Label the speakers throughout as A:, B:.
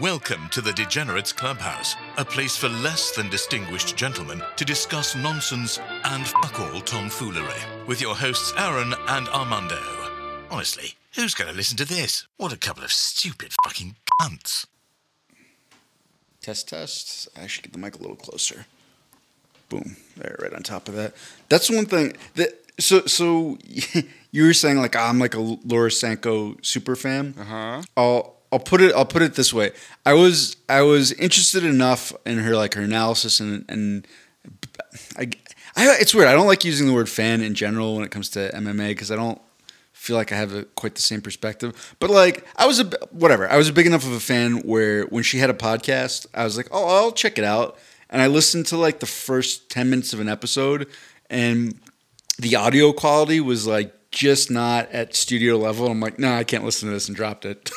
A: Welcome to the Degenerates Clubhouse, a place for less than distinguished gentlemen to discuss nonsense and fuck all tomfoolery. With your hosts Aaron and Armando. Honestly, who's going to listen to this? What a couple of stupid fucking cunts.
B: Test, test. I should get the mic a little closer. Boom. There, right on top of that. That's one thing that. So, so you were saying like I'm like a Laura Sanko super fan. Uh huh. I'll I'll put it I'll put it this way. I was I was interested enough in her like her analysis and and I, I it's weird. I don't like using the word fan in general when it comes to MMA because I don't feel like I have a, quite the same perspective. But like I was a whatever. I was a big enough of a fan where when she had a podcast, I was like, "Oh, I'll check it out." And I listened to like the first 10 minutes of an episode and the audio quality was like just not at studio level. I'm like, no, nah, I can't listen to this, and dropped it.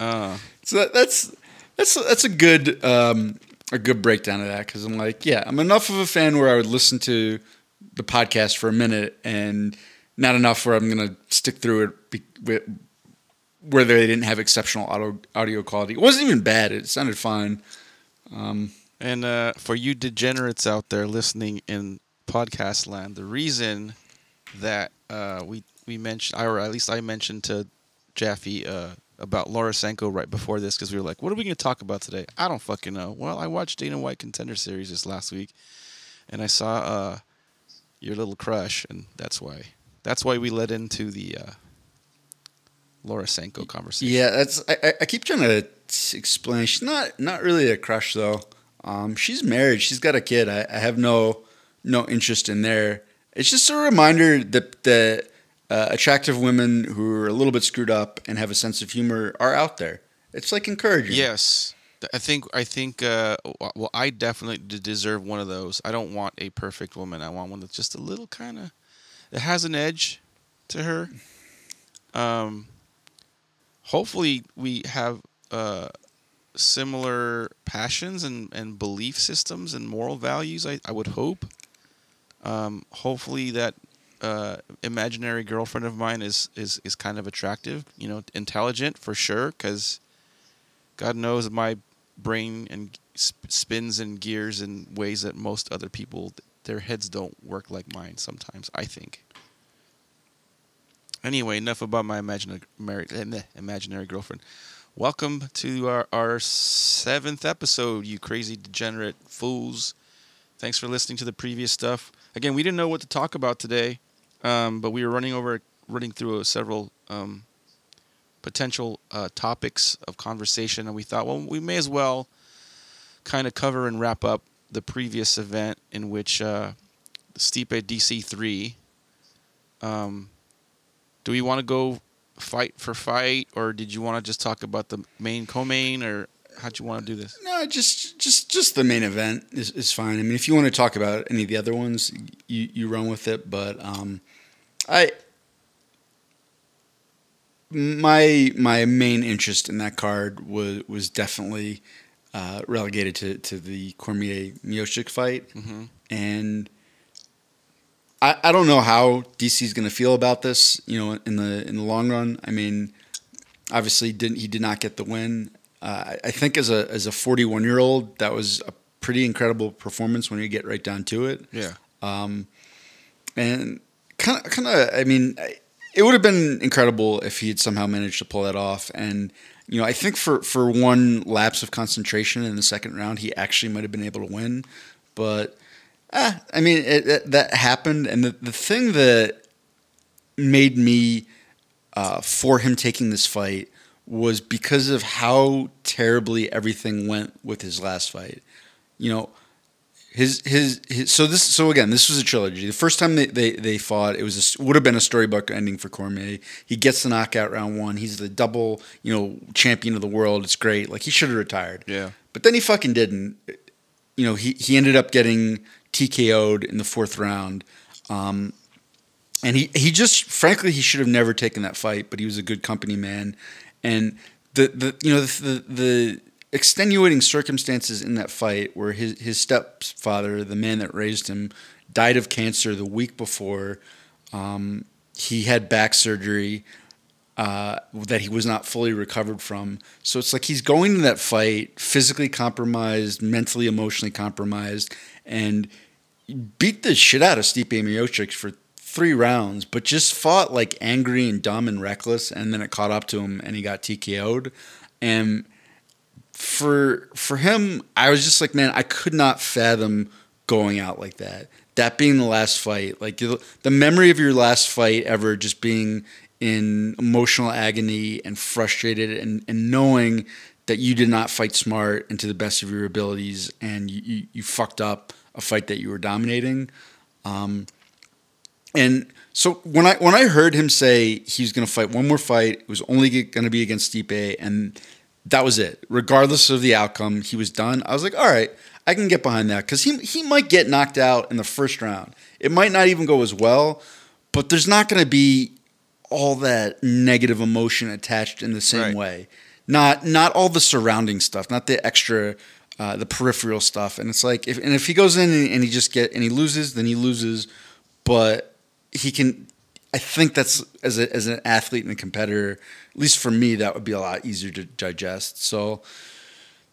B: uh. So that, that's that's that's a good um, a good breakdown of that because I'm like, yeah, I'm enough of a fan where I would listen to the podcast for a minute, and not enough where I'm gonna stick through it be, with, where they didn't have exceptional audio audio quality. It wasn't even bad; it sounded fine.
C: Um, and uh, for you degenerates out there listening in podcast land, the reason that uh, we we mentioned, or at least I mentioned to Jaffe uh, about Laura Sanko right before this because we were like, what are we going to talk about today? I don't fucking know. Well, I watched Dana White Contender Series this last week, and I saw uh, your little crush, and that's why that's why we led into the uh, Laura Sanko conversation.
B: Yeah, that's I, I keep trying to explain. She's not not really a crush though. Um, she's married. She's got a kid. I, I have no no interest in there. It's just a reminder that that uh, attractive women who are a little bit screwed up and have a sense of humor are out there. It's like encouraging.
C: Yes. I think I think uh, well I definitely deserve one of those. I don't want a perfect woman. I want one that's just a little kind of that has an edge to her. Um, hopefully we have uh, similar passions and, and belief systems and moral values. I, I would hope. Um, hopefully that uh, imaginary girlfriend of mine is, is is kind of attractive, you know, intelligent for sure. Because God knows my brain and sp- spins and gears in ways that most other people their heads don't work like mine. Sometimes I think. Anyway, enough about my imaginary imaginary girlfriend. Welcome to our, our seventh episode, you crazy degenerate fools. Thanks for listening to the previous stuff. Again, we didn't know what to talk about today. Um, but we were running over, running through several um, potential uh, topics of conversation, and we thought, well, we may as well kind of cover and wrap up the previous event in which uh, Stipe DC three. Um, do we want to go fight for fight, or did you want to just talk about the main co-main, or how'd you want to do this?
B: No, just just just the main event is, is fine. I mean, if you want to talk about any of the other ones, you, you run with it. But um, I my my main interest in that card was was definitely uh, relegated to, to the Cormier Miocic fight, mm-hmm. and I, I don't know how DC is going to feel about this. You know, in the in the long run. I mean, obviously, didn't he did not get the win. Uh, I think as a as a 41 year old, that was a pretty incredible performance when you get right down to it.
C: Yeah.
B: Um, and kind of, kind of. I mean, it would have been incredible if he had somehow managed to pull that off. And you know, I think for for one lapse of concentration in the second round, he actually might have been able to win. But ah, I mean, it, it, that happened. And the the thing that made me uh, for him taking this fight was because of how terribly everything went with his last fight. You know, his, his his so this so again this was a trilogy. The first time they they, they fought, it was a, would have been a storybook ending for Cormier. He gets the knockout round one. He's the double you know champion of the world. It's great. Like he should have retired.
C: Yeah.
B: But then he fucking didn't. You know he he ended up getting TKO'd in the fourth round. Um, and he, he just frankly he should have never taken that fight, but he was a good company man, and the the you know the the, the extenuating circumstances in that fight where his, his stepfather, the man that raised him, died of cancer the week before. Um, he had back surgery. uh, that he was not fully recovered from. So it's like he's going to that fight physically compromised, mentally, emotionally compromised, and beat the shit out of Stipe Miocic for three rounds, but just fought like angry and dumb and reckless, and then it caught up to him and he got TKO'd. And for for him, I was just like, man, I could not fathom going out like that. That being the last fight, like the memory of your last fight ever, just being in emotional agony and frustrated and, and knowing that you did not fight smart and to the best of your abilities and you, you, you fucked up a fight that you were dominating. Um, and so when I when I heard him say he was going to fight one more fight, it was only going to be against Stipe, and that was it. Regardless of the outcome, he was done. I was like, all right, I can get behind that because he he might get knocked out in the first round. It might not even go as well, but there's not going to be all that negative emotion attached in the same right. way. Not not all the surrounding stuff, not the extra, uh, the peripheral stuff. And it's like, if and if he goes in and, and he just get and he loses, then he loses. But he can. I think that's as a, as an athlete and a competitor, at least for me, that would be a lot easier to digest. So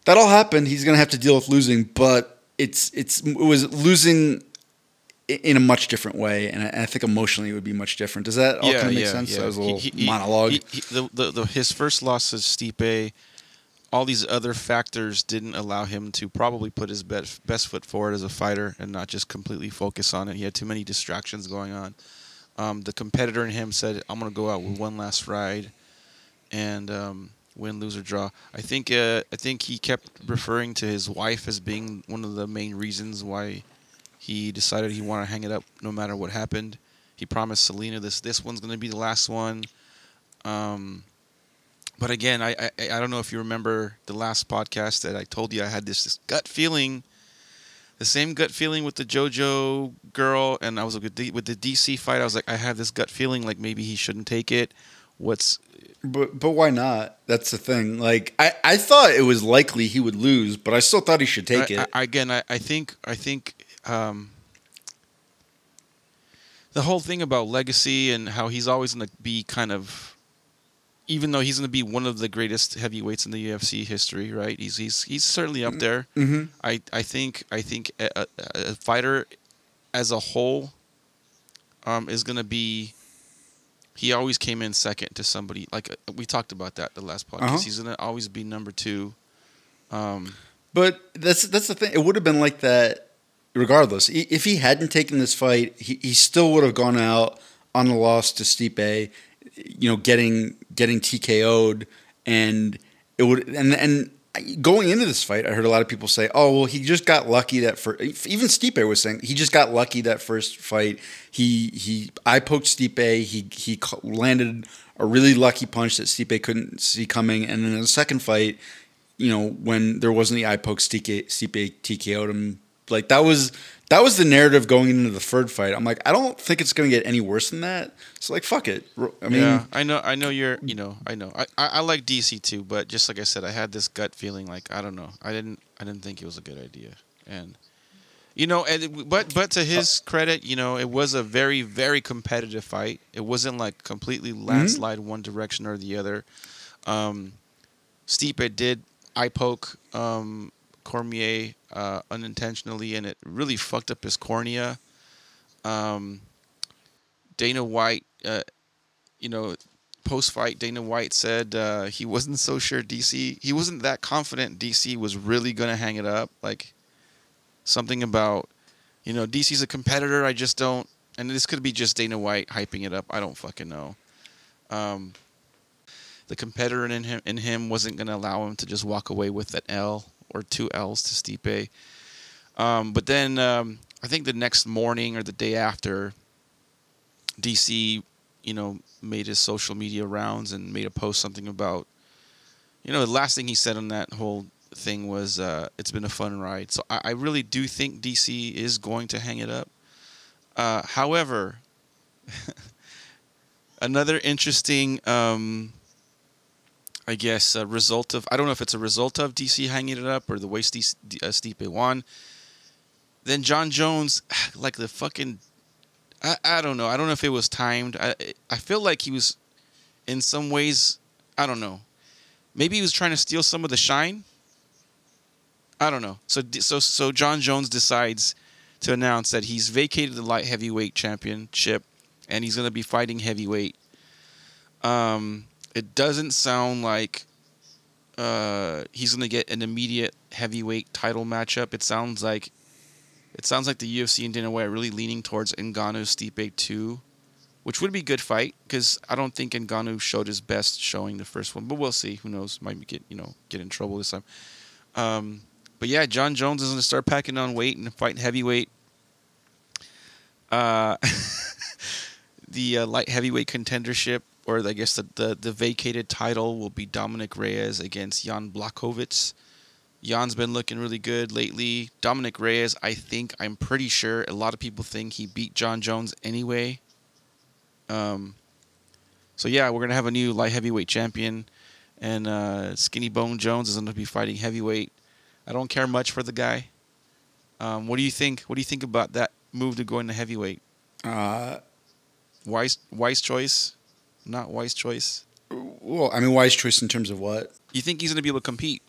B: that all happened. He's going to have to deal with losing, but it's it's it was losing in a much different way, and I, think emotionally it would be much different. Does that all yeah, kind of make yeah, sense? Yeah. That was a little he, he, monologue. He,
C: the, the, the, his first loss to Stipe, all these other factors didn't allow him to probably put his best, best foot forward as a fighter and not just completely focus on it. He had too many distractions going on. Um, the competitor in him said, "I'm going to go out with one last ride, and um, win, lose or draw." I think uh, I think he kept referring to his wife as being one of the main reasons why he decided he wanted to hang it up no matter what happened. He promised Salina this this one's going to be the last one. Um, but again, I, I I don't know if you remember the last podcast that I told you I had this, this gut feeling, the same gut feeling with the JoJo girl, and I was with the, with the DC fight. I was like, I have this gut feeling like maybe he shouldn't take it. What's
B: but but why not? That's the thing. Like I, I thought it was likely he would lose, but I still thought he should take
C: I,
B: it.
C: I, again, I, I think I think um, the whole thing about legacy and how he's always going to be kind of, even though he's going to be one of the greatest heavyweights in the UFC history, right? He's he's he's certainly up there.
B: Mm-hmm.
C: I I think I think a, a fighter as a whole um, is going to be. He always came in second to somebody. Like uh, we talked about that the last podcast. Uh-huh. He's going to always be number two. Um,
B: but that's that's the thing. It would have been like that regardless, if he hadn't taken this fight, he, he still would have gone out on a loss to Stipe, you know, getting getting TKO'd, and it would and and going into this fight, I heard a lot of people say, "Oh, well, he just got lucky that for even Stipe was saying he just got lucky that first fight. He he I poked Stipe, he he landed a really lucky punch that Stipe couldn't see coming, and then in the second fight." You know, when there wasn't the eye poke, Stipe, Stipe TKO'd him like that was that was the narrative going into the third fight. I'm like, I don't think it's gonna get any worse than that. So like, fuck it. I mean,
C: yeah, I know, I know you're, you know, I know, I, I, I, like DC too, but just like I said, I had this gut feeling, like I don't know, I didn't, I didn't think it was a good idea, and you know, and it, but but to his credit, you know, it was a very very competitive fight. It wasn't like completely mm-hmm. landslide mm-hmm. one direction or the other. Um, Stipe did eye poke um, Cormier uh, unintentionally, and it really fucked up his cornea. Um, Dana White, uh, you know, post fight, Dana White said uh, he wasn't so sure DC, he wasn't that confident DC was really going to hang it up. Like something about, you know, DC's a competitor. I just don't, and this could be just Dana White hyping it up. I don't fucking know. Um, the competitor in him in him wasn't going to allow him to just walk away with that L or two L's to Stipe. Um, but then um, I think the next morning or the day after, DC, you know, made his social media rounds and made a post something about, you know, the last thing he said on that whole thing was, uh, "It's been a fun ride." So I, I, really do think DC is going to hang it up. Uh, however, another interesting. Um, I guess, a result of I don't know if it's a result of DC hanging it up or the way Steve, uh, Stipe won. Then Jon Jones, like the fucking, I, I don't know. I don't know if it was timed. I I feel like he was, in some ways, I don't know. Maybe he was trying to steal some of the shine. I don't know. So so so Jon Jones decides to announce that he's vacated the light heavyweight championship and he's going to be fighting heavyweight. Um, it doesn't sound like uh, he's going to get an immediate heavyweight title matchup. It sounds like it sounds like the UFC and Dana White are really leaning towards Ngannou Stipe 2, which would be a good fight because I don't think Ngannou showed his best showing the first one, but we'll see. Who knows? Might get you know get in trouble this time. Um, but yeah, Jon Jones is going to start packing on weight and fighting heavyweight. Uh, the uh, light heavyweight contendership, or I guess the, the, the vacated title, will be Dominick Reyes against Jan Blachowicz. Jan's been looking really good lately. Dominick Reyes, I think, I'm pretty sure a lot of people think he beat Jon Jones anyway. Um, so yeah, we're gonna have a new light heavyweight champion, and uh, Skinny Bone Jones is gonna be fighting heavyweight. I don't care much for the guy. Um, what do you think? What do you think about that move to go into heavyweight?
B: Uh,
C: wise, wise choice, not wise choice.
B: Well, I mean, wise choice in terms of what?
C: You think he's going to be able to compete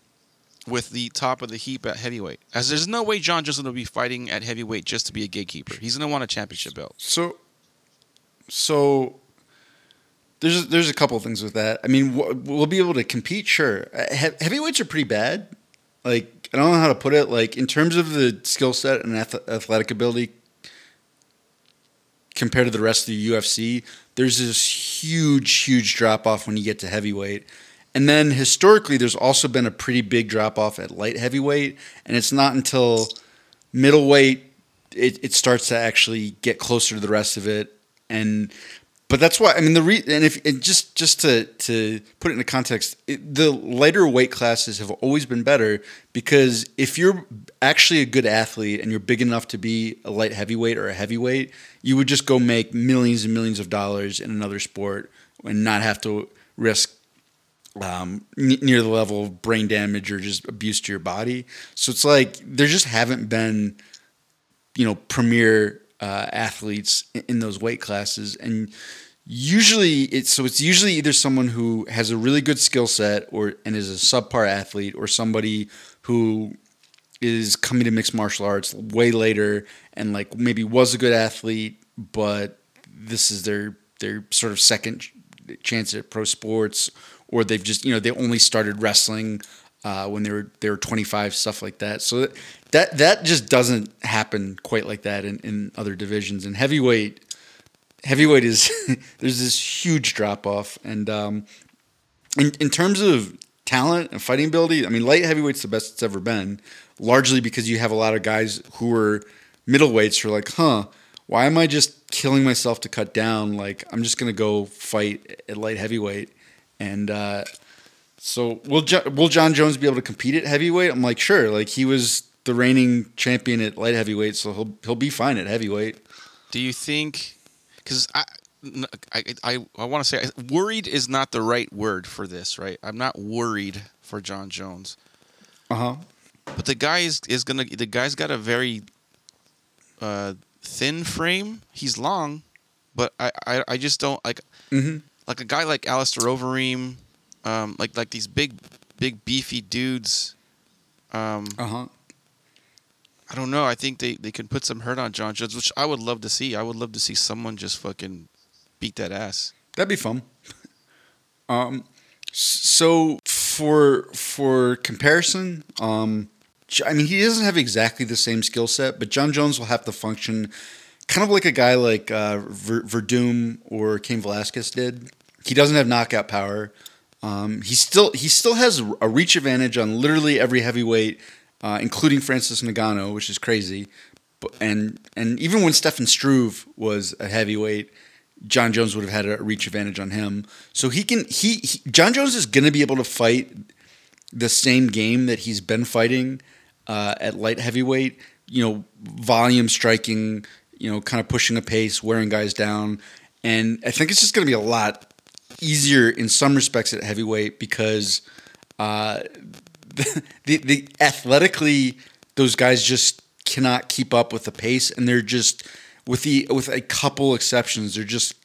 C: with the top of the heap at heavyweight? As there's no way Jon Jones will be fighting at heavyweight just to be a gatekeeper. He's going to want a championship belt.
B: So, so there's there's a couple of things with that. I mean, we'll be able to compete, sure. Uh, heavyweights are pretty bad. Like I don't know how to put it. Like in terms of the skill set and athletic ability compared to the rest of the UFC, there's this huge, huge drop off when you get to heavyweight. And then historically, there's also been a pretty big drop off at light heavyweight, and it's not until middleweight it, it starts to actually get closer to the rest of it. And but that's why I mean the re- and if and just just to to put it into context, it, the lighter weight classes have always been better because if you're actually a good athlete and you're big enough to be a light heavyweight or a heavyweight, you would just go make millions and millions of dollars in another sport and not have to risk um, n- near the level of brain damage or just abuse to your body. So it's like there just haven't been, you know, premier uh, athletes in those weight classes, and usually it's so it's usually either someone who has a really good skill set or and is a subpar athlete, or somebody who is coming to mixed martial arts way later and like maybe was a good athlete, but this is their their sort of second chance at pro sports, or they've just you know they only started wrestling uh, when they were they were 25, stuff like that. So that that just doesn't happen quite like that in, in other divisions. And heavyweight, heavyweight is there's this huge drop off. And um, in in terms of talent and fighting ability, I mean, light heavyweight's the best it's ever been. Largely because you have a lot of guys who are middleweights who are like, huh, why am I just killing myself to cut down? Like, I'm just gonna go fight at light heavyweight, and uh, so will jo- will Jon Jones be able to compete at heavyweight? I'm like, sure. Like he was the reigning champion at light heavyweight, so he'll he'll be fine at heavyweight.
C: Do you think? Because I. I, I, I want to say worried is not the right word for this, right? I'm not worried for Jon Jones.
B: Uh huh.
C: But the guy is, is gonna the guy's got a very uh, thin frame. He's long, but I, I, I just don't like
B: mm-hmm.
C: like a guy like Alistair Overeem um, like like these big big beefy dudes. Um,
B: uh huh.
C: I don't know. I think they, they can put some hurt on Jon Jones, which I would love to see. I would love to see someone just fucking beat that ass.
B: That'd be fun. Um, so for for comparison, um, I mean he doesn't have exactly the same skill set, but Jon Jones will have to function kind of like a guy like uh, Ver, Werdum or Cain Velasquez did. He doesn't have knockout power. Um, he still he still has a reach advantage on literally every heavyweight, uh, including Francis Ngannou, which is crazy. And and even when Stefan Struve was a heavyweight, Jon Jones would have had a reach advantage on him. So he can he, he Jon Jones is going to be able to fight the same game that he's been fighting uh, at light heavyweight. You know, volume striking. You know, kind of pushing a pace, wearing guys down, and I think it's just going to be a lot easier in some respects at heavyweight because uh, the, the, the athletically those guys just cannot keep up with the pace, and they're just with the with a couple exceptions, they're just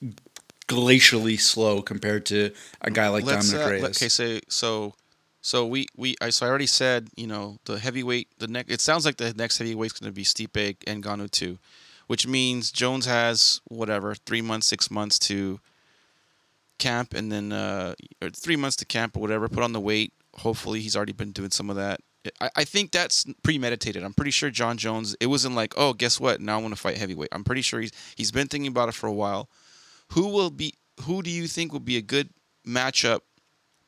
B: glacially slow compared to a guy like
C: Let's,
B: Dominick
C: uh,
B: Reyes.
C: okay, so so so we we I so I already said you know the heavyweight the next it sounds like the next heavyweight's going to be Stipe and Ngannou too, which means Jones has whatever three months six months to camp and then uh or three months to camp or whatever put on the weight. Hopefully he's already been doing some of that. I, I think that's premeditated. I'm pretty sure Jon Jones. It wasn't like oh guess what now I want to fight heavyweight. I'm pretty sure he's he's been thinking about it for a while. Who will be? Who do you think will be a good matchup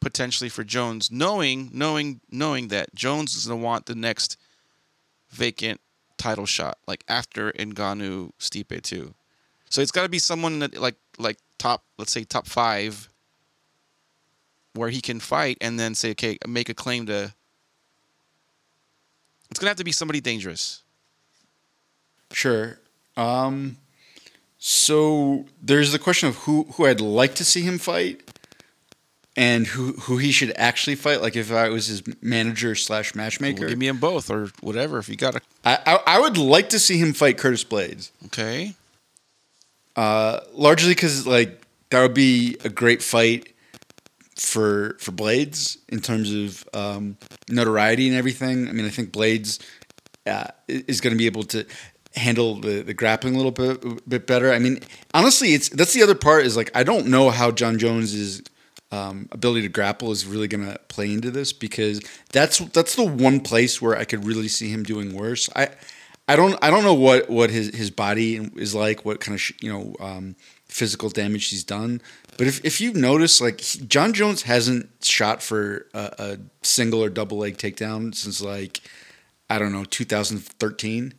C: potentially for Jones, knowing knowing knowing that Jones is gonna want the next vacant title shot, like after Ngannou Stipe too. So it's got to be someone that like like top, let's say top five, where he can fight and then say, okay, make a claim to. It's gonna have to be somebody dangerous.
B: Sure. Um, so there's the question of who who I'd like to see him fight, and who who he should actually fight. Like if I was his manager slash matchmaker,
C: Well, give me them both or whatever if you got a.
B: I, I I would like to see him fight Curtis Blaydes.
C: Okay.
B: Uh, largely because like that would be a great fight for for Blaydes in terms of um, notoriety and everything. I mean, I think Blaydes uh, is going to be able to handle the, the grappling a little bit bit better. I mean, honestly, it's that's the other part is like I don't know how Jon Jones's um, ability to grapple is really going to play into this because that's that's the one place where I could really see him doing worse. I I don't I don't know what what his his body is like, what kind of sh- you know um, physical damage he's done. But if if you notice, like he- Jon Jones hasn't shot for a, a single or double leg takedown since like I don't know 2013.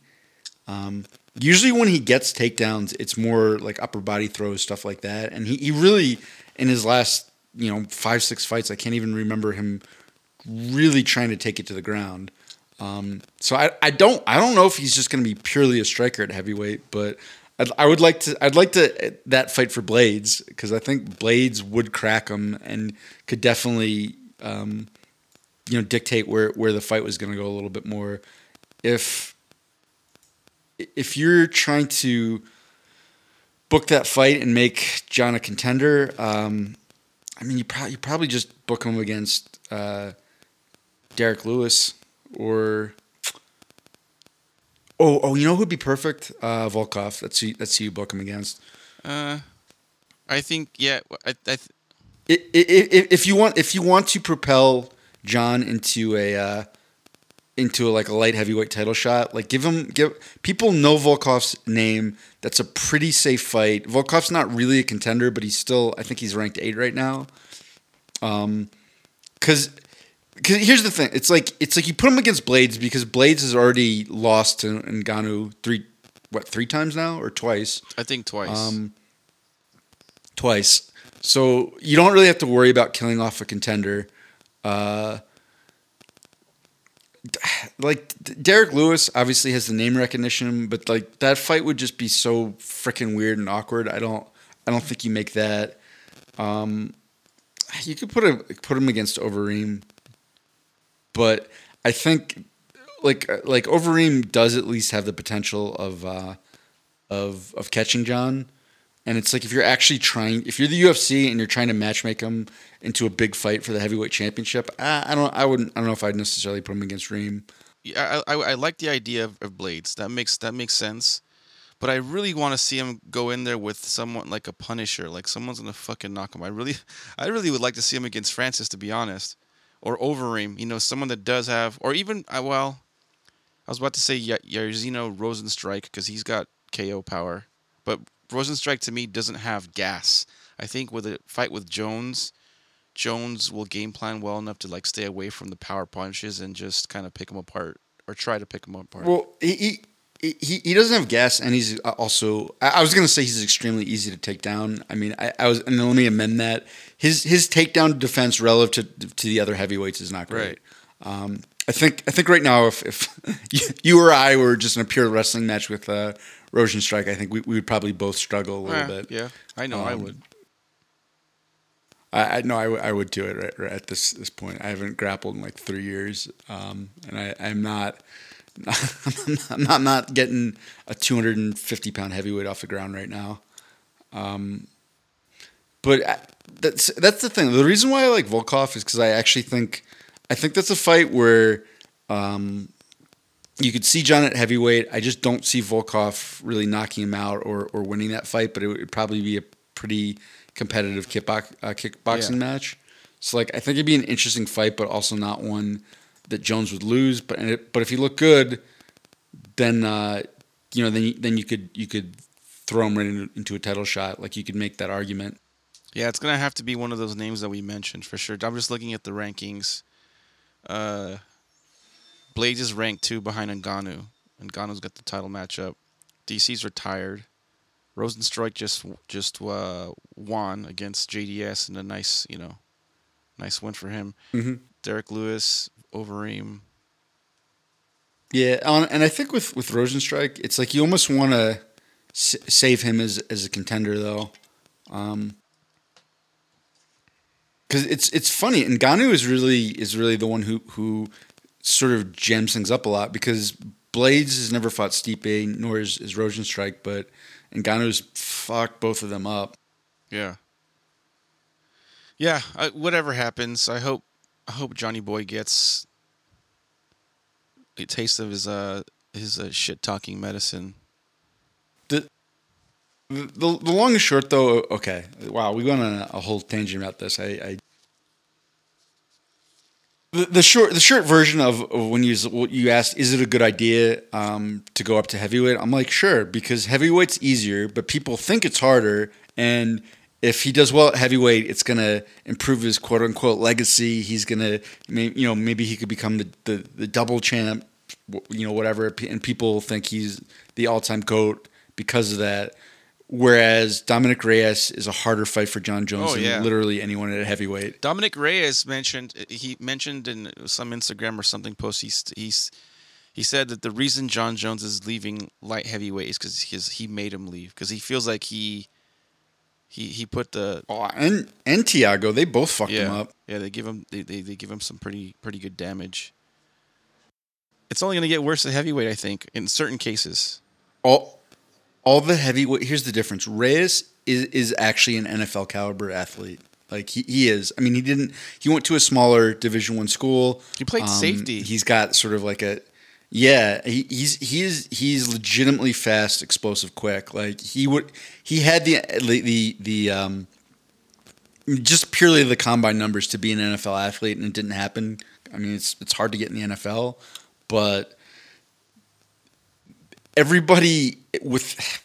B: Um, usually when he gets takedowns, it's more like upper body throws, stuff like that. And he, he really in his last you know five six fights, I can't even remember him really trying to take it to the ground. Um, so I, I don't I don't know if he's just going to be purely a striker at heavyweight, but I'd, I would like to I'd like to that fight for Blaydes because I think Blaydes would crack him and could definitely um, you know dictate where where the fight was going to go a little bit more. If if you're trying to book that fight and make Jon a contender, um, I mean you probably you probably just book him against uh, Derrick Lewis or oh oh you know who'd be perfect uh, Volkov. That's Let's see you book him against.
C: Uh, I think yeah. I, I th-
B: I- I- I- if you want if you want to propel Jon into a uh, into a, like a light heavyweight title shot, like give him give people know Volkov's name. That's a pretty safe fight. Volkov's not really a contender, but he's still I think he's ranked eight right now. Um, because because here's the thing, it's like it's like you put him against Blaydes because Blaydes has already lost to Ngannou three what three times now or twice.
C: I think twice.
B: Um, twice. So you don't really have to worry about killing off a contender. Uh, like Derrick Lewis obviously has the name recognition, but like that fight would just be so freaking weird and awkward. I don't, I don't think you make that. Um, you could put a put him against Overeem, but I think like like Overeem does at least have the potential of uh, of of catching Jon. And it's like if you're actually trying, if you're the UFC and you're trying to matchmake him into a big fight for the heavyweight championship, I, I don't, I wouldn't, I don't know if I'd necessarily put him against Reem.
C: Yeah, I, I, I like the idea of, of Blaydes. That makes that makes sense. But I really want to see him go in there with someone like a Punisher, like someone's gonna fucking knock him. I really, I really would like to see him against Francis, to be honest, or Overeem. You know, someone that does have, or even uh, well, I was about to say Jairzinho Rozenstruik because he's got KO power, but Rozenstruik to me doesn't have gas. I think with a fight with Jones, Jones will game plan well enough to like stay away from the power punches and just kind of pick him apart or try to pick him apart.
B: Well, he, he, he, he doesn't have gas and he's also, I I was going to say he's extremely easy to take down. I mean, I, I was, and let me amend that. His, his takedown defense relative to, to the other heavyweights is not great. Um, I think I think right now if, if you, or I were just in a pure wrestling match with uh, Rozenstruik, I think we, we would probably both struggle a little
C: Yeah,
B: bit.
C: yeah, I know I
B: Um,
C: would.
B: I, I know I, w- I would do it right, right at this this point. I haven't grappled in like three years, um, and I, I'm not. I'm not not getting a 250 pound heavyweight off the ground right now. Um, but I, that's that's the thing. The reason why I like Volkov is because I actually think I think that's a fight where um, you could see Jon at heavyweight. I just don't see Volkov really knocking him out or, or winning that fight, but it would probably be a pretty competitive kickbox, uh, kickboxing
C: Yeah.
B: match. So like I think it'd be an interesting fight, but also not one that Jones would lose. But and it, but if he looked good, then uh, you know then then you could you could throw him right into, into a title shot. Like you could make that argument.
C: Yeah, it's gonna have to be one of those names that we mentioned for sure. I'm just looking at the rankings. Uh, Blaydes is ranked two behind Ngannou. Ngannou's got the title matchup. DC's retired. Rozenstruik just just uh, won against JDS in a nice you know, nice win for him.
B: Mhm.
C: Derrick Lewis, Overeem.
B: Yeah, on, and I think with with Rozenstruik, it's like you almost want to s- save him as as a contender though, um, because it's it's funny. And Ngannou is really is really the one who who sort of jams things up a lot because Blaydes has never fought Stipe, nor is, is Rozenstruik, but and Ngannou's fucked both of them up.
C: Yeah. Yeah, I, whatever happens, I hope I hope Johnny Boy gets a taste of his uh his uh, shit talking medicine.
B: The, the the long and short though, okay. Wow, we went on a, a whole tangent about this. I, I the, short the short version of, of when you what you asked, is it a good idea um, to go up to heavyweight? I'm like, sure, because heavyweight's easier, but people think it's harder, and if he does well at heavyweight, it's gonna improve his quote unquote legacy. He's gonna, you know, maybe he could become the, the, the double champ, you know, whatever. And people think he's the all time goat because of that. Whereas Dominick Reyes is a harder fight for Jon Jones
C: Oh,
B: than
C: yeah.
B: literally anyone at heavyweight.
C: Dominick Reyes mentioned he mentioned in some Instagram or something post he's he's he said that the reason Jon Jones is leaving light heavyweight is because he made him leave because he feels like he he he put the
B: Oh, and and Thiago, they both fucked him up.
C: yeah they give him they, they, they give him some pretty pretty good damage. It's only gonna get worse at heavyweight, I think, in certain cases.
B: All all the heavyweight. Here's the difference. Reyes is is actually an NFL caliber athlete. Like he, he is. I mean, he didn't. He went to a smaller Division One school.
C: He played
B: Um,
C: safety.
B: He's got sort of like a. Yeah, he, he's he's he's legitimately fast, explosive, quick. Like he would, he had the the the um, just purely the combine numbers to be an NFL athlete, and it didn't happen. I mean, it's it's hard to get in the NFL, but everybody with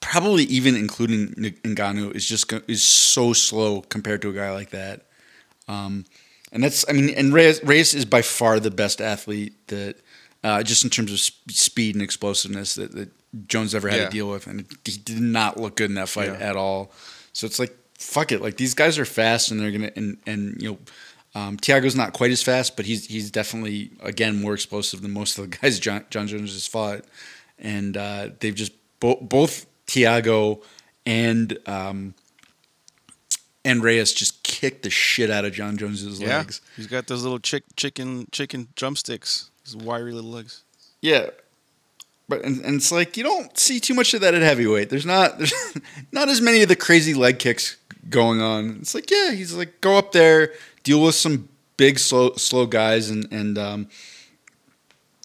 B: probably even including Ngannou is just is so slow compared to a guy like that. Um, and that's I mean, and Reyes, Reyes is by far the best athlete that uh, just in terms of sp- speed and explosiveness that, that Jones ever had
C: Yeah.
B: to deal with, and he did not look good in that fight
C: Yeah.
B: at all. So it's like fuck it, like these guys are fast and they're gonna and and you know. Um, Thiago's not quite as fast, but he's he's definitely again more explosive than most of the guys Jon, Jon Jones has fought, and uh, they've just bo- both Thiago and um, and Reyes just kicked the shit out of Jon Jones's
C: Yeah,
B: legs.
C: he's got those little chick chicken chicken drumsticks. His wiry little legs.
B: Yeah, but and, and it's like you don't see too much of that at heavyweight. There's not there's not as many of the crazy leg kicks going on. It's like yeah, he's like go up there, deal with some big slow slow guys, and and um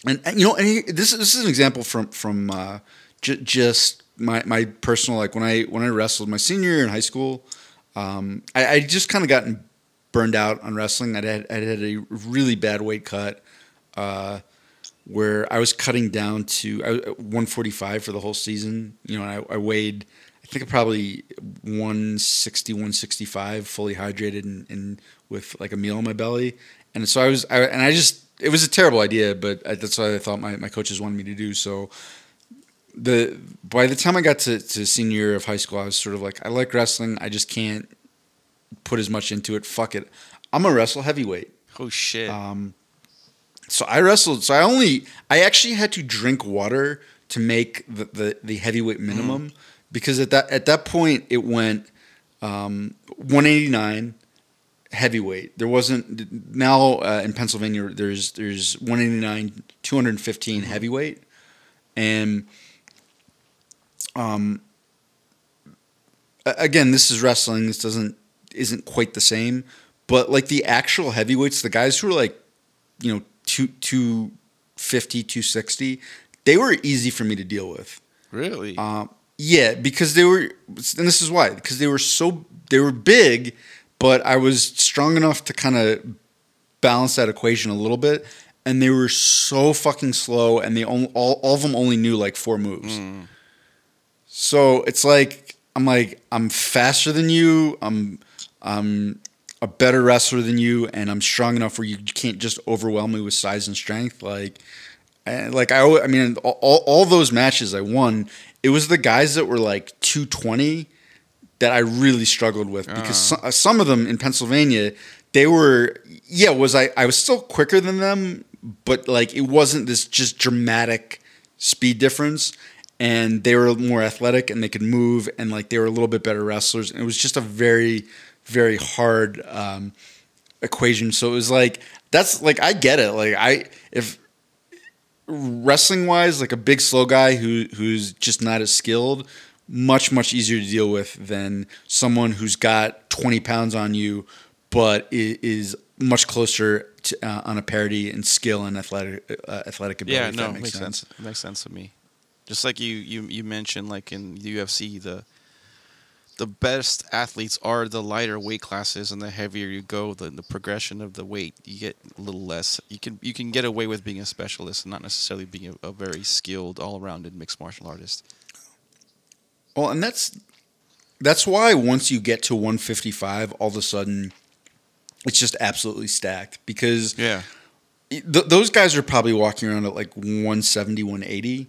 B: and, and you know and he, this is this is an example from from uh, j- just my my personal like when I when I wrestled my senior year in high school. Um, I, I just kind of gotten burned out on wrestling. I'd had, I'd had a really bad weight cut. Uh, where I was cutting down to I, 145 for the whole season. You know, I, I weighed, I think probably 160, 165, fully hydrated and, and with like a meal in my belly. And so I was, I, and I just, it was a terrible idea, but I, that's what I thought my, my coaches wanted me to do. So the by the time I got to, to senior year of high school, I was sort of like, I like wrestling. I just can't put as much into it. Fuck it. I'm a wrestle heavyweight.
C: Oh shit!
B: Um, so I wrestled. So I only, I actually had to drink water to make the the, the heavyweight minimum because at that at that point it went um, 189 heavyweight. There wasn't now uh, in Pennsylvania. There's there's 189, 215 heavyweight, and um, again, this is wrestling. This doesn't isn't quite the same, but like the actual heavyweights, the guys who are like, you know, two two fifty, two sixty, they were easy for me to deal with.
C: Really?
B: Um, yeah, because they were, and this is why, because they were so they were big, but I was strong enough to kind of balance that equation a little bit, and they were so fucking slow, and they only, all all of them only knew like four moves. So it's like I'm like I'm faster than you. I'm I'm a better wrestler than you, and I'm strong enough where you can't just overwhelm me with size and strength. Like, and like I, I mean, all, all those matches I won. It was the guys that were like 220 that I really struggled with because uh-huh. some, uh, some of them in Pennsylvania, they were yeah. Was I I was still quicker than them, but like it wasn't this just dramatic speed difference. And they were more athletic and they could move and like they were a little bit better wrestlers. And it was just a very, very hard um, equation. So it was like that's like I get it. Like I if wrestling wise, like a big slow guy who who's just not as skilled, much much easier to deal with than someone who's got twenty pounds on you, but is much closer to, uh, on a parity in skill and athletic uh, athletic ability.
C: yeah,
B: if
C: no,
B: that
C: makes,
B: makes
C: sense. It makes sense to me. Just like you, you, you mentioned, like in the UFC, the the best athletes are the lighter weight classes, and the heavier you go, the, the progression of the weight, you get a little less. You can you can get away with being a specialist and not necessarily being a, a very skilled, all-rounded mixed martial artist.
B: Well, and that's that's why once you get to 155, all of a sudden, it's just absolutely stacked because
C: Yeah,
B: th- those guys are probably walking around at like 170 180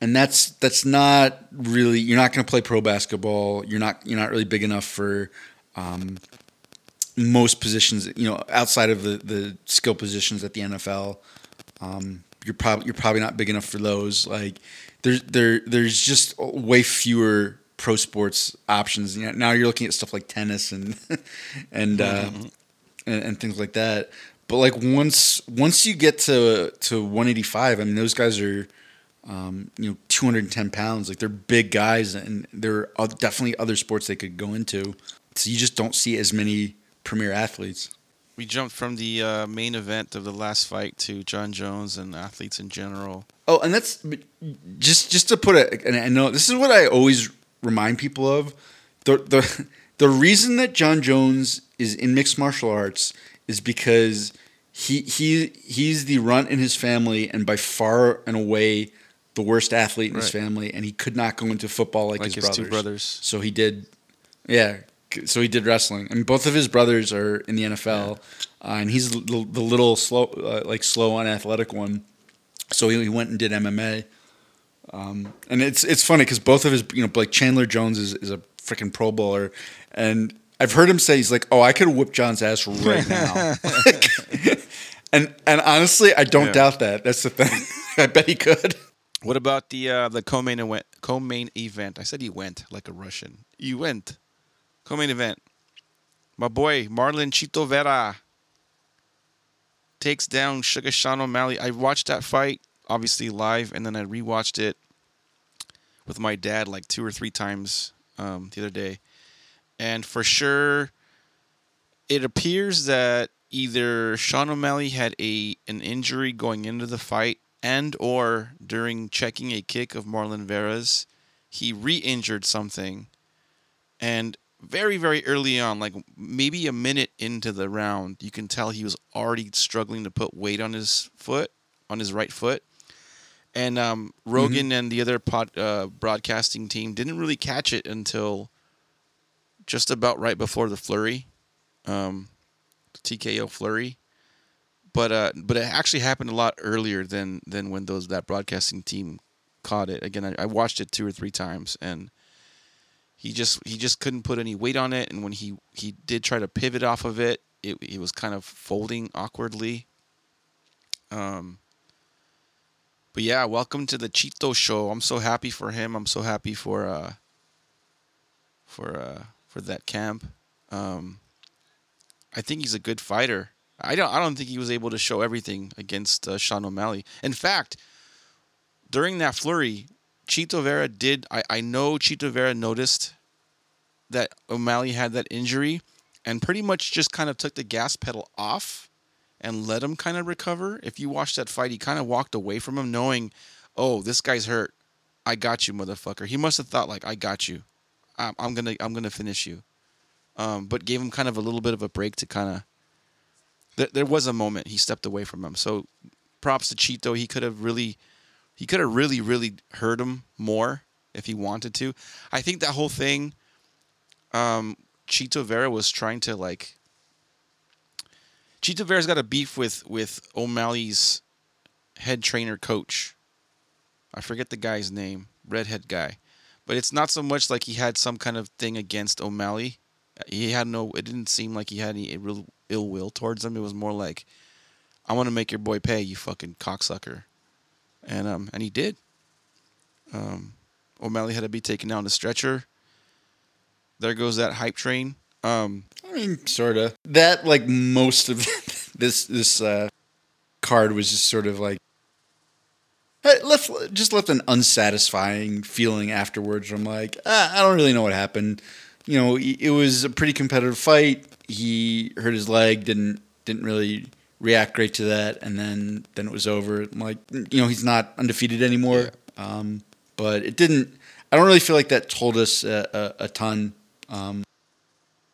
B: and that's that's not really you're not going to play pro basketball. You're not you're not really big enough for um, most positions you know outside of the the skill positions at the NFL um, you're probably you're probably not big enough for those. Like there's there there's just way fewer pro sports options. You know, now you're looking at stuff like tennis and and uh, and, and things like that. But like once once you get to to 185, I mean those guys are um, you know 210 pounds. Like they're big guys, and there are definitely other sports they could go into. So you just don't see as many premier athletes.
C: we jumped from the uh, main event of the last fight to Jon Jones and athletes in general.
B: Oh, and that's just just to put it. And I know this is what I always remind people of. The the the reason that Jon Jones is in mixed martial arts is because he he he's the runt in his family and by far and away the worst athlete in his family, and he could not go into football like,
C: Like
B: his,
C: his
B: brothers.
C: two brothers.
B: So he did, yeah. So he did wrestling. and both of his brothers are in the NFL, uh, and he's the, the little slow, uh, like slow and athletic one. So he, he went and did MMA. Um, and it's it's funny because both of his, you know, like Chandler Jones is, is a freaking Pro Bowler, and I've heard him say he's like, "Oh, I could whip Jon's ass right now." and and honestly, I don't
C: Yeah.
B: doubt that. That's the thing. I bet he could.
C: What about the uh, the co-main event? Co-main event. I said he went like a Russian. He went. Co-main event. My boy Marlon Chito Vera takes down Sugar Sean O'Malley. I watched that fight obviously live, and then I rewatched it with my dad like two or three times um, the other day, and for sure, it appears that either Sean O'Malley had a an injury going into the fight and or during checking a kick of Marlon Vera's, he re-injured something. And very, very early on, like maybe a minute into the round, you can tell he was already struggling to put weight on his foot, on his right foot. And um, Rogan and the other pod, uh, broadcasting team didn't really catch it until just about right before the flurry, um, TKO flurry but uh, but it actually happened a lot earlier than than when those that broadcasting team caught it. Again, I, I watched it two or three times, and he just he just couldn't put any weight on it. And when he he did try to pivot off of it, it it was kind of folding awkwardly. Um. But yeah, welcome to the Chito Show. I'm so happy for him. I'm so happy for uh. For uh for that camp, um. I think he's a good fighter. I don't. I don't think he was able to show everything against uh, Sean O'Malley. In fact, during that flurry, Chito Vera did. I, I know Chito Vera noticed that O'Malley had that injury and pretty much just kind of took the gas pedal off and let him kind of recover. If you watch that fight, he kind of walked away from him knowing, "Oh, this guy's hurt. I got you, motherfucker." He must have thought like, "I got you. I'm, I'm to I'm to finish you." Um, but gave him kind of a little bit of a break to kind of there, there was a moment he stepped away from him. So props to Chito. He could have really he could have really really hurt him more if he wanted to. I think that whole thing um Chito Vera was trying to like Chito Vera's got a beef with with O'Malley's head trainer coach. I forget the guy's name, redhead guy. But it's not so much like he had some kind of thing against O'Malley. He had no it didn't seem like he had any real ill will towards him. It was more like I want to make your boy pay, you fucking cocksucker. And um and he did. Um O'Malley had to be taken down the stretcher. There goes that hype train. Um
B: I mean, sorta. That like most of this this uh, card was just sort of like left just left an unsatisfying feeling afterwards. I'm like, ah, I don't really know what happened. You know, it was a pretty competitive fight. He hurt his leg, didn't didn't really react great to that, and then then it was over. I'm like, you know, he's not undefeated anymore. Um, but it didn't. I don't really feel like that told us a, a, a ton. Um,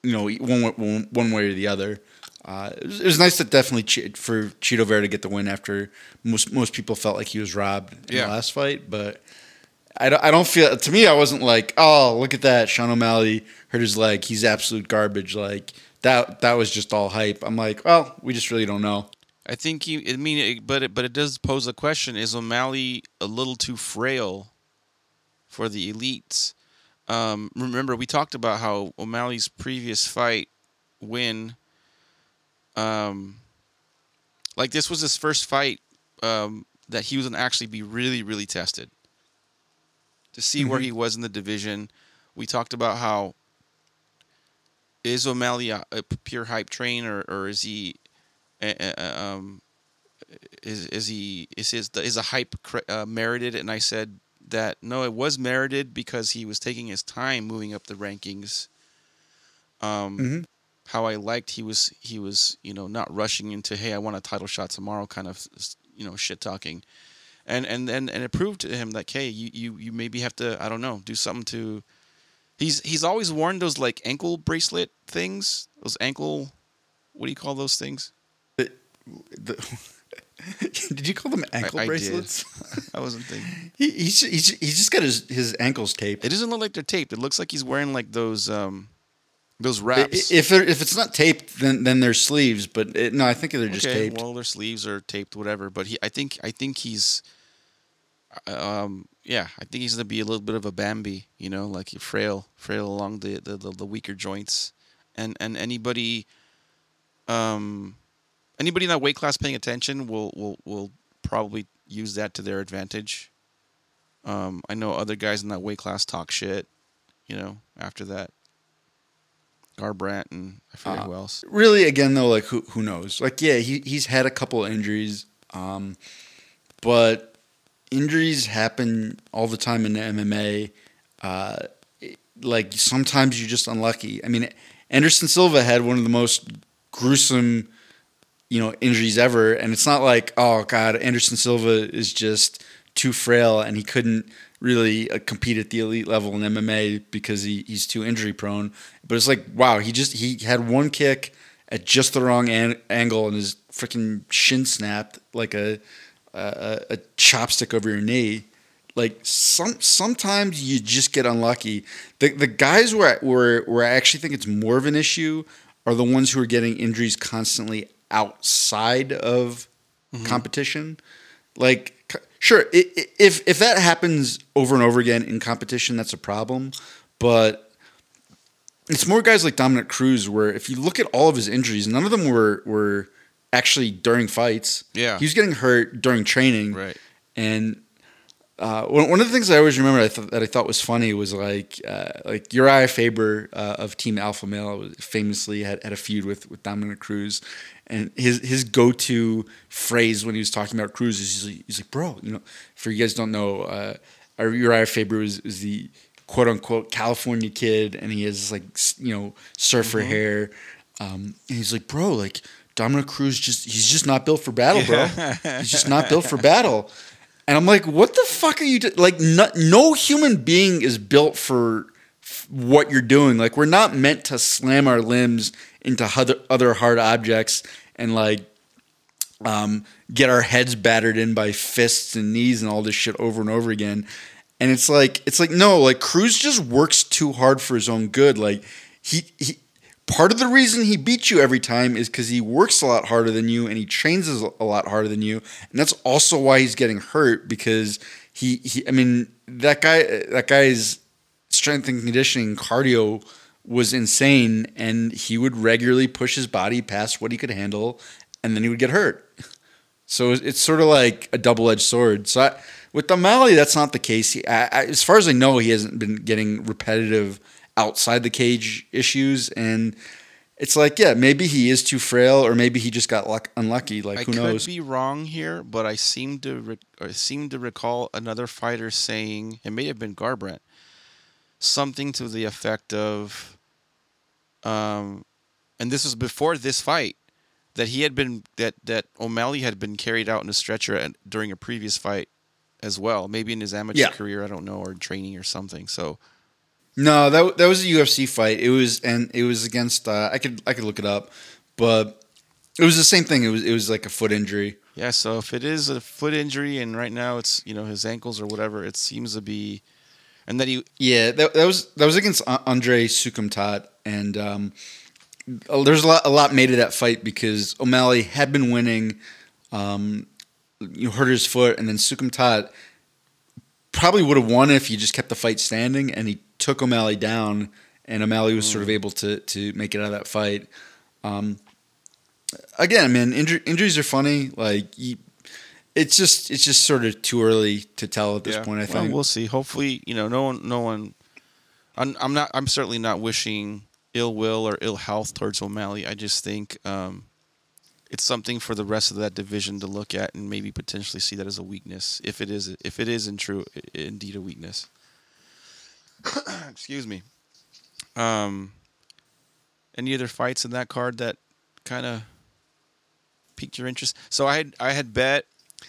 B: you know, one one, one way or the other. Uh, it, was, it was nice to definitely che- for Chito Vera to get the win after most most people felt like he was robbed in
C: Yeah.
B: the last fight, but I don't, I don't feel to me I wasn't like oh look at that Sean O'Malley hurt his leg he's absolute garbage like that that was just all hype. I'm like well we just really don't know.
C: I think he. I mean, it, but it, but it does pose a question: Is O'Malley a little too frail for the elites? Um, remember, we talked about how O'Malley's previous fight win. Um, like this was his first fight um, that he was gonna actually be really, really tested to see where
B: Mhm.
C: he was in the division. We talked about how is O'Malley a, a pure hype train or, or is he uh, um, is is he is his is a hype uh, merited? And I said that no, it was merited because he was taking his time moving up the rankings. Um,
B: Mhm.
C: how I liked he was he was you know not rushing into hey I want a title shot tomorrow kind of you know shit talking, and and and and it proved to him that hey you you you maybe have to I don't know do something to. He's he's always worn those like ankle bracelet things, those ankle, what do you call those things?
B: The, did you call them ankle
C: I did.
B: bracelets?
C: I wasn't thinking.
B: he, he's, he's he's just got his his ankles taped.
C: It doesn't look like they're taped. It looks like he's wearing like those um those wraps.
B: If if it's not taped, then then they're sleeves. But it, no, I think they're just
C: okay,
B: taped.
C: well their sleeves are taped, whatever. But he, I think, I think he's, um, yeah, I think he's gonna be a little bit of a Bambi, you know, like frail, frail along the the, the, the weaker joints, and and anybody, um, anybody in that weight class paying attention will will will probably use that to their advantage. Um, I know other guys in that weight class talk shit, you know, after that. Garbrandt and I forget
B: Uh,
C: who else.
B: really again though like who who knows like yeah he he's had a couple injuries um but injuries happen all the time in the MMA uh like sometimes you're just unlucky i mean Anderson Silva had one of the most gruesome you know injuries ever and it's not like oh god Anderson Silva is just too frail and he couldn't really uh, compete at the elite level in MMA because he, he's too injury prone. But it's like, wow, he just he had one kick at just the wrong an- angle and his freaking shin snapped like a, a a chopstick over your knee. Like some sometimes you just get unlucky. The the guys where I, where where I actually think it's more of an issue are the ones who are getting injuries constantly outside of mm-hmm. competition. Like, sure, if if that happens over and over again in competition, that's a problem. But it's more guys like Dominick Cruz, where if you look at all of his injuries, none of them were were actually during fights.
C: Yeah.
B: he was getting hurt during training.
C: Right.
B: And uh, one, of the things I always remember that I thought was funny was like uh, like Uriah Faber uh, of Team Alpha Male famously had, had a feud with, with Dominick Cruz, and his his go to phrase when he was talking about Cruz is he's like, he's like bro you know for you guys don't know uh, Uriah Faber was, was the quote unquote California kid, and he has like you know surfer hair. Um, and he's like, bro, like Dominick Cruz just he's just not built for battle, bro. he's just not built for battle. And I'm like, what the fuck are you do-? like? No, no human being is built for f- what you're doing. Like, we're not meant to slam our limbs into other other hard objects and like um, get our heads battered in by fists and knees and all this shit over and over again. And it's like it's like no, like Cruz just works too hard for his own good. Like he he part of the reason he beats you every time is because he works a lot harder than you and he trains a lot harder than you. And that's also why he's getting hurt because he, he I mean that guy that guy's strength and conditioning cardio was insane and he would regularly push his body past what he could handle and then he would get hurt. So it's it's sort of like a double-edged sword. So I, with O'Malley, that's not the case. He, I, I, as far as I know, he hasn't been getting repetitive outside the cage issues, and it's like, yeah, maybe he is too frail, or maybe he just got luck, unlucky. Like
C: I
B: who
C: could
B: knows?
C: be wrong here, but I seem to re- I seem to recall another fighter saying it may have been Garbrandt, something to the effect of, um, and this was before this fight, that he had been that that O'Malley had been carried out in a stretcher at, during a previous fight, as well. Maybe in his amateur
B: Yeah.
C: career, I don't know, or training or something. So
B: No, that that was a UFC fight. It was and it was against. Uh, I could I could look it up, but it was the same thing. It was it was like a foot injury.
C: Yeah, so if it is a foot injury and right now it's you know his ankles or whatever, it seems to be, and that he
B: Yeah, that, that was that was against Andre Soukhamthath, and um, there's a lot a lot made of that fight because O'Malley had been winning. Um, you know, hurt his foot, and then Soukhamthath probably would have won if he just kept the fight standing, and he took O'Malley down, and O'Malley was sort of able to to make it out of that fight. Um, again, man, inju- injuries are funny. Like, you, it's just it's just sort of too early to tell at this
C: Yeah.
B: point. I
C: well,
B: think.
C: we'll see. Hopefully, you know, no one, no one. I'm, I'm not. I'm certainly not wishing ill will or ill health towards O'Malley. I just think um, it's something for the rest of that division to look at and maybe potentially see that as a weakness, if it is, if it is in true, indeed a weakness. Excuse me. Um. Any other fights in that card that kind of piqued your interest? So I had I had bet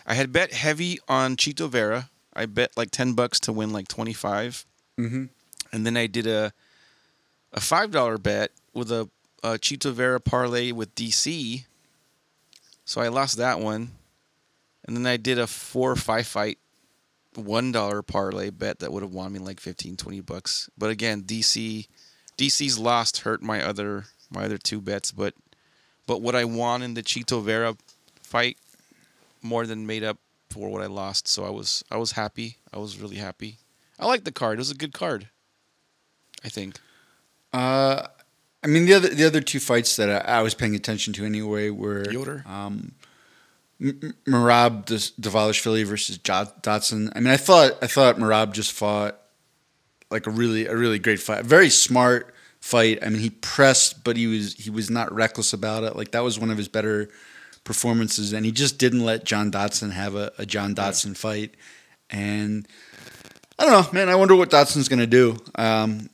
C: I had bet heavy on Chito Vera. I bet like ten bucks to win like twenty five,
B: Mhm.
C: and then I did a a five dollar bet with a, a Chito Vera parlay with DC. So I lost that one, and then I did a four or five fight one dollar parlay bet that would have won me like 15 20 bucks. But again dc dc's lost hurt my other my other two bets. But but what i won in the chito vera fight more than made up for what i lost. So i was i was happy. I was really happy. I like the card. It was a good card i think.
B: Uh, I mean the other the other two fights that I, I was paying attention to anyway were
C: Yoder?
B: um, M- Merab Dvalishvili versus Dodson. I mean, I thought I thought Merab just fought like a really a really great fight, a very smart fight. I mean, he pressed, but he was he was not reckless about it. Like that was one of his better performances, and he just didn't let John Dodson have a, a John Dodson fight. And I don't know, man. I wonder what Dodson's going to do. Um,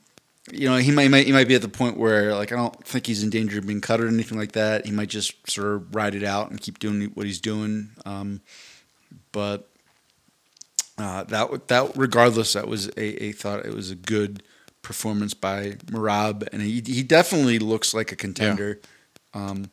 B: you know, he might, he might he might be at the point where like I don't think he's in danger of being cut or anything like that. He might just sort of ride it out and keep doing what he's doing. Um, but uh, that that regardless, that was a, a thought it was a good performance by Merab, and he he definitely looks like a contender. Um,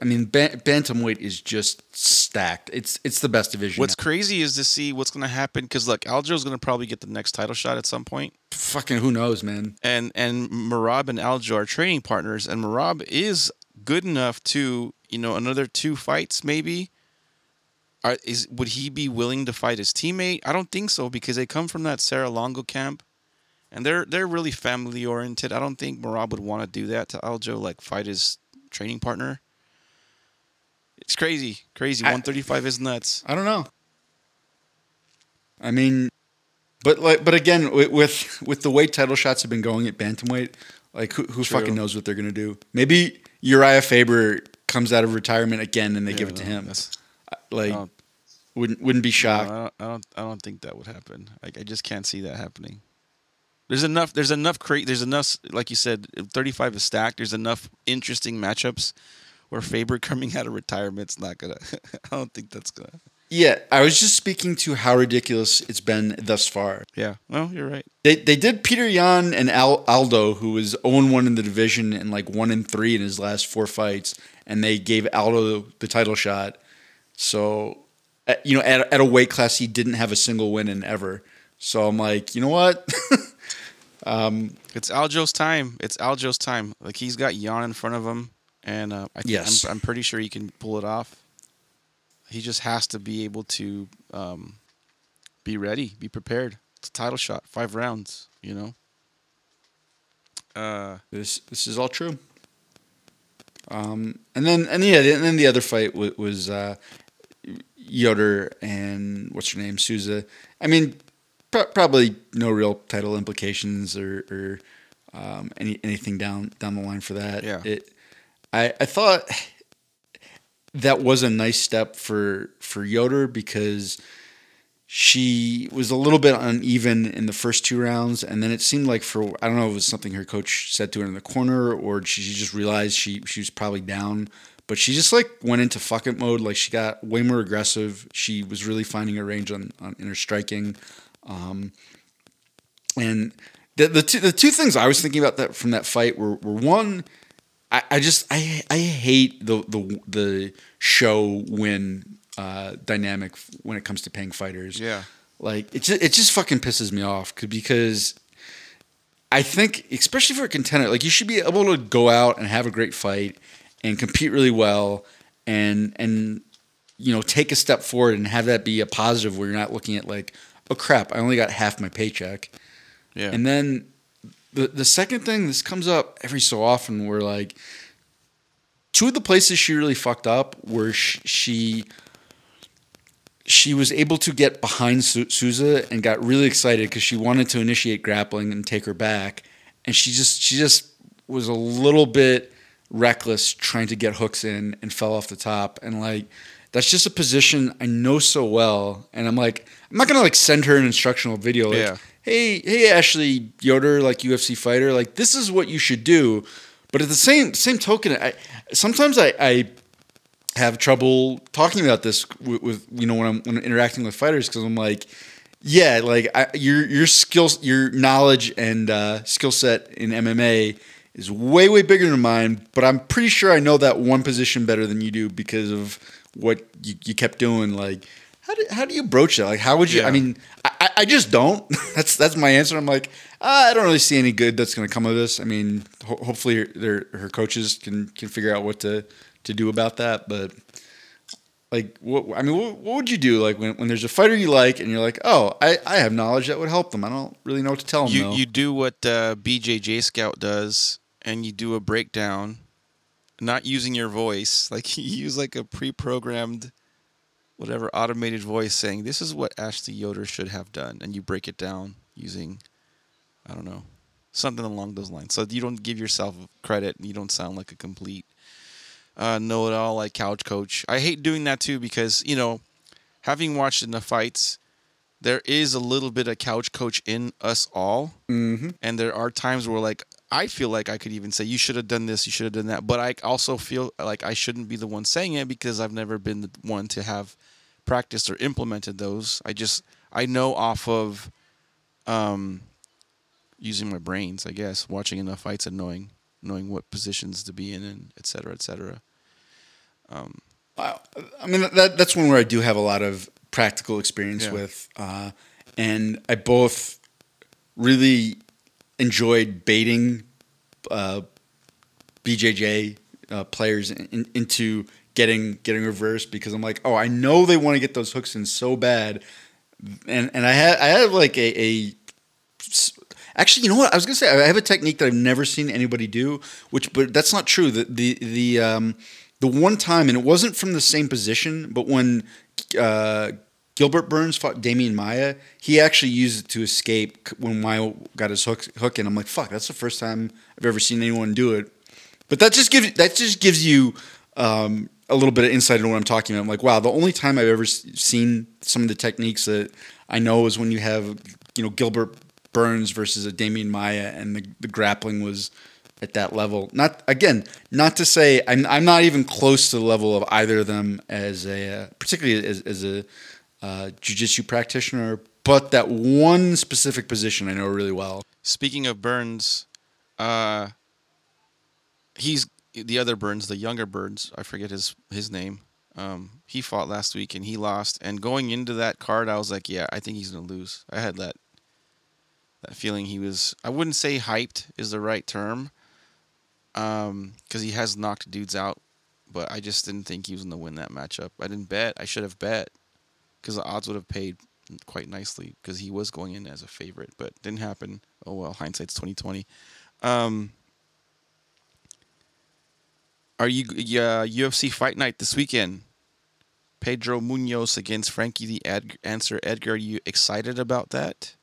B: I mean, ban- bantamweight is just stacked. It's it's the best division.
C: what's crazy is to see what's going to happen because look aljo's going to probably get the next title shot at some point
B: fucking who knows, man.
C: and and Merab and Aljo are training partners, and Merab is good enough to you know another two fights maybe. Are, is would he be willing to fight his teammate? I don't think so because they come from that Serra-Longo camp, and they're they're really family oriented. I don't think Merab would want to do that to Aljo, like fight his training partner. It's crazy, crazy.
B: I-
C: One thirty five is nuts.
B: I don't know. I mean, but like, but again, with with, with the way title shots have been going at bantamweight, like who, who
C: True.
B: fucking knows what they're gonna do? Maybe Uriah Faber comes out of retirement again and they give it to him. Like,
C: um,
B: wouldn't wouldn't be
C: No,
B: shocked.
C: I don't, I don't. I don't think that would happen. Like I just can't see that happening. There's enough. There's enough. Cra- there's enough. Like you said, 35 is stacked. There's enough interesting matchups where Faber coming out of retirement's not gonna. I don't think that's gonna.
B: Yeah, I was just speaking to how ridiculous it's been thus far.
C: Yeah. Well, you're right.
B: They they did Peter Yan and Al, Aldo, who was 0 1 in the division and like 1 and 3 in his last four fights, and they gave Aldo the title shot. So, you know, at, at a weight class he didn't have a single win in ever. So I'm like, you know what?
C: Um, it's Aljo's time. It's Aljo's time. Like he's got Yan in front of him, and uh, I think
B: Yes.
C: I'm, I'm pretty sure he can pull it off. He just has to be able to um, be ready, be prepared. It's a title shot, five rounds. You know. Uh,
B: this this is all true. Um, and then and yeah, and then the other fight was, was uh, Yoder and what's her name, Souza. I mean, pro- probably no real title implications or, or um, any anything down down the line for that.
C: Yeah.
B: It, I I thought that was a nice step for for Yoder because she was a little bit uneven in the first two rounds, and then it seemed like for I don't know if it was something her coach said to her in the corner or she just realized she she was probably down, but she just like went into fuck it mode. Like she got way more aggressive. She was really finding her range on, on in her striking, um, and the the two the two things I was thinking about that from that fight were were one. I, I just I I hate the the the show win uh, dynamic when it comes to paying fighters.
C: Yeah.
B: like it just it just fucking pisses me off because I think especially for a contender, like you should be able to go out and have a great fight and compete really well and and you know take a step forward and have that be a positive where you're not looking at like oh crap I only got half my paycheck
C: yeah.
B: and then the the second thing, this comes up every so often, where like two of the places she really fucked up were sh- she she was able to get behind Su- Souza and got really excited because she wanted to initiate grappling and take her back, and she just she just was a little bit reckless trying to get hooks in and fell off the top. And like that's just a position I know so well and I'm like I'm not gonna like send her an instructional video like
C: Yeah.
B: hey hey Ashley Yoder like UFC fighter like this is what you should do but at the same same token I sometimes I, I have trouble talking about this with, with you know when I'm when I'm interacting with fighters because I'm like yeah like I, your your skills your knowledge and uh, skill set in MMA is way way bigger than mine but I'm pretty sure I know that one position better than you do because of what you, you kept doing like how do, how do you broach that? Like how would you
C: Yeah.
B: I mean I, I- just don't. That's that's my answer. I'm like ah, I don't really see any good that's going to come of this. I mean ho- hopefully her, their, her coaches can can figure out what to to do about that but like what I mean what, what would you do like when, when there's a fighter you like and you're like oh I, I have knowledge that would help them. I don't really know what to tell them
C: you
B: though.
C: you do what uh, BJJ Scout does, and you do a breakdown, not using your voice. Like you use like a pre-programmed, whatever automated voice saying, "This is what Ashley Yoder should have done," and you break it down using, I don't know, something along those lines. So you don't give yourself credit, and you don't sound like a complete uh, know-it-all like couch coach. I hate doing that too because you know, having watched enough fights there is a little bit of couch coach in us all. Mm-hmm. And there are times where, like, I feel like I could even say, you should have done this, you should have done that. But I also feel like I shouldn't be the one saying it because I've never been the one to have practiced or implemented those. I just, I know off of um, using my brains, I guess, watching enough fights and knowing, knowing what positions to be in and et cetera, et cetera.
B: I I mean that that's one where I do have a lot of practical experience
C: Yeah.
B: with, uh, and I both really enjoyed baiting uh, BJJ uh, players in, into getting getting reversed because I'm like, oh, I know they want to get those hooks in so bad, and and I had I have like a, a Actually, you know what? I was gonna say I have a technique that I've never seen anybody do, which but that's not true. The the the um the one time, and it wasn't from the same position, but when uh, Gilbert Burns fought Demian Maia, he actually used it to escape when Maia got his hook hook in. I'm like, fuck, that's the first time I've ever seen anyone do it. But that just gives that just gives you um, a little bit of insight into what I'm talking about. I'm like, wow, the only time I've ever seen some of the techniques that I know is when you have you know Gilbert Burns versus a Demian Maia, and the, the grappling was at that level. Not again, not to say I'm I'm not even close to the level of either of them as a uh, particularly as, as a uh, jujitsu practitioner, but that one specific position I know really well.
C: Speaking of Burns, uh, he's the other Burns, the younger Burns. I forget his his name. Um, he fought last week and he lost. And going into that card, I was like, yeah, I think he's gonna lose. I had that that feeling. He was. I wouldn't say hyped is the right term, um, because he has knocked dudes out. But I just didn't think he was gonna win that matchup. I didn't bet. I should have bet, because the odds would have paid quite nicely because he was going in as a favorite, but didn't happen. Oh well, hindsight's twenty twenty. Um, are you uh, UFC Fight Night this weekend? Pedro Munhoz against Frankie the Ed- Answer Edgar. Are you excited about that?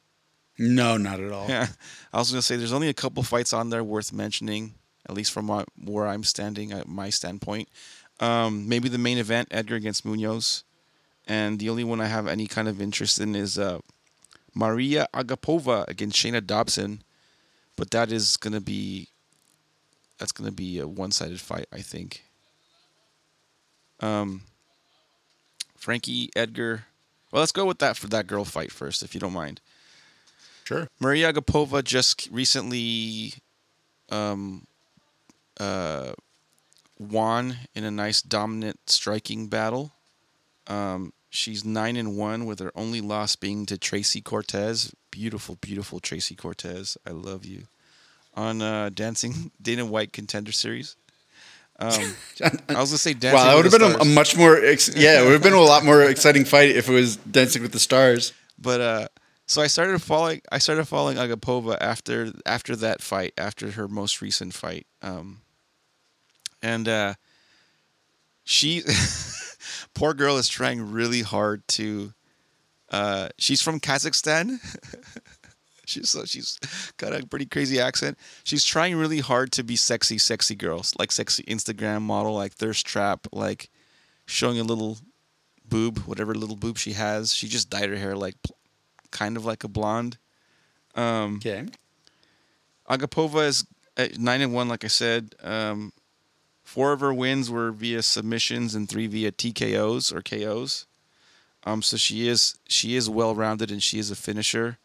B: No, not at all.
C: Yeah, I was gonna say there's only a couple fights on there worth mentioning, at least from my, where I'm standing, at my standpoint. Um, maybe the main event, Edgar against Munhoz, and the only one I have any kind of interest in is uh, Maria Agapova against Shana Dobson, but that is gonna be that's gonna be a one-sided fight, I think. Um, Frankie Edgar. Well, let's go with that for that girl fight first, if you don't mind.
B: Sure.
C: Maria Agapova just recently um, uh, won in a nice dominant striking battle. Um, she's nine and one, with her only loss being to Tracy Cortez. Beautiful, beautiful Tracy Cortez. I love you. On uh, Dancing Dana White Contender Series. Um, I was gonna say Dancing.
B: Wow, that would have been a, a much more ex- yeah, it would have been a lot more exciting fight if it was Dancing with the Stars.
C: But uh, so I started following. I started following Agapova after after that fight, after her most recent fight. Um, and uh, she, poor girl, is trying really hard to. Uh, she's from Kazakhstan. she's so she's got a pretty crazy accent. She's trying really hard to be sexy, sexy girls, like sexy Instagram model, like thirst trap, like showing a little boob, whatever little boob she has. She just dyed her hair like kind of like a blonde. Um,
B: Okay.
C: Agapova is at nine and one, like I said. Um, four of her wins were via submissions and three via TKOs or KOs. Um, so she is she is well rounded and she is a finisher.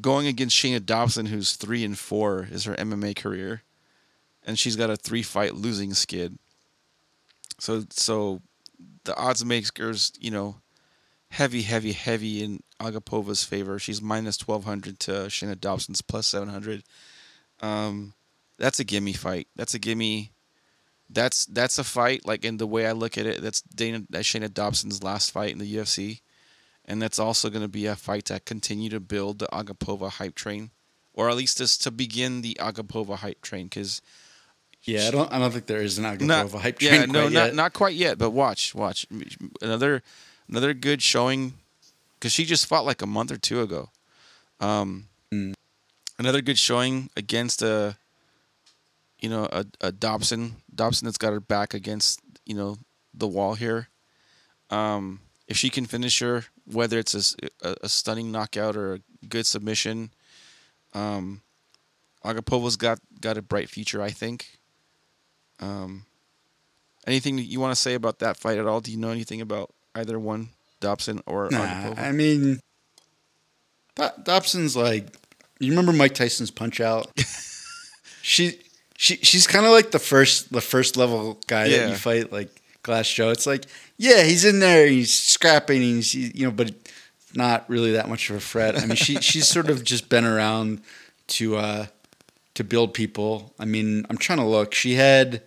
C: Going against Shana Dobson, who's three and four, is her MMA career, and she's got a three fight losing skid. So so, the odds makers, you know, heavy, heavy, heavy in Agapova's favor. She's minus twelve hundred to Shana Dobson's plus seven hundred. Um, that's a gimme fight. That's a gimme. That's that's a fight. Like in the way I look at it, that's Dana that's Shana Dobson's last fight in the UFC, and that's also going to be a fight to continue to build the Agapova hype train, or at least just to begin the Agapova hype train. Because
B: Yeah, I don't. I don't think there is an Agapova
C: not
B: hype train
C: yeah, no, not
B: yet.
C: not quite yet. But watch, watch another another good showing because she just fought like a month or two ago. Um,
B: Mm.
C: another good showing against a you know a, a Dobson Dobson that's got her back against you know the wall here. Um, if she can finish her, whether it's a, a, stunning knockout or a good submission, um, Agapova's got got a bright future, I think. Um, anything you want to say about that fight at all? Do you know anything about either one, Dobson or
B: Nah,
C: Agapova?
B: I mean, Dobson's like. You remember Mike Tyson's Punch Out? she, she, she's kind of like the first, the first level guy that you fight, like Glass Joe. It's like, yeah, he's in there, he's scrapping, he's, you know, but not really that much of a threat. I mean, she, she's sort of just been around to, uh, to build people. I mean, I'm trying to look. She had,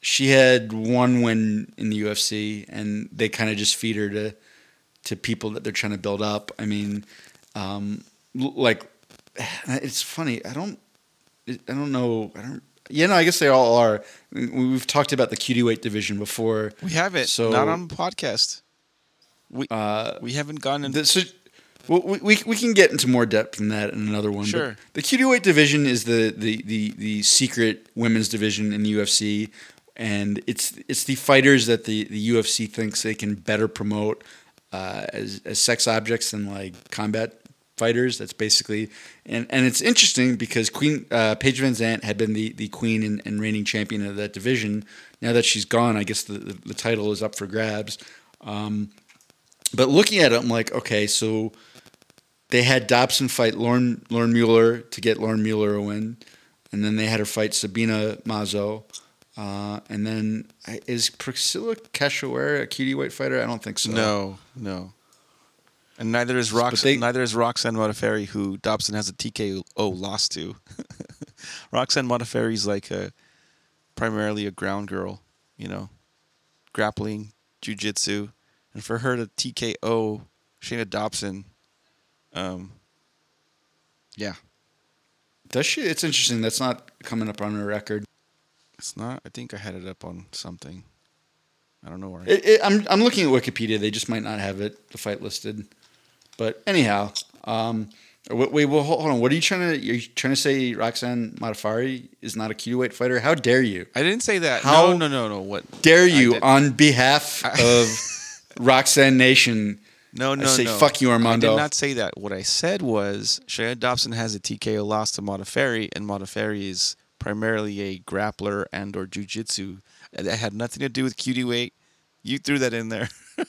B: she had one win in the UFC, and they kind of just feed her to to people that they're trying to build up. I mean, um, like it's funny. I don't, I don't know. I don't. Yeah, no, I guess they all are. We- We've talked about the cutie weight division before.
C: we have it,
B: So-
C: not on the podcast. We
B: Uh,
C: we haven't gone into
B: so, well, we, we we can get into more depth in that in another one. but
C: Sure.
B: the cutie weight division is the, the, the, the secret women's division in the UFC, and it's it's the fighters that the, the UFC thinks they can better promote uh, as as sex objects than like combat fighters. That's basically and and it's interesting because Queen uh, Paige VanZant had been the the queen and, and reigning champion of that division. Now that she's gone, I guess the the, the title is up for grabs. Um, but looking at it, I'm like, okay, so they had Dobson fight Lauren Lauren Mueller to get Lauren Mueller a win, and then they had her fight Sabina Mazo. Uh, and then is Priscilla Cachoeira a cutie weight fighter? I don't think so.
C: No, no. And neither is Roxanne.
B: they-
C: neither is Roxanne Modafferi, who Dobson has a TKO loss to. Roxanne Modafferi's like a primarily a ground girl, you know, grappling, jujitsu, and for her to TKO Shana Dobson, um, yeah,
B: Does she? It's interesting. That's not coming up on her record.
C: it's not. I think I had it up on something. I don't know where.
B: It, it, I'm I'm looking at Wikipedia. They just might not have it the fight listed. But anyhow, um, wait, wait, well, hold on. What are you trying to? Are you trying to say Roxanne Modafferi is not a cutie weight fighter? How dare you?
C: I didn't say that.
B: How-
C: no, no, no, no. What?
B: Dare you on behalf of Roxanne Nation?
C: No, no, I
B: say,
C: no.
B: "Fuck you, Armando."
C: I did not say that. What I said was Shana Dobson has a TKO loss to Modafferi, and Modafferi is primarily a grappler and or jujitsu. That had nothing to do with cutie weight. You threw that in there.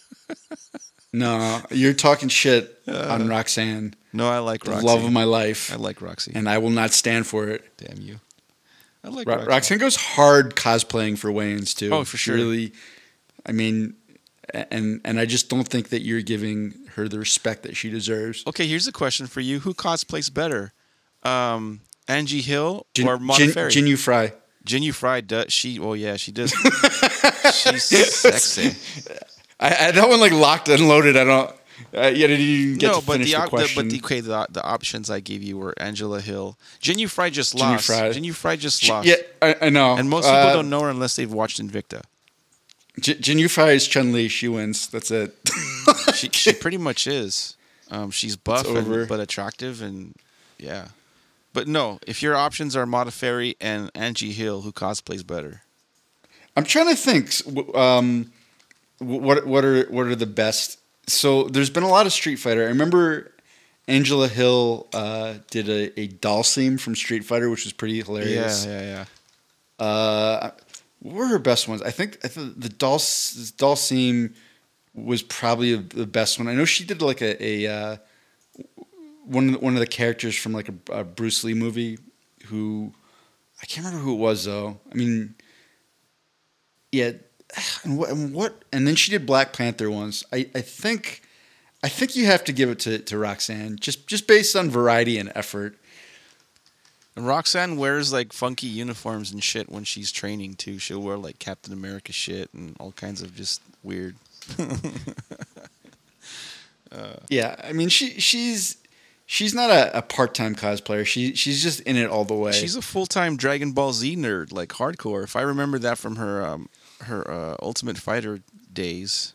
B: No, you're talking shit on Roxanne,
C: no, I like
B: the
C: Roxy.
B: love of my life,
C: I like Roxy.
B: and I will not stand for it.
C: Damn you. I like
B: Ro-
C: Roxy.
B: Roxanne goes hard cosplaying for weigh-ins too.
C: Oh, for sure.
B: Really, I mean, and and I just don't think that you're giving her the respect that she deserves.
C: Okay, here's a question for you: Who cosplays better, um, Angie Hill
B: Jin,
C: or
B: Jin,
C: Modafferi?
B: Jin Yu Fry.
C: JinYu Frey does she? Oh yeah, she does. She's sexy.
B: I, I that one like locked and loaded. I don't. Uh, yeah, did you get
C: no,
B: to
C: but
B: finish
C: the,
B: the,
C: op- the
B: question?
C: but the okay the, the options I gave you were Angela Hill, JinYu Frey just lost.
B: Frey.
C: JinYu Frey just lost.
B: yeah, I, I know.
C: and most people
B: Uh,
C: don't know her unless they've watched Invicta.
B: J- JinYu Frey is Chun Li. She wins. That's it.
C: She she pretty much is. Um, she's buff and, but attractive and yeah. But no, if your options are Modafferi and Angie Hill, who cosplays better?
B: I'm trying to think. Um, what what are what are the best? So there's been a lot of Street Fighter. I remember Angela Hill uh, did a, a doll theme from Street Fighter, which was pretty hilarious.
C: Yeah, yeah, yeah.
B: Uh, what were her best ones? I think I the doll doll theme was probably the best one. I know she did like a, a uh, one of the, one of the characters from like a, a Bruce Lee movie who I can't remember who it was though. I mean, yeah, and what and what and then she did Black Panther once. I, I think I think you have to give it to, to Roxanne just just based on variety and effort.
C: And Roxanne wears like funky uniforms and shit when she's training too. She'll wear like Captain America shit and all kinds of just weird.
B: Yeah, I mean she she's she's not a, a part time cosplayer. She she's just in it all the way.
C: She's a full time Dragon Ball Z nerd, like hardcore. If I remember that from her um, her uh, Ultimate Fighter days,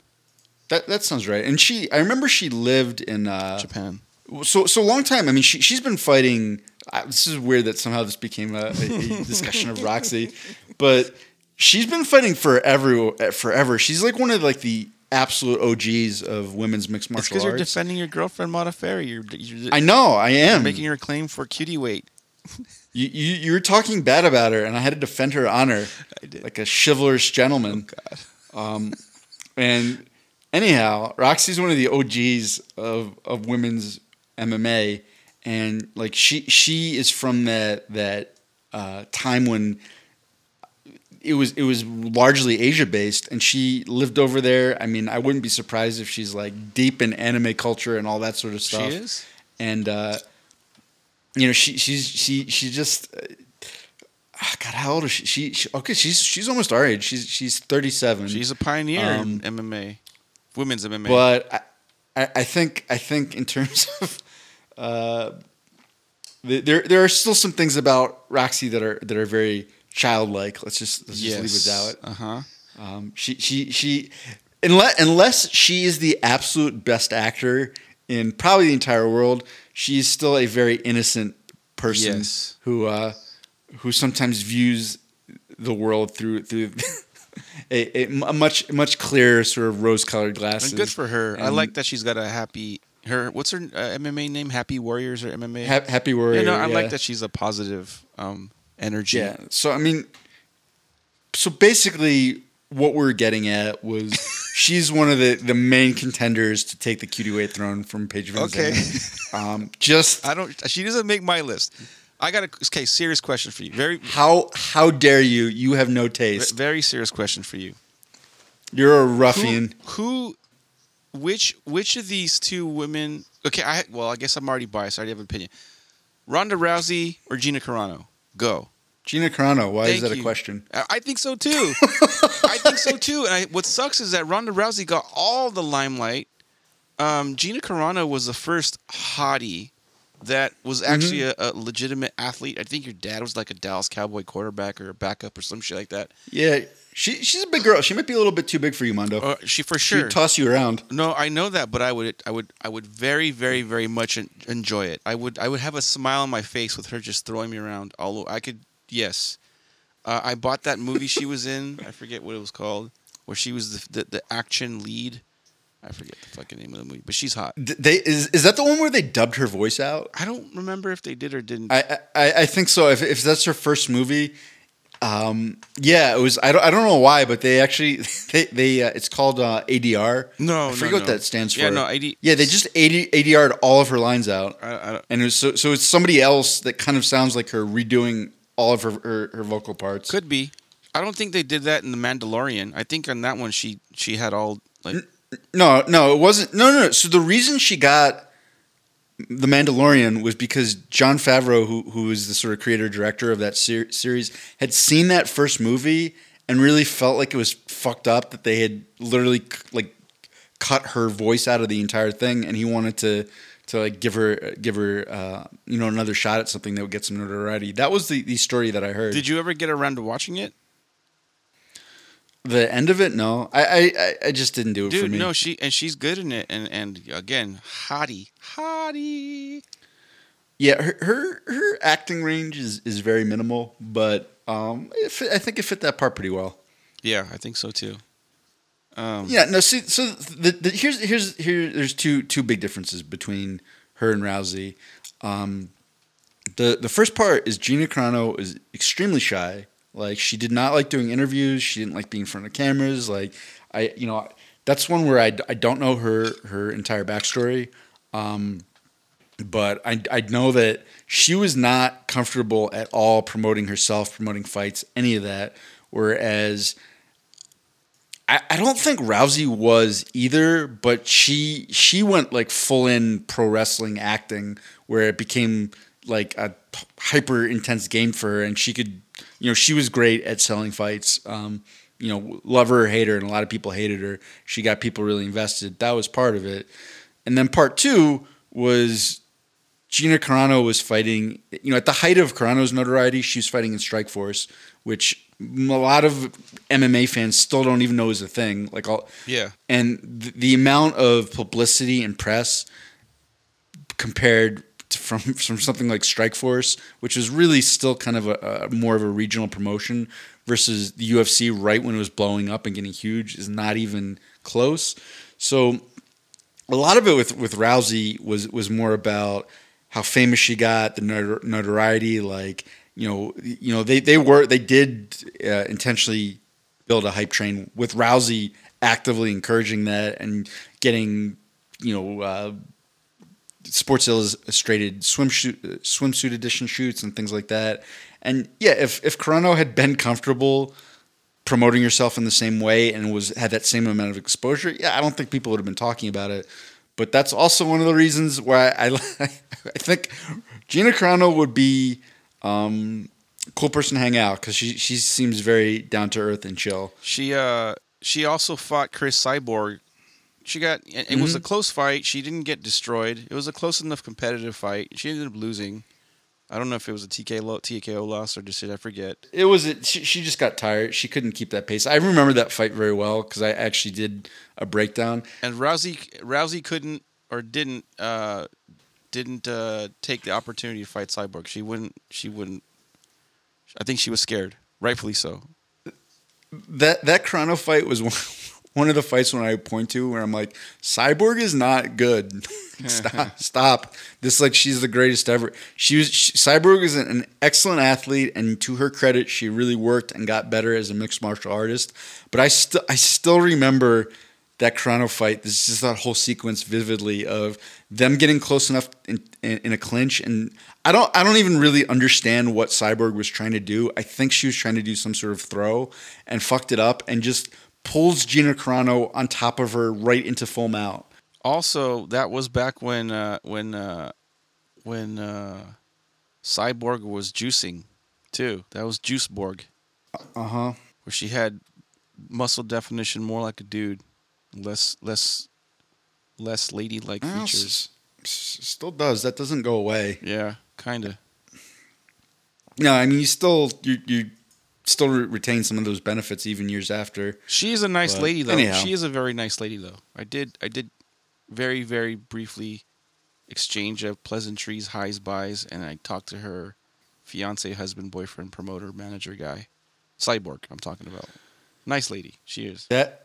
B: that that sounds right. And she I remember she lived in uh,
C: Japan.
B: so so long time. I mean she she's been fighting. Uh, this is weird that somehow this became a, a, discussion of Roxy, but she's been fighting forever forever. She's like one of like the absolute OGs of women's mixed martial arts.
C: because you're defending your girlfriend Modafferi. You're, you're,
B: I know I am.
C: making her claim for cutie weight.
B: You, you you were talking bad about her, and I had to defend her honor,
C: I did.
B: like a chivalrous gentleman. Oh Um, and anyhow, Roxy's one of the OGs of of women's MMA, and like she she is from that that uh, time when it was it was largely Asia based, and she lived over there. I mean, I wouldn't be surprised if she's like deep in anime culture and all that sort of stuff.
C: She is.
B: and uh, you know she she's she she just uh, ah, God how old is she? she? She okay she's she's almost our age she's she's thirty seven
C: She's a pioneer
B: Um,
C: in MMA, women's MMA.
B: but I, I think I think in terms of uh, there there are still some things about Roxy that are that are very childlike let's just let's just leave it out
C: Uh huh.
B: um, she she she unless unless she is the absolute best actor in probably the entire world, she's still a very innocent person
C: Yes.
B: who uh, who sometimes views the world through through a, a, a much much clearer sort of rose colored glasses.
C: And good for her. I like that she's got a happy Her what's her uh, MMA name? Happy Warriors or MMA?
B: Ha- Happy Warrior.
C: yeah, no, I
B: yeah.
C: like that she's a positive um, energy.
B: Yeah. So I mean, so basically, what we're getting at was she's one of the the main contenders to take the cutie weight throne from Paige Van
C: Okay.
B: Um, just
C: I don't. She doesn't make my list. I got a okay. Serious question for you. Very,
B: how how dare you? You have no taste.
C: very serious question for you.
B: You're a
C: Who,
B: ruffian.
C: who, which, which of these two women? Okay, I well, I guess I'm already biased. I already have an opinion. Ronda Rousey or Gina Carano? Go.
B: Gina Carano. Why
C: Thank
B: is that a question?
C: I think so too. I think so too. And I, what sucks is that Ronda Rousey got all the limelight. Um, Gina Carano was the first hottie that was actually
B: Mm-hmm.
C: a, a legitimate athlete. I think your dad was like a Dallas Cowboy quarterback or a backup or some shit like that.
B: Yeah, she she's a big girl. She might be a little bit too big for you, Mondo.
C: Uh, she for sure She'd
B: toss you around.
C: No, I know that, but I would, I would, I would very, very, very much enjoy it. I would, I would have a smile on my face with her just throwing me around. All o- I could, yes. Uh, I bought that movie she was in. I forget what it was called, where she was the the, the action lead. I forget the fucking name of the movie, but she's hot.
B: They is is that the one where they dubbed her voice out?
C: I don't remember if they did or didn't.
B: I I, I think so. If if that's her first movie, um, yeah, it was. I don't I don't know why, but they actually they they uh, it's called uh, ADR.
C: no,
B: I forget
C: no.
B: what that stands for.
C: Yeah, no, AD.
B: Yeah, they just AD, ADR'd all of her lines out,
C: I, I don't,
B: and it was so so it's somebody else that kind of sounds like her redoing all of her her, her vocal parts.
C: could be. I don't think they did that in the Mandalorian. I think on that one she she had all like
B: No, no, it wasn't. No, no. no. So the reason she got the Mandalorian was because Jon Favreau, who who is the sort of creator director of that ser- series, had seen that first movie and really felt like it was fucked up that they had literally c- like cut her voice out of the entire thing, and he wanted to to like give her give her uh, you know another shot at something that would get some notoriety. That was the the story that I heard.
C: Did you ever get around to watching it?
B: the end of it? No, I I, I- just didn't do it for
C: Dude,
B: me.
C: no, she and she's good in it, and and again, hottie, hottie.
B: Yeah, her her, her acting range is, is very minimal, but um, it fit, I think it fit that part pretty well.
C: Yeah, I think so too. Um,
B: Yeah, no, see, so the, the here's here's here there's two two big differences between her and Rousey. Um, the the first part is Gina Carano is extremely shy. Like she did not like doing interviews. She didn't like being in front of cameras. Like I, you know, that's one where I, I don't know her her entire backstory. Um, but I, I know that she was not comfortable at all promoting herself, promoting fights, any of that. Whereas I, I don't think Rousey was either, but she she went like full in pro wrestling acting where it became like a hyper intense game for her, and she could, you know, she was great at selling fights. Um, you know, love her or hate her, and a lot of people hated her. She got people really invested. That was part of it, and then part two was Gina Carano was fighting, you know, at the height of Carano's notoriety, she was fighting in Strikeforce, which a lot of MMA fans still don't even know is a thing. Like all,
C: yeah,
B: and the, the amount of publicity and press compared to, from from something like Strikeforce, which is really still kind of a, a more of a regional promotion, versus the UFC right when it was blowing up and getting huge, is not even close. So a lot of it with with Rousey was was more about how famous she got, the notoriety, like you know, you know they they were they did uh, intentionally build a hype train with Rousey actively encouraging that and getting you know uh, Sports Illustrated swimsuit swimsuit edition shoots and things like that. And yeah, if if Carano had been comfortable promoting herself in the same way and was had that same amount of exposure, yeah, I don't think people would have been talking about it. But that's also one of the reasons why I I, I think Gina Carano would be um, cool person to hang out because she she seems very down to earth and chill.
C: she uh she also fought Cris Cyborg. She got it it was a close fight. She didn't get destroyed. It was a close enough competitive fight. She ended up losing. I don't know if it was a TK lo- TKO loss or just did I forget.
B: It was it, she, she just got tired. She couldn't keep that pace. I remember that fight very well because I actually did a breakdown.
C: And Rousey Rousey couldn't or didn't uh didn't uh take the opportunity to fight Cyborg. She wouldn't she wouldn't I think she was scared, rightfully so.
B: That that Carano fight was one, one of the fights when I point to where I'm like, Cyborg is not good. stop, stop. This like she's the greatest ever. She was she, Cyborg is an, an excellent athlete, and to her credit, she really worked and got better as a mixed martial artist. But I still I still remember that Carano fight. This is just that whole sequence vividly of them getting close enough in, in, in, a clinch, and I don't I don't even really understand what Cyborg was trying to do. I think she was trying to do some sort of throw and fucked it up, and just pulls Gina Carano on top of her right into full mount.
C: Also, that was back when uh, when uh, when uh, Cyborg was juicing too. That was Juiceborg.
B: Uh huh.
C: Where she had muscle definition more like a dude, less less less ladylike
B: Well,
C: features.
B: s- s- still does. That doesn't go away.
C: Yeah, kind of.
B: No, I mean you still you you still re- retain some of those benefits even years after.
C: She is a nice
B: But
C: lady though.
B: anyhow.
C: She is a very nice lady though. I did I did very very briefly exchange of pleasantries, highs, buys, and I talked to her fiance, husband, boyfriend, promoter, manager guy, cyborg. I'm talking about. Nice lady. She is.
B: That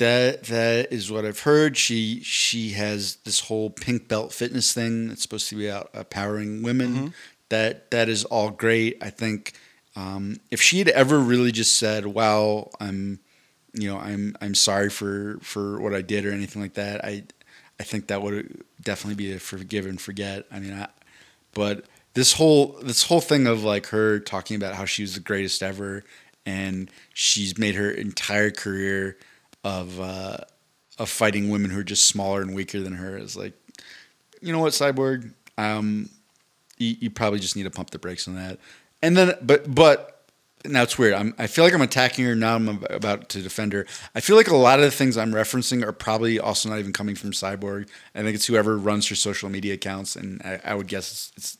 B: that that is what I've heard. She she has this whole pink belt fitness thing that's supposed to be about empowering women.
C: Mhm.
B: That that is all great. I think um, if she had ever really just said, "Wow, I'm," you know, I'm I'm sorry for for what I did or anything like that, I I think that would definitely be a forgive and forget. I mean, I, but this whole this whole thing of like her talking about how she was the greatest ever and she's made her entire career of uh, of fighting women who are just smaller and weaker than her is like, you know what, Cyborg, um, you, you probably just need to pump the brakes on that. And then, but but now it's weird. I'm, I feel like I'm attacking her now. I'm about to defend her. I feel like a lot of the things I'm referencing are probably also not even coming from Cyborg. I think it's whoever runs her social media accounts, and I, I would guess it's, it's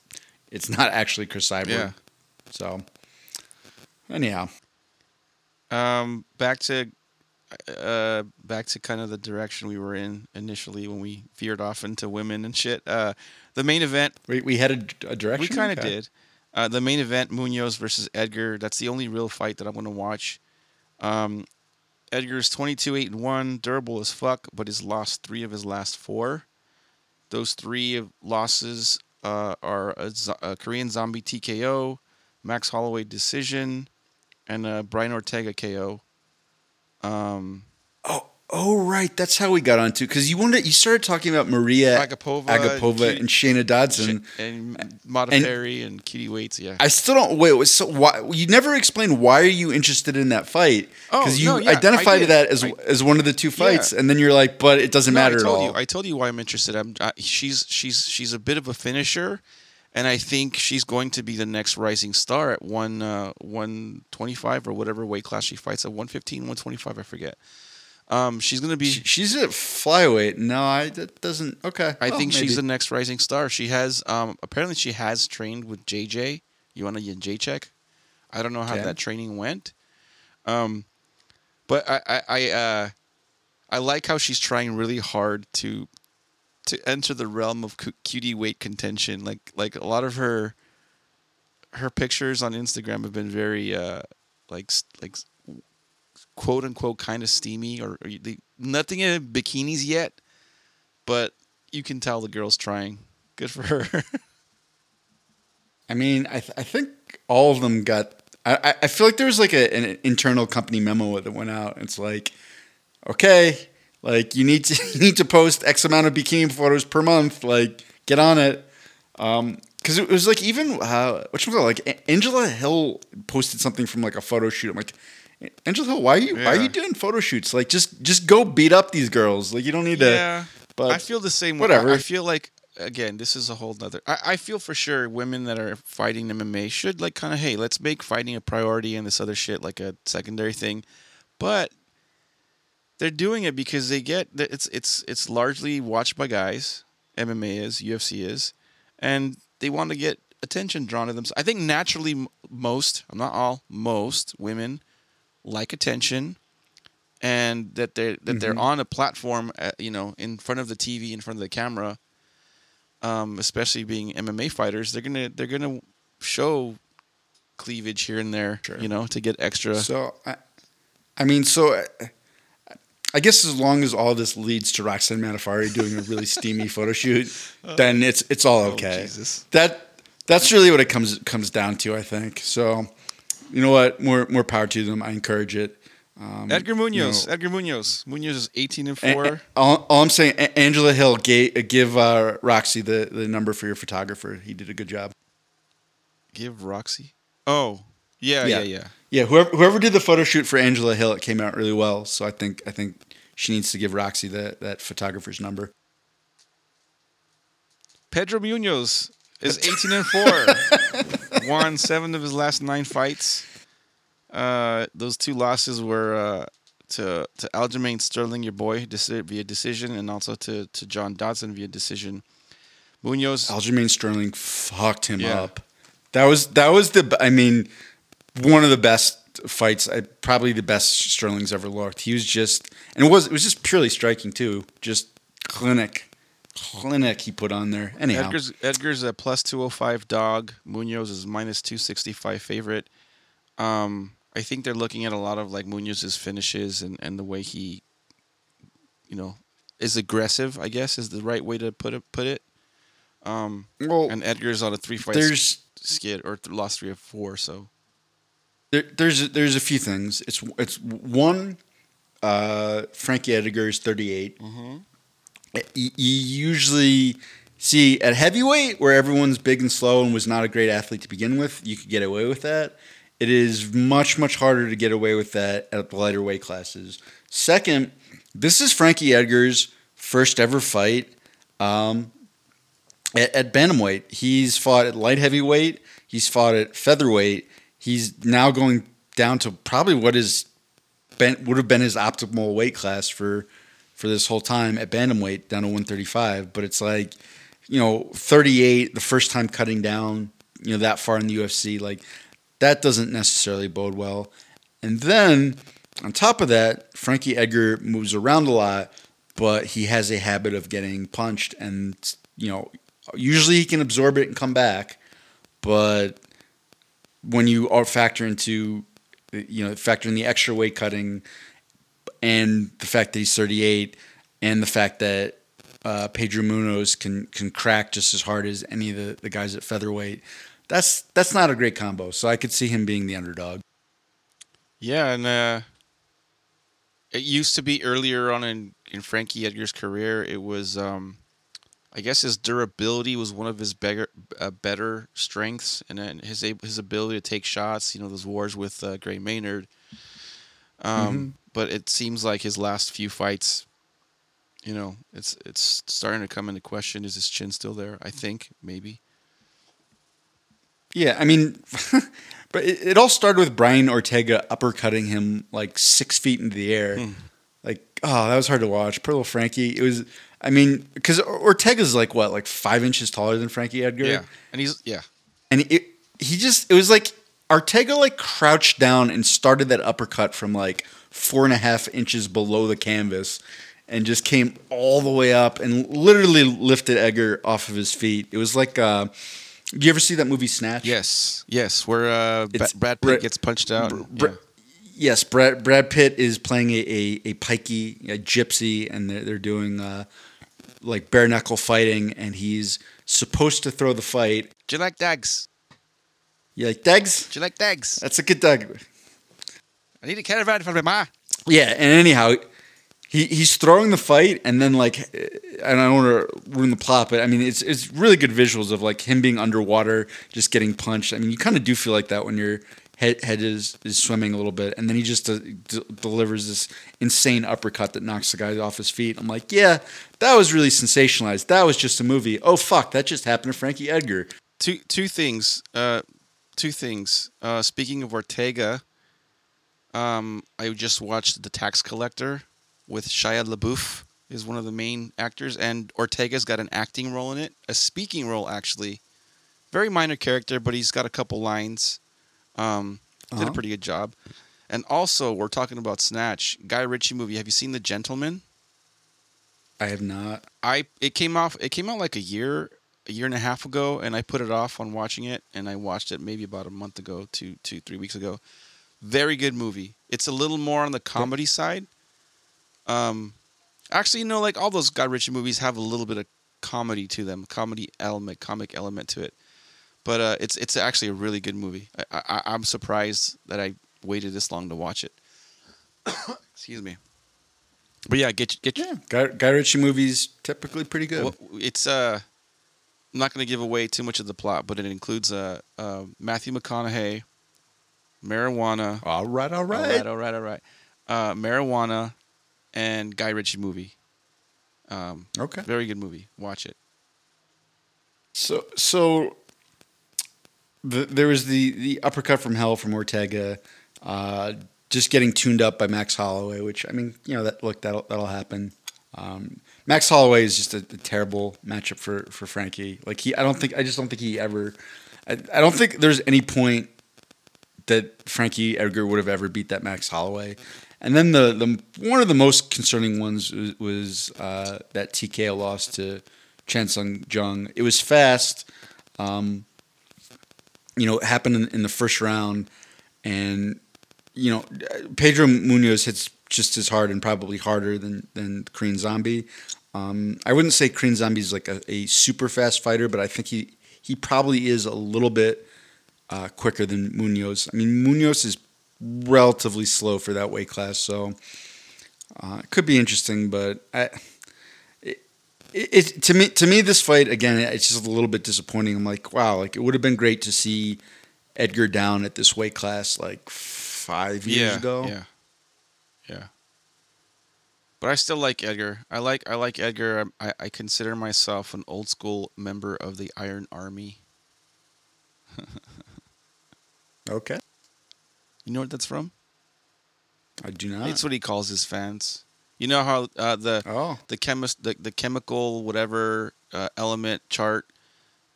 B: it's not actually Cris Cyborg.
C: Yeah.
B: So anyhow,
C: Um, back to uh, back to kind of the direction we were in initially when we veered off into women and shit. Uh, the main event
B: we we had a, a direction.
C: We kind of
B: Okay.
C: did. Uh, the main event, Munhoz versus Edgar. That's the only real fight that I'm going to watch. Um, Edgar's 22 8 and 1, durable as fuck, but he's lost three of his last four. Those three losses uh, are a, a Korean Zombie TKO, Max Holloway decision, and a Brian Ortega KO. Um,
B: Oh, oh, right. That's how we got onto because you wanted you started talking about Maria
C: Agapova,
B: Agapova,
C: Cutie-
B: and Shana Dodson.
C: and Mata Perry and Kitty Waits, yeah.
B: I still don't wait. So why you never explained why are you interested in that fight?
C: Oh,
B: Because you
C: no, yeah,
B: identified that as
C: I-
B: as one of the two fights,
C: Yeah.
B: and then you're like, but it doesn't
C: No,
B: matter
C: I told
B: at all.
C: you. I told you why I'm interested. I'm. I, she's she's she's a bit of a finisher, and I think she's going to be the next rising star at one uh, one twenty five or whatever weight class she fights at 115, 125, I forget. Um, she's going to be.
B: She's at flyweight. No, I that doesn't. Okay,
C: I
B: Well,
C: think she's the next rising star. She has um apparently she has trained with JJ. You want to J check? I don't know how
B: Okay.
C: that training went. Um, but I I I, uh, I like how she's trying really hard to to enter the realm of cutie weight contention. Like like a lot of her her pictures on Instagram have been very uh like like quote unquote kind of steamy or, or nothing in bikinis yet, but you can tell the girl's trying. Good for her.
B: I mean, I th- I think all of them got. I I- I feel like there was like a, an internal company memo that went out. It's like, okay, like you need to you need to post X amount of bikini photos per month. Like, get on it. Um, because it was like even uh, which one like Angela Hill posted something from like a photo shoot. I'm like, Angela Hill, why are you why are you doing photo shoots? Like, just just go beat up these girls. Like, you don't need to.
C: yeah,
B: But
C: I feel the same.
B: whatever.
C: I, I feel like again, this is a whole nother. I, I feel for sure women that are fighting MMA should like kind of hey, let's make fighting a priority and this other shit like a secondary thing, but they're doing it because they get it's it's it's largely watched by guys. MMA is, UFC is, and they want to get attention drawn to them. I think naturally most, I'm not all, most women like attention and that they're that they're on a platform, uh, you know, in front of the TV, in front of the camera. Um, especially being MMA fighters, they're gonna they're gonna show cleavage here and there,
B: Sure.
C: you know, to get extra.
B: So I, I mean, so uh, I guess as long as all this leads to Roxanne Modafferi doing a really steamy photo shoot, then it's it's all okay.
C: Oh, Jesus.
B: That that's really what it comes comes down to, I think. So, you know what? More more power to them. I encourage it. Um,
C: Edgar Munhoz.
B: know-
C: Edgar Munhoz. Munhoz is 18 and 4.
B: a- all, all I'm saying, A- Angela Hill, ga- give uh, Roxy the, the number for your photographer. He did a good job.
C: Give Roxy. Oh, yeah, yeah,
B: Yeah.
C: yeah.
B: Yeah, whoever whoever did the photo shoot for Angela Hill, it came out really well. So I think I think she needs to give Roxy that that photographer's number.
C: Pedro Munhoz is 18 and 4. Won seven of his last nine fights. Uh, those two losses were uh, to to Aljamain Sterling, your boy, via decision, and also to, to John Dodson via decision. Munhoz,
B: Aljamain Sterling fucked him
C: Yeah.
B: up. That was that was the I mean one of the best fights. I, probably the best Sterling's ever looked. He was just and it was it was just purely striking too. Just clinic, clinic he put on there. Anyhow,
C: Edgar's Edgar's a plus 205 dog. Munhoz is minus 265 favorite. Um, I think they're looking at a lot of like Munhoz's finishes and, and the way he, you know, is aggressive. I guess is the right way to put it. Put it. Um,
B: well,
C: and Edgar's on a three fight
B: there's
C: skid or th- lost three of four. So
B: There, there's there's a few things. It's it's one. Uh, Frankie Edgar is 38. You, you usually see at heavyweight where everyone's big and slow and was not a great athlete to begin with. You could get away with that. It is much much harder to get away with that at the lighter weight classes. Second, this is Frankie Edgar's first ever fight. Um, at, at bantamweight. He's fought at light heavyweight. He's fought at featherweight. He's now going down to probably what is been, would have been his optimal weight class for for this whole time at bantamweight down to 135. But it's like you know 38, the first time cutting down you know that far in the UFC, like that doesn't necessarily bode well. And then on top of that, Frankie Edgar moves around a lot, but he has a habit of getting punched, and you know usually he can absorb it and come back, but when you are factor into you know factor in the extra weight cutting and the fact that he's 38 and the fact that uh, Pedro Munhoz can can crack just as hard as any of the, the guys at featherweight. That's that's not a great combo. So I could see him being the underdog.
C: yeah, and uh, it used to be earlier on in in Frankie Edgar's career. It was, um, I guess, his durability was one of his better uh, better strengths, and then his his ability to take shots. You know, those wars with uh, Gray Maynard. Um, But it seems like his last few fights, you know, it's it's starting to come into question. Is his chin still there? I think maybe.
B: Yeah, I mean, but it, it all started with Brian Ortega uppercutting him like six feet into the air. Like, oh, that was hard to watch. Poor little Frankie. It was. I mean, because Ortega's like what, like five inches taller than Frankie Edgar.
C: Yeah, and he's yeah.
B: and it he just it was like Ortega like crouched down and started that uppercut from like four and a half inches below the canvas and just came all the way up and literally lifted Edgar off of his feet. It was like uh do you ever see that movie Snatch?
C: Yes, yes, where uh, Brad Pitt gets punched out.
B: Br-
C: yeah.
B: Yes, Brad Brad Pitt is playing a a, a pikey, a gypsy, and they're, they're doing uh, like bare knuckle fighting, and he's supposed to throw the fight.
C: Do you like dags?
B: You like Degs?
C: Do you like dags?
B: That's a good dog.
C: I need a caravan for my ma.
B: Yeah, and anyhow, he he's throwing the fight, and then like, and I don't want to ruin the plot, but I mean, it's it's really good visuals of like him being underwater, just getting punched. I mean, you kind of do feel like that when your head is swimming a little bit, and then he just uh, d- delivers this insane uppercut that knocks the guy off his feet. I'm like, yeah, that was really sensationalized. That was just a movie. Oh fuck, that just happened to Frankie Edgar.
C: Two two things. Uh, two things. Uh, speaking of Ortega, um, I just watched The Tax Collector with Shia LaBeouf is one of the main actors, and Ortega's got an acting role in it, a speaking role actually. Very minor character, but he's got a couple lines. Um, Did a
B: Uh-huh.
C: pretty good job. And also, we're talking about Snatch, Guy Ritchie movie. Have you seen The Gentlemen?
B: I have not.
C: I it came off it came out like a year a year and a half ago and I put it off on watching it and I watched it maybe about a month ago, two two three weeks ago. Very good movie. It's a little more on the comedy side. Um, actually, you know, like all those Guy Ritchie movies have a little bit of comedy to them, comedy element, comic element to it. But uh, it's it's actually a really good movie. I, I I'm surprised that I waited this long to watch it. Excuse me. But yeah, get get
B: Yeah, Guy, Guy Ritchie movies typically pretty good.
C: Well, it's uh, I'm not going to give away too much of the plot, but it includes uh, uh Matthew McConaughey, marijuana.
B: all right, all
C: All
B: right.
C: right, all right, all right. Uh, marijuana, and Guy Ritchie movie. Um,
B: Okay.
C: very good movie. Watch it.
B: So so the, there was the the uppercut from hell from Ortega, uh, just getting tuned up by Max Holloway, which I mean, you know, that look that'll that'll happen. Um, Max Holloway is just a, a terrible matchup for for Frankie. Like he, I don't think I just don't think he ever. I, I don't think there's any point that Frankie Edgar would have ever beat that Max Holloway. And then the, the one of the most concerning ones was, was uh, that TKO loss to Chan Sung Jung. It was fast. Um, you know, it happened in, in the first round, and you know, Pedro Munhoz hits just as hard and probably harder than than Korean Zombie. Um, I wouldn't say Korean Zombie is like a, a super fast fighter, but I think he he probably is a little bit uh, quicker than Munhoz. I mean, Munhoz is relatively slow for that weight class, so uh, it could be interesting. But I, it, it to me to me this fight again, it's just a little bit disappointing. I'm like, wow, like it would have been great to see Edgar down at this weight class like five years
C: yeah,
B: ago.
C: yeah, yeah. But I still like Edgar. I like I like Edgar. I, I consider myself an old school member of the Iron Army.
B: Okay,
C: You know what that's from?
B: I do not.
C: It's what he calls his fans. You know how uh, the
B: oh,
C: the chemist the, the chemical whatever uh, element chart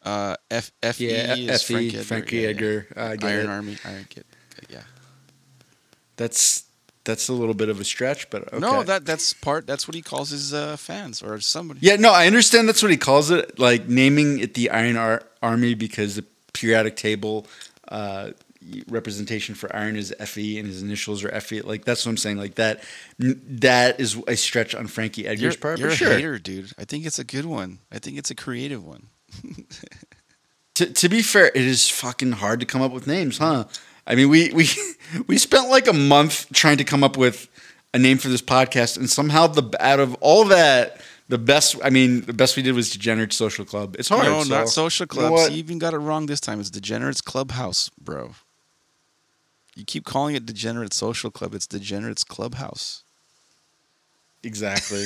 C: uh, F F E
B: yeah,
C: is
B: Fe
C: Frank Edgar.
B: Frankie
C: Yeah, yeah.
B: Edgar. I get
C: Iron
B: it.
C: Army. I get. Yeah.
B: That's that's a little bit of a stretch, but okay.
C: No, that that's part. That's what he calls his uh, fans or somebody.
B: Yeah, no, I understand that's what he calls it, like naming it the Iron Ar- Army because the periodic table uh, representation for iron is Fe and his initials are Fe. Like that's what I'm saying. Like that, that is a stretch on Frankie
C: You're,
B: Edgar's part.
C: you're
B: for
C: a
B: sure.
C: hater, dude. I think it's a good one. I think it's a creative one.
B: To, to be fair, it is fucking hard to come up with names, huh? I mean, we we we spent like a month trying to come up with a name for this podcast, and somehow the out of all that, the best. I mean, the best we did was Degenerate Social Club. It's hard.
C: no,
B: so-
C: not social
B: you know
C: you even got it wrong this time. It's Degenerates Clubhouse, bro. You keep calling it Degenerate Social Club. It's Degenerates Clubhouse.
B: Exactly.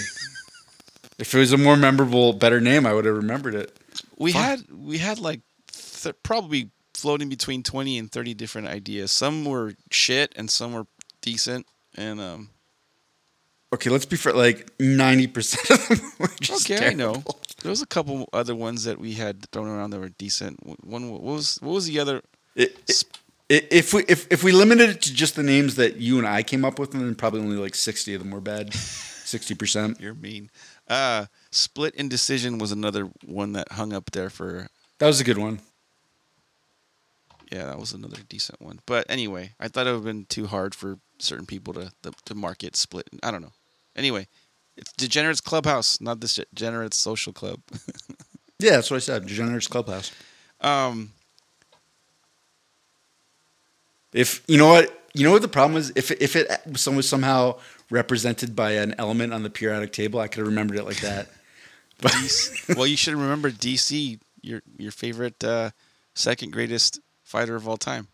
B: if it was a more memorable, better name, I would have remembered it.
C: We
B: Fine.
C: had we had like th- probably floating between twenty and thirty different ideas. Some were shit and some were decent. And um,
B: Okay, let's be fair. Like ninety percent of them were just
C: okay, I know. There was a couple other ones that we had thrown around that were decent. One what was what was the other?
B: It, it, if we if, if we limited it to just the names that you and I came up with, then probably only like sixty of them were bad. Sixty percent.
C: You're mean. Uh, Split Indecision was another one that hung up there for.
B: That was a good one.
C: Yeah, that was another decent one. But anyway, I thought it would have been too hard for certain people to to, to market Split. I don't know. Anyway, it's Degenerates Clubhouse, not the Degenerates Social Club.
B: Yeah, that's what I said. Degenerates Clubhouse.
C: um,
B: If you know what you know what the problem is, if if it was somehow represented by an element on the periodic table, I could have remembered it like that. But
C: well, you should remember DC, your your favorite uh, second greatest fighter of all time,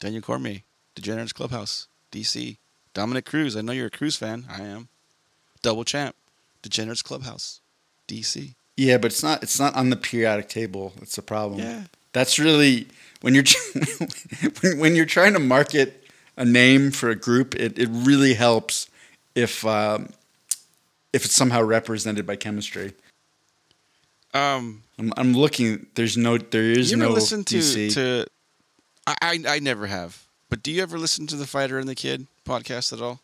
C: Daniel Cormier, Degenerates Clubhouse, DC, Dominick Cruz. I know you're a Cruz fan. I am. Double champ, Degenerates Clubhouse, DC.
B: yeah, but it's not it's not on the periodic table. That's the problem.
C: Yeah.
B: That's really when you're when, when you're trying to market a name for a group, it, it really helps if um, if it's somehow represented by chemistry.
C: Um,
B: I'm, I'm looking. There's no. There is
C: you ever
B: no
C: listen to
B: DC.
C: to? I, I I never have. But do you ever listen to the Fighter and the Kid podcast at all?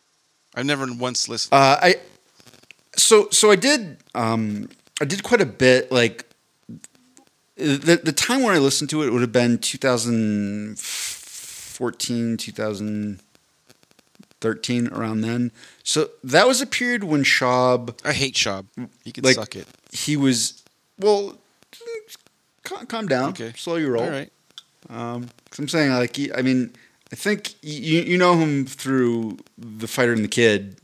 C: I've never once listened.
B: Uh, I so so I did um, I did quite a bit. Like the the time when I listened to it would have been 2014, 2000. 13 around then. So that was a period when Schaub
C: I hate Schaub. He can
B: Like-
C: suck it.
B: he was well calm, calm down
C: Okay.
B: slow your roll
C: All right.
B: um 'cause i'm saying like he, i mean i think you you know him through the fighter and the kid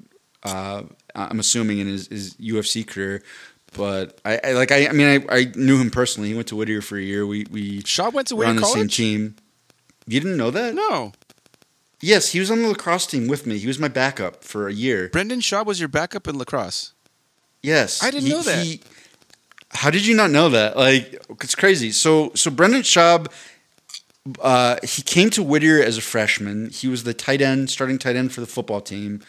B: uh i'm assuming in his, his ufc career but I, I like I, I mean I, I knew him personally. He went to Whittier for a year. We we
C: Schaub went to
B: were on
C: Whittier
B: the same
C: College.
B: team. You didn't know that?
C: No,
B: Yes, he was on the lacrosse team with me. He was my backup for a year.
C: Brendan Schaub was your backup in lacrosse.
B: Yes,
C: I didn't
B: He-
C: know that.
B: he- how did you not know that? Like, it's crazy. So, so Brendan Schaub, uh, he came to Whittier as a freshman. He was the tight end, starting tight end for the football team,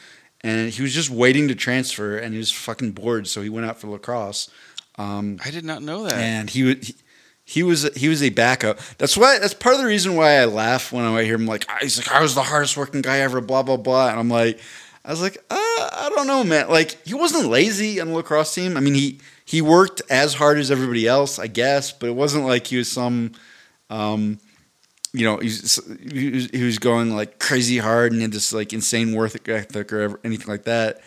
B: and he was just waiting to transfer. And he was fucking bored, so he went out for lacrosse. Um,
C: I did not know that.
B: and he was. He, he was he was a backup. That's why that's part of the reason why I laugh when I hear him like "Ah, he's like I was the hardest working guy ever. Blah blah blah. And I'm like, I was like, uh, I don't know, man. Like he wasn't lazy on the lacrosse team. I mean, he he worked as hard as everybody else, I guess, but it wasn't like he was some, um, you know, he's, he was going like crazy hard and had this like insane work ethic or ever, anything like that.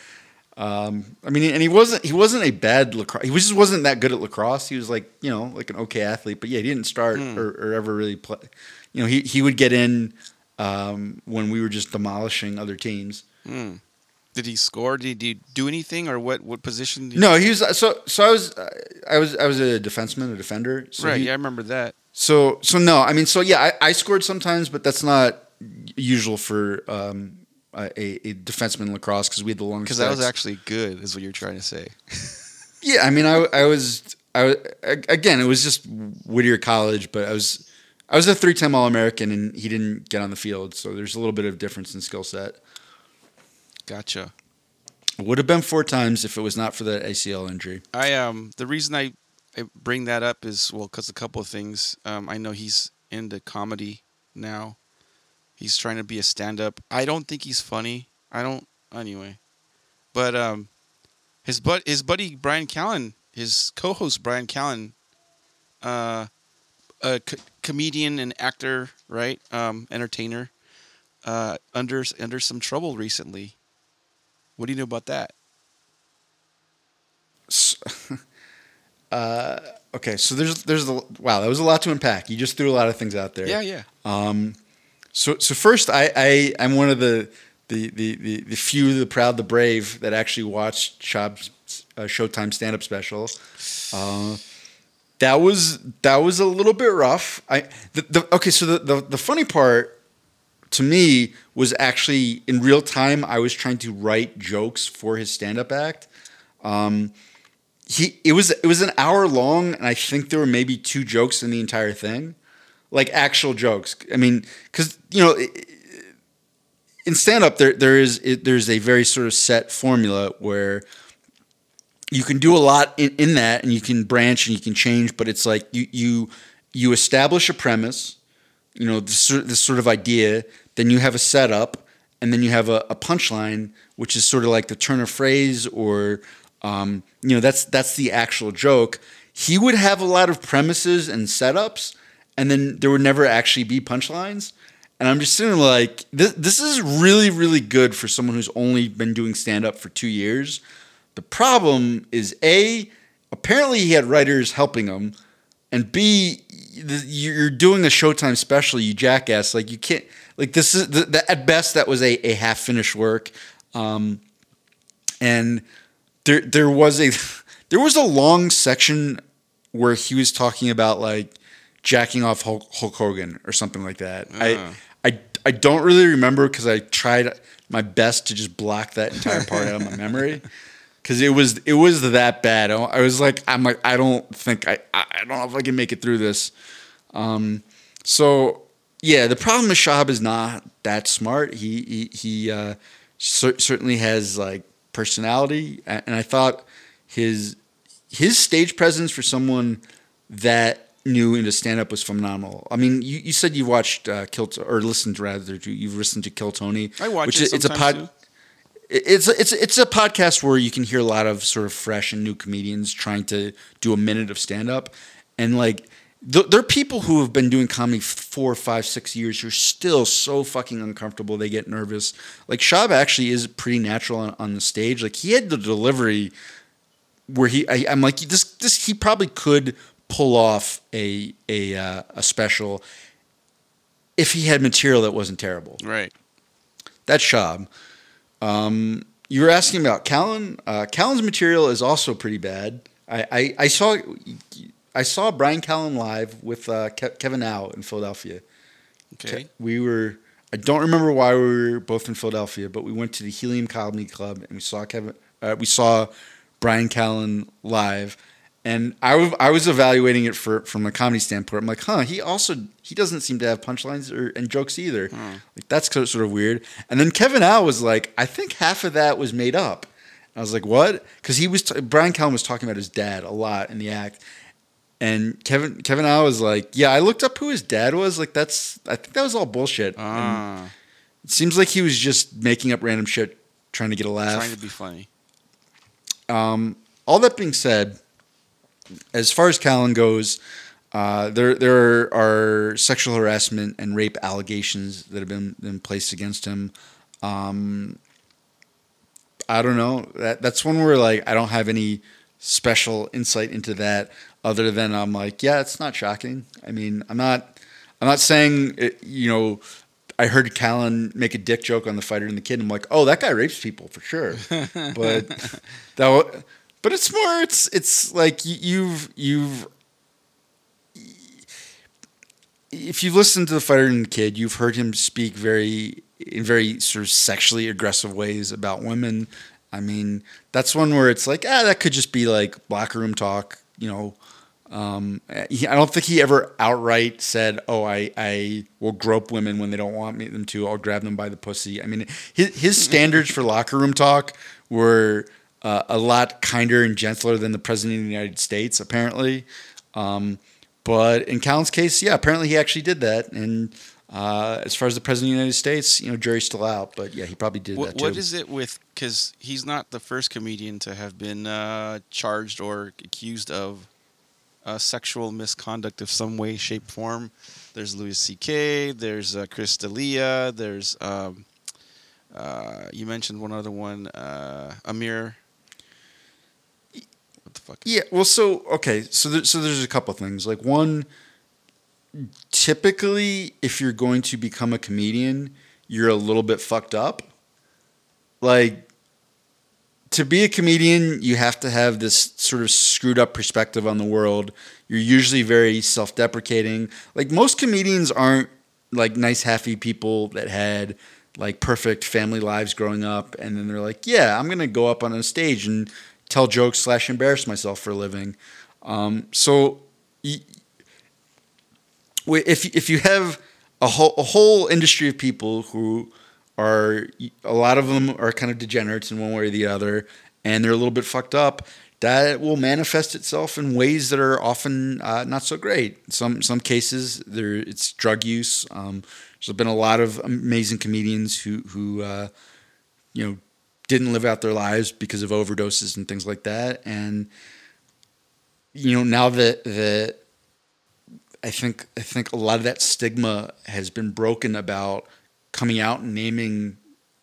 B: Um, I mean, and he wasn't he wasn't a bad lacrosse. He just wasn't that good at lacrosse. He was like you know like an okay athlete, but yeah, he didn't start or, or ever really play. You know, he he would get in um, when we were just demolishing other teams.
C: Hmm. Did he score? Did he do anything, or what? What position? Did
B: No, he was so so. I was I was I was a defenseman, a defender. So
C: right.
B: he-
C: yeah, I remember that.
B: So so no, I mean so yeah, I, I scored sometimes, but that's not usual for um, a, a defenseman in lacrosse because we had the long.
C: Because that was actually good, is what you're trying to say.
B: Yeah, I mean, I, I was, I was, again, it was just Whittier College, but I was, I was a three-time All-American, and he didn't get on the field, so there's a little bit of difference in skill set.
C: Gotcha.
B: Would have been four times if it was not for that ACL injury.
C: I um the reason I, I bring that up is well because a couple of things. Um, I know he's into comedy now. He's trying to be a stand-up. I don't think he's funny. I don't anyway. But um, his bud his buddy Brian Callen, his co-host Brian Callen, uh, a co- comedian and actor, right? Um, entertainer, uh, under under some trouble recently. What do you know about that?
B: Uh, okay, so there's, there's the wow, that was a lot to unpack. You just threw a lot of things out there.
C: Yeah, yeah.
B: Um, so so first, I, I I'm one of the the, the, the, the few, the proud, the brave that actually watched Schaub's uh, Showtime stand up special. Uh, that was that was a little bit rough. I the, the okay. So the, the the funny part to me was actually in real time. I was trying to write jokes for his stand up act. Um, he it was it was an hour long, and I think there were maybe two jokes in the entire thing like actual jokes. I mean, because you know, in stand up there there is it, there's a very sort of set formula where you can do a lot in, in that, and you can branch and you can change, but it's like you you you establish a premise, you know, this, sort- this sort of idea, then you have a setup, and then you have a, a punchline, which is sort of like the turn of phrase or um, you know that's that's the actual joke. He would have a lot of premises and setups, and then there would never actually be punchlines. And I'm just sitting like this. This is really really good for someone who's only been doing stand up for two years. The problem is a apparently he had writers helping him, and b you're doing a Showtime special, you jackass. Like you can't like this is the, the, at best that was a, a half finished work, um, and there there was a there was a long section where he was talking about like jacking off Hulk, Hulk Hogan or something like that.
C: Uh.
B: I I I don't really remember because I tried my best to just block that entire part out of my memory because it was it was that bad. I was like I'm like I don't think I I don't know if I can make it through this. Um, so yeah, the problem with Schaub is not that smart. He he, he uh, cer- certainly has like personality, and I thought his his stage presence for someone that new into stand up was phenomenal. I mean, you, you said you watched uh, Kill or listened rather you- you've listened to Kill Tony.
C: I watch
B: which
C: it
B: is, it's a pod.
C: too.
B: It's a- it's it's a podcast where you can hear a lot of sort of fresh and new comedians trying to do a minute of stand up, and like th- there are people who have been doing comedy four, five, six years who are still so fucking uncomfortable they get nervous. Like Schaub actually is pretty natural on, on the stage. Like he had the delivery where he, I, I'm like this, this he probably could pull off a a uh, a special if he had material that wasn't terrible.
C: Right.
B: That's Schaub. Um, you were asking about Callen. Uh, Callen's material is also pretty bad. I, I, I saw I saw Brian Callen live with uh, Ke- Kevin Au in Philadelphia.
C: Okay.
B: We were I don't remember why we were both in Philadelphia, but we went to the Helium Comedy Club and we saw Kevin. Uh, we saw Brian Callen live, and I was I was evaluating it for from a comedy standpoint. I'm like, huh, he also he doesn't seem to have punchlines or and jokes either. Like that's sort of weird. And then Kevin Al was like, I think half of that was made up. I was like, what? Because he was t- Brian Callen was talking about his dad a lot in the act, and Kevin Kevin Al was like, yeah, I looked up who his dad was. Like that's I think that was all bullshit. And
C: Ah,
B: it seems like he was just making up random shit trying to get a laugh.
C: trying to be funny.
B: Um, all that being said, as far as Callen goes, uh, there there are sexual harassment and rape allegations that have been, been placed against him. Um, I don't know. That that's one where like I don't have any special insight into that other than I'm like, yeah, it's not shocking. I mean, I'm not I'm not saying it, you know. I heard Callen make a dick joke on the fighter and the kid. And I'm like, oh, that guy rapes people for sure. but that, but it's more. It's it's like you've you've. If you've listened to the fighter and the kid, you've heard him speak very in very sort of sexually aggressive ways about women. I mean, that's one where it's like, ah, that could just be like locker room talk, you know. Um, he, I don't think he ever outright said, "Oh, I, I will grope women when they don't want me them to. I'll grab them by the pussy." I mean, his his standards for locker room talk were uh, a lot kinder and gentler than the president of the United States, apparently. Um, but in Callen's case, yeah, apparently he actually did that. And uh, as far as the president of the United States, you know, jury's still out. But yeah, he probably did
C: What,
B: that too.
C: what is it with? Because he's not the first comedian to have been uh, charged or accused of uh, sexual misconduct of some way, shape, form. There's Louis C.K. There's uh, Chris D'Elia. There's um, uh, you mentioned one other one, uh, Amir. What the fuck?
B: Yeah, well, so okay, so there, so there's a couple things. Like one, typically, if you're going to become a comedian, you're a little bit fucked up. Like to be a comedian, you have to have this sort of screwed up perspective on the world. You're usually very self-deprecating. Like most comedians aren't like nice, happy people that had like perfect family lives growing up, and then they're like, "Yeah, I'm gonna go up on a stage and tell jokes slash embarrass myself for a living." Um, so, if if you have a whole a whole industry of people who are a lot of them are kind of degenerates in one way or the other, and they're a little bit fucked up. That will manifest itself in ways that are often uh, not so great. Some some cases there it's drug use. Um, there's been a lot of amazing comedians who who uh, you know didn't live out their lives because of overdoses and things like that. And you know now that that I think I think a lot of that stigma has been broken about coming out and naming,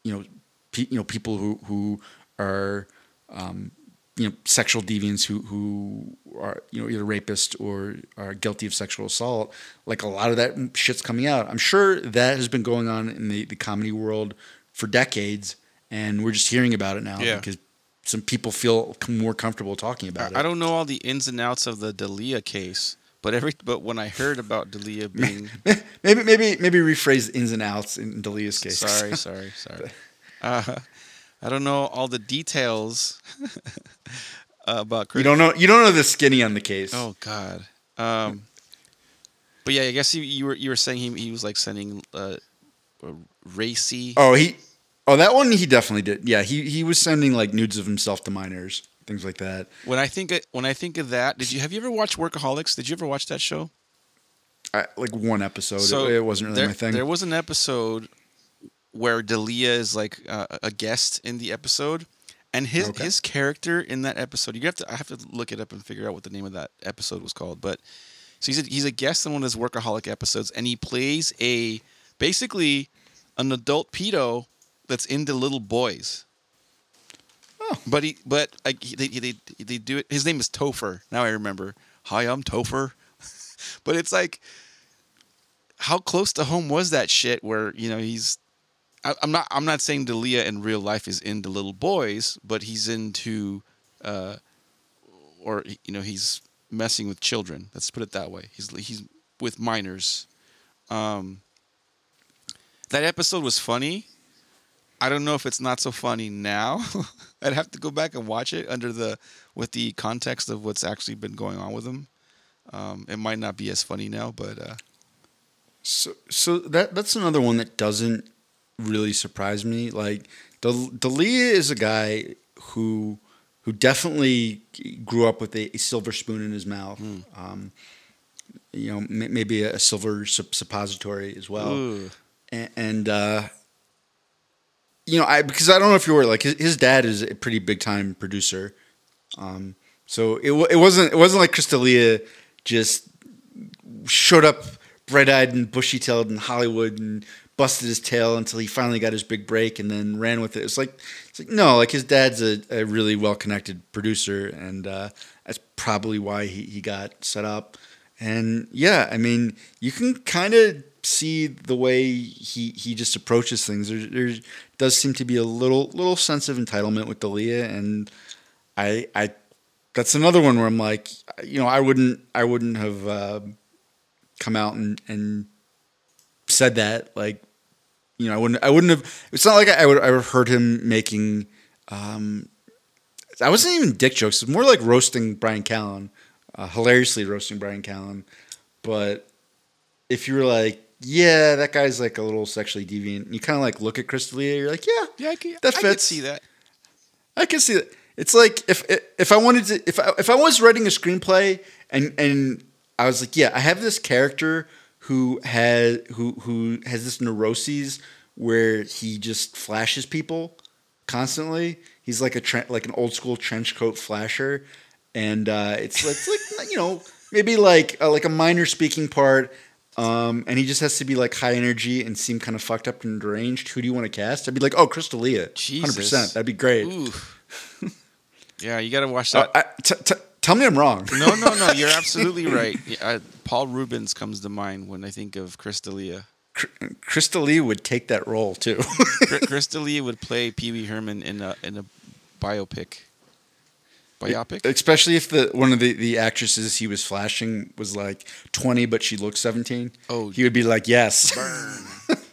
B: you know, pe- you know people who who are, um, you know, sexual deviants who who are you know either rapists or are guilty of sexual assault. Like a lot of that shit's coming out. I'm sure that has been going on in the the comedy world for decades, and we're just hearing about it now
C: Yeah.
B: because some people feel more comfortable talking about it.
C: I don't know all the ins and outs of the D'Elia case, but every but when I heard about D'Elia being
B: maybe maybe maybe rephrase ins and outs in D'Elia's case.
C: sorry, sorry, sorry, uh, I don't know all the details about. Chris.
B: You don't know you don't know the skinny on the case.
C: Oh God. Um, but yeah, I guess you, you were you were saying he he was like sending uh, racy.
B: Oh, he Oh, that one he definitely did. Yeah, he he was sending like nudes of himself to minors, things like that.
C: When I think of, when I think of that, did you have you ever watched Workaholics? Did you ever watch that show?
B: I, like one episode. it, it wasn't really
C: there,
B: my thing.
C: There was an episode where D'Elia is like uh, a guest in the episode, and his
B: Okay.
C: his character in that episode. You have to I have to look it up and figure out what the name of that episode was called, but So he's a, he's a guest in one of his workaholic episodes, and he plays a basically an adult pedo that's into little boys.
B: Oh.
C: But he but he- they, they they do it. His name is Topher. Now I remember. Hi, I'm Topher. but it's like, how close to home was that shit? Where you know he's I, I'm not. I'm not saying D'Elia in real life is into little boys, but he's into, uh, or you know, he's messing with children. Let's put it that way. He's he's with minors. Um, that episode was funny. I don't know if it's not so funny now. I'd have to go back and watch it under the with the context of what's actually been going on with him. Um, it might not be as funny now, but uh,
B: So, so that that's another one that doesn't really surprise me. Like, Del- D'Elia is a guy who who definitely grew up with a, a silver spoon in his mouth. Um, you know, m- maybe a silver sup- suppository as well.
C: ooh.
B: and, and uh, you know, I because I don't know if you were like his, his dad is a pretty big time producer, um, so it it wasn't it wasn't like Chris D'Elia just showed up bright eyed and bushy tailed in Hollywood and busted his tail until he finally got his big break and then ran with it. It's like it's like no, like his dad's a, a really well connected producer and uh, that's probably why he, he got set up. And yeah, I mean, you can kind of see the way he he just approaches things. There, there does seem to be a little little sense of entitlement with D'Elia, and I I that's another one where I'm like, you know, I wouldn't I wouldn't have uh, come out and and said that like, you know, I wouldn't I wouldn't have. It's not like I would I would have heard him making. Um, I wasn't even dick jokes. It's more like roasting Brian Callen, uh, hilariously roasting Brian Callen. But if you were like, yeah, that guy's like a little sexually deviant, you kind of like look at Chris D'Elia, you're like, yeah,
C: Yeah, I can,
B: That
C: I can
B: fits.
C: see that.
B: I can see that. It's like if if I wanted to if I, if I was writing a screenplay and and I was like, yeah, I have this character who has who who has this neuroses where he just flashes people constantly. He's like a tre- like an old school trench coat flasher, and uh, it's it's like you know maybe like uh, like a minor speaking part. Um, and he just has to be like high energy and seem kind of fucked up and deranged. Who do you want to cast? I'd be like, oh, hundred
C: Jesus.
B: percent. That'd be great.
C: Yeah, you got to watch
B: Uh,
C: that.
B: I- t- t- tell me I'm wrong.
C: no, no, no. You're absolutely right. Yeah, uh, Paul Reubens comes to mind when I think of Chris D'Elia.
B: Chris D'Elia would take that role too.
C: Cr- Chris D'Elia would play Pee Wee Herman in a in a biopic. Biopic.
B: Especially if the one of the, the actresses he was flashing was like 20, but she looked 17.
C: Oh.
B: he would be like, yes.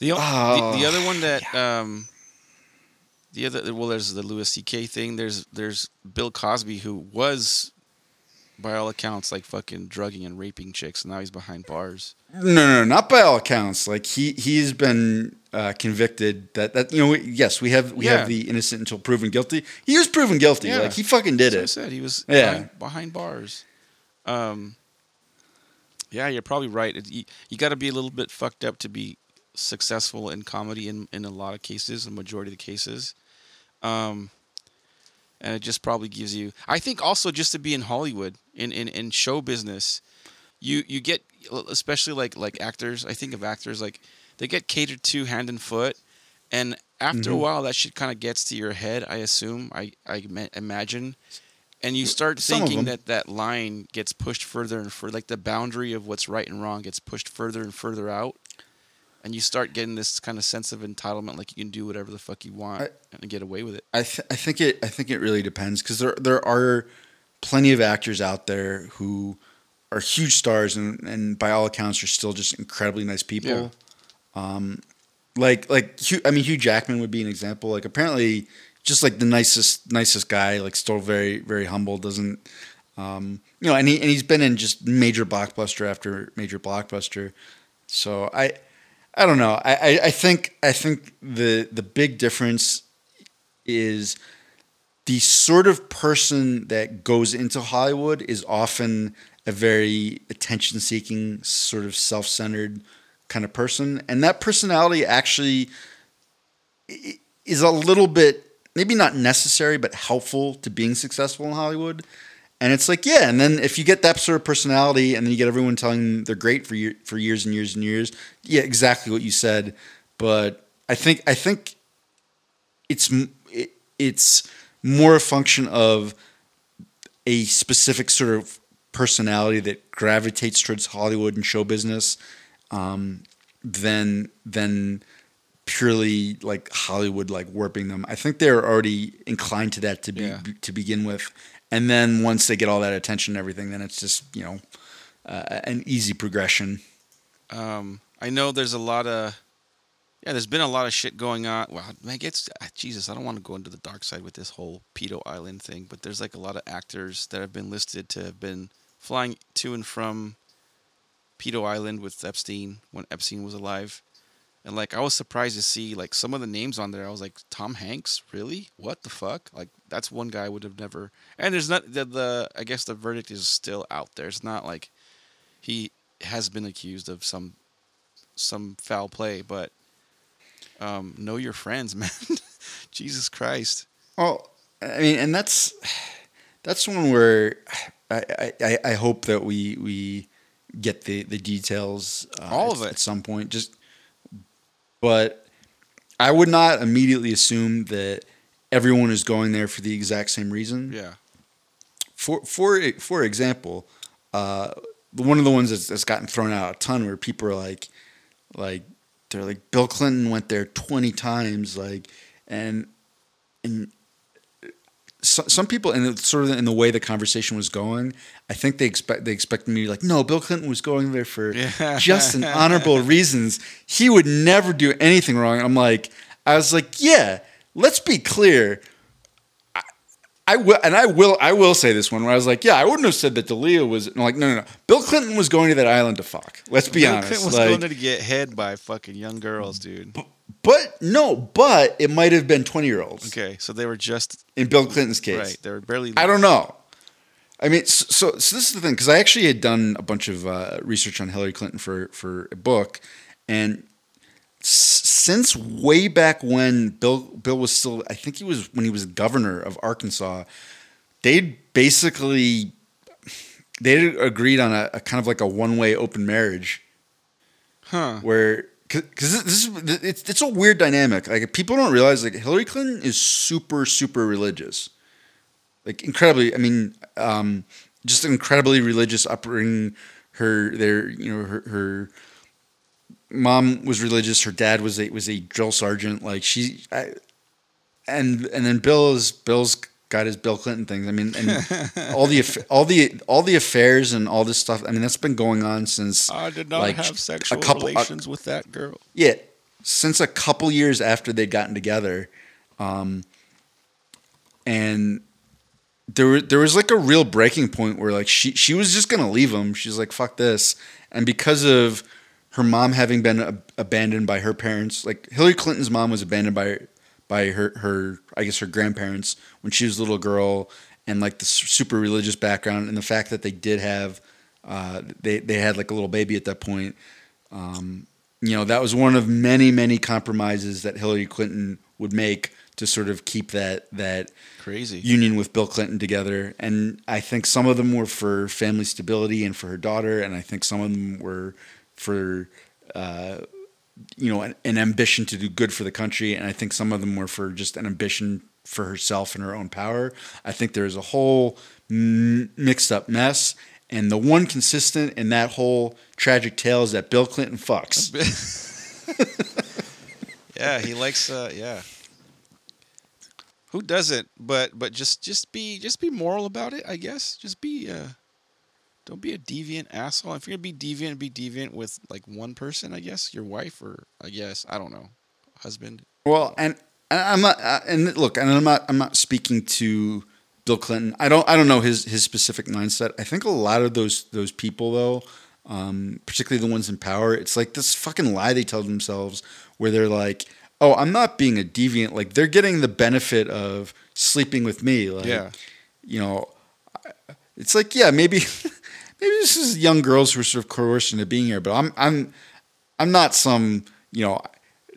C: The,
B: Oh,
C: the the other one that um, the other well, there's the Louis C.K. thing. There's there's Bill Cosby who was, by all accounts, like fucking drugging and raping chicks. And now he's behind bars.
B: No, no, not by all accounts. Like he he's been uh, convicted. That that you know, yes, we have we
C: Yeah.
B: have the innocent until proven guilty. He was proven guilty.
C: Yeah.
B: Like he fucking did
C: That's what I
B: it.
C: said he was
B: Yeah.
C: behind, behind bars. Um, yeah, you're probably right. It, you you got to be a little bit fucked up to be successful in comedy in, in a lot of cases, a majority of the cases. Um, and it just probably gives you. I think also just to be in Hollywood, in, in, in show business, you you get especially like like actors. I think of actors like they get catered to hand and foot, and after a
B: Mhm.
C: while that shit kind of gets to your head. I assume. I I imagine. And you start
B: Some
C: thinking that that line gets pushed further and further, like the boundary of what's right and wrong gets pushed further and further out, and you start getting this kind of sense of entitlement, like you can do whatever the fuck you want
B: I-
C: and get away with it.
B: I th- I think it I think it really depends because there there are plenty of actors out there who are huge stars and, and by all accounts are still just incredibly nice people. Um, like like Hugh, I mean Hugh Jackman would be an example. Like apparently just like the nicest nicest guy. Like still very very humble. Doesn't um, you know? And he and he's been in just major blockbuster after major blockbuster. So I I don't know. I, I, I think I think the the big difference is the sort of person that goes into Hollywood is often a very attention seeking, sort of self centered kind of person. And that personality actually is a little bit, maybe not necessary, but helpful to being successful in Hollywood. And it's like, yeah, and then if you get that sort of personality, and then you get everyone telling them they're great for year, for years and years and years, yeah, exactly what you said. But I think I think it's it, it's more a function of a specific sort of personality that gravitates towards Hollywood and show business um, than than purely like Hollywood like warping them. I think they're already inclined to that to be
C: Yeah.
B: to begin with, and then once they get all that attention and everything, then it's just you know uh, an easy progression.
C: Um, I know there's a lot of yeah, there's been a lot of shit going on. Well, man, it's ah, Jesus. I don't want to go into the dark side with this whole pedo island thing, but there's like a lot of actors that have been listed to have been flying to and from pedo island with Epstein when Epstein was alive. And like I was surprised to see like some of the names on there. I was like, Tom Hanks, really? What the fuck? Like that's one guy I would have never. And there's not the, the I guess the verdict is still out there. It's not like he has been accused of some some foul play, but um, know your friends, man. Jesus Christ.
B: Well, I mean, and that's that's one where I, I, I hope that we we get the the details uh,
C: All
B: at,
C: of it.
B: at some point. Just, but I would not immediately assume that everyone is going there for the exact same reason.
C: Yeah.
B: For for for example, uh, one of the ones that's, that's gotten thrown out a ton where people are like, like they're like Bill Clinton went there twenty times, like, and and so, some people and sort of in the way the conversation was going, I think they expect they expected me to be like, no, Bill Clinton was going there for
C: Yeah.
B: just and honorable reasons. He would never do anything wrong. I'm like, I was like, yeah, let's be clear. I, I will, and I will, I will say this one where I was like, yeah, I wouldn't have said that D'Elia was I'm like, no, no, no. Bill Clinton was going to that island to fuck. Let's be
C: Bill
B: honest.
C: Clinton was
B: Like,
C: going to get head by fucking young girls, dude.
B: but no, but it might have been 20 year olds
C: Okay, so they were just
B: in Bill Clinton's case.
C: right. They were barely.
B: I don't know. I mean, so so, this is the thing because I actually had done a bunch of uh, research on Hillary Clinton for for a book, and s- since way back when Bill Bill was still, I think he was when he was governor of Arkansas, they'd basically they agreed on a, a kind of like a one way open marriage
C: Huh.
B: where because this is it's it's a weird dynamic. Like people don't realize like Hillary Clinton is super super religious, like incredibly. I mean, um, just incredibly religious upbringing. Her their you know her her mom was religious. Her dad was a was a drill sergeant. Like she, I, and and then Bill is Bill's got his Bill Clinton things. I mean, and all the all the all the affairs and all this stuff. I mean, that's been going on since
C: I did not
B: like,
C: have sexual
B: a couple- uh,
C: relations with that girl.
B: yeah, since a couple years after they'd gotten together, um, and there were, there was like a real breaking point where like she she was just gonna leave him. She's like fuck this, and because of her mom having been ab- abandoned by her parents, like Hillary Clinton's mom was abandoned by by her her I guess her grandparents when she was a little girl, and like the super religious background, and the fact that they did have uh, they they had like a little baby at that point um, you know that was one of many many compromises that Hillary Clinton would make to sort of keep that that
C: Crazy.
B: union with Bill Clinton together and I think some of them were for family stability and for her daughter and I think some of them were for uh, you know an, an ambition to do good for the country and I think some of them were for just an ambition for herself and her own power I think there's a whole m- mixed up mess and the one consistent in that whole tragic tale is that Bill Clinton fucks.
C: yeah, he likes. Uh, yeah. Who doesn't? But but just just be just be moral about it. I guess. Just be. Uh, don't be a deviant asshole. If you're gonna be deviant, be deviant with like one person. I guess your wife or I guess I don't know, husband.
B: Well, and, and I'm not. uh, And look, and I'm not. I'm not speaking to Bill Clinton. I don't. I don't know his his specific mindset. I think a lot of those those people though, um, particularly the ones in power, it's like this fucking lie they tell themselves where they're like, "Oh, I'm not being a deviant." Like they're getting the benefit of sleeping with me. Like,
C: Yeah.
B: you know, it's like yeah, maybe maybe this is young girls who are sort of coerced into being here, but I'm I'm I'm not some you know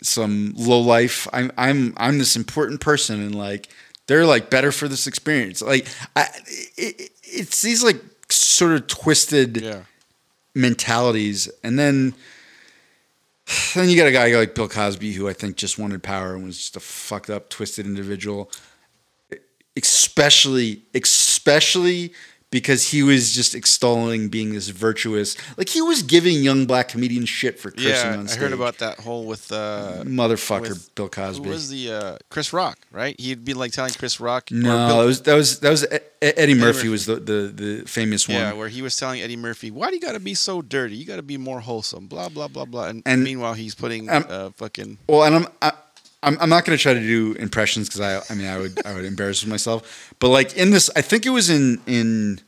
B: some low life. I'm I'm I'm this important person, and like they're like better for this experience. Like I, it, it's these like sort of twisted
C: Yeah.
B: mentalities, and then then you got a guy like Bill Cosby who I think just wanted power and was just a fucked up, twisted individual. Especially, especially because he was just extolling being this virtuous, like he was giving young black comedians shit for cursing
C: Yeah,
B: on
C: I
B: stage.
C: heard about that whole with uh,
B: motherfucker
C: with-
B: Bill
C: who
B: Cosby.
C: was the uh, Chris Rock, right? He'd be like telling Chris Rock. or
B: no,
C: Bill-
B: that was that was that was E- E- Eddie Murphy
C: Murphy.
B: was the, the the famous one.
C: Yeah, where he was telling Eddie Murphy, "Why do you got to be so dirty? You got to be more wholesome." Blah blah blah blah. And,
B: And-
C: meanwhile, he's putting
B: Um,
C: uh, fucking
B: Well, and I'm I, I'm, I'm not going to try to do impressions because I I mean I would I would embarrass myself. But like in this, I think it was in in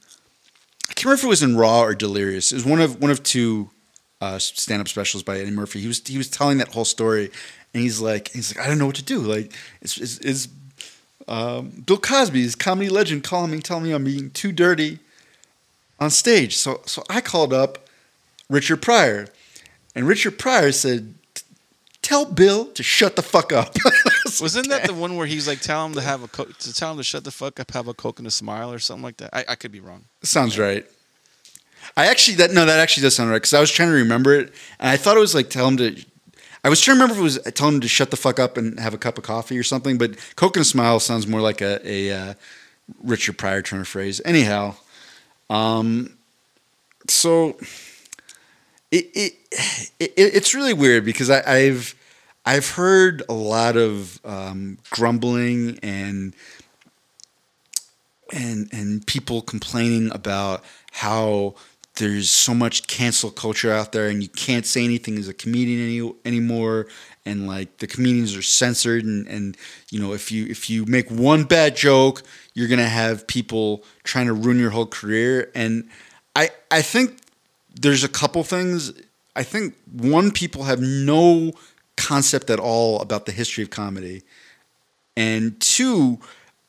B: I can't remember if it was in Raw or Delirious. It was one of one of two uh, stand up specials by Eddie Murphy. He was he was telling that whole story, and he's like he's like I don't know what to do. Like it's it's, it's um, Bill Cosby, his comedy legend, calling me telling me I'm being too dirty on stage. So so I called up Richard Pryor, and Richard Pryor said. Tell Bill to shut the fuck up.
C: Wasn't that the one where he's like, tell him to have a co- to tell him to shut the fuck up, have a coke and a smile or something like that? I, I could be wrong.
B: Sounds right. I actually that no, that actually does sound right because I was trying to remember it and I thought it was like tell him to. I was trying to remember if it was tell him to shut the fuck up and have a cup of coffee or something, but "coke and a smile" sounds more like a, a uh, Richard Pryor turn of phrase. Anyhow, um, so it, it, it it's really weird because I, I've I've heard a lot of um, grumbling and and and people complaining about how there's so much cancel culture out there and you can't say anything as a comedian any, anymore. And like the comedians are censored and and you know if you if you make one bad joke you're going to have people trying to ruin your whole career. And i i think there's a couple things. I think one people have no concept at all about the history of comedy and two,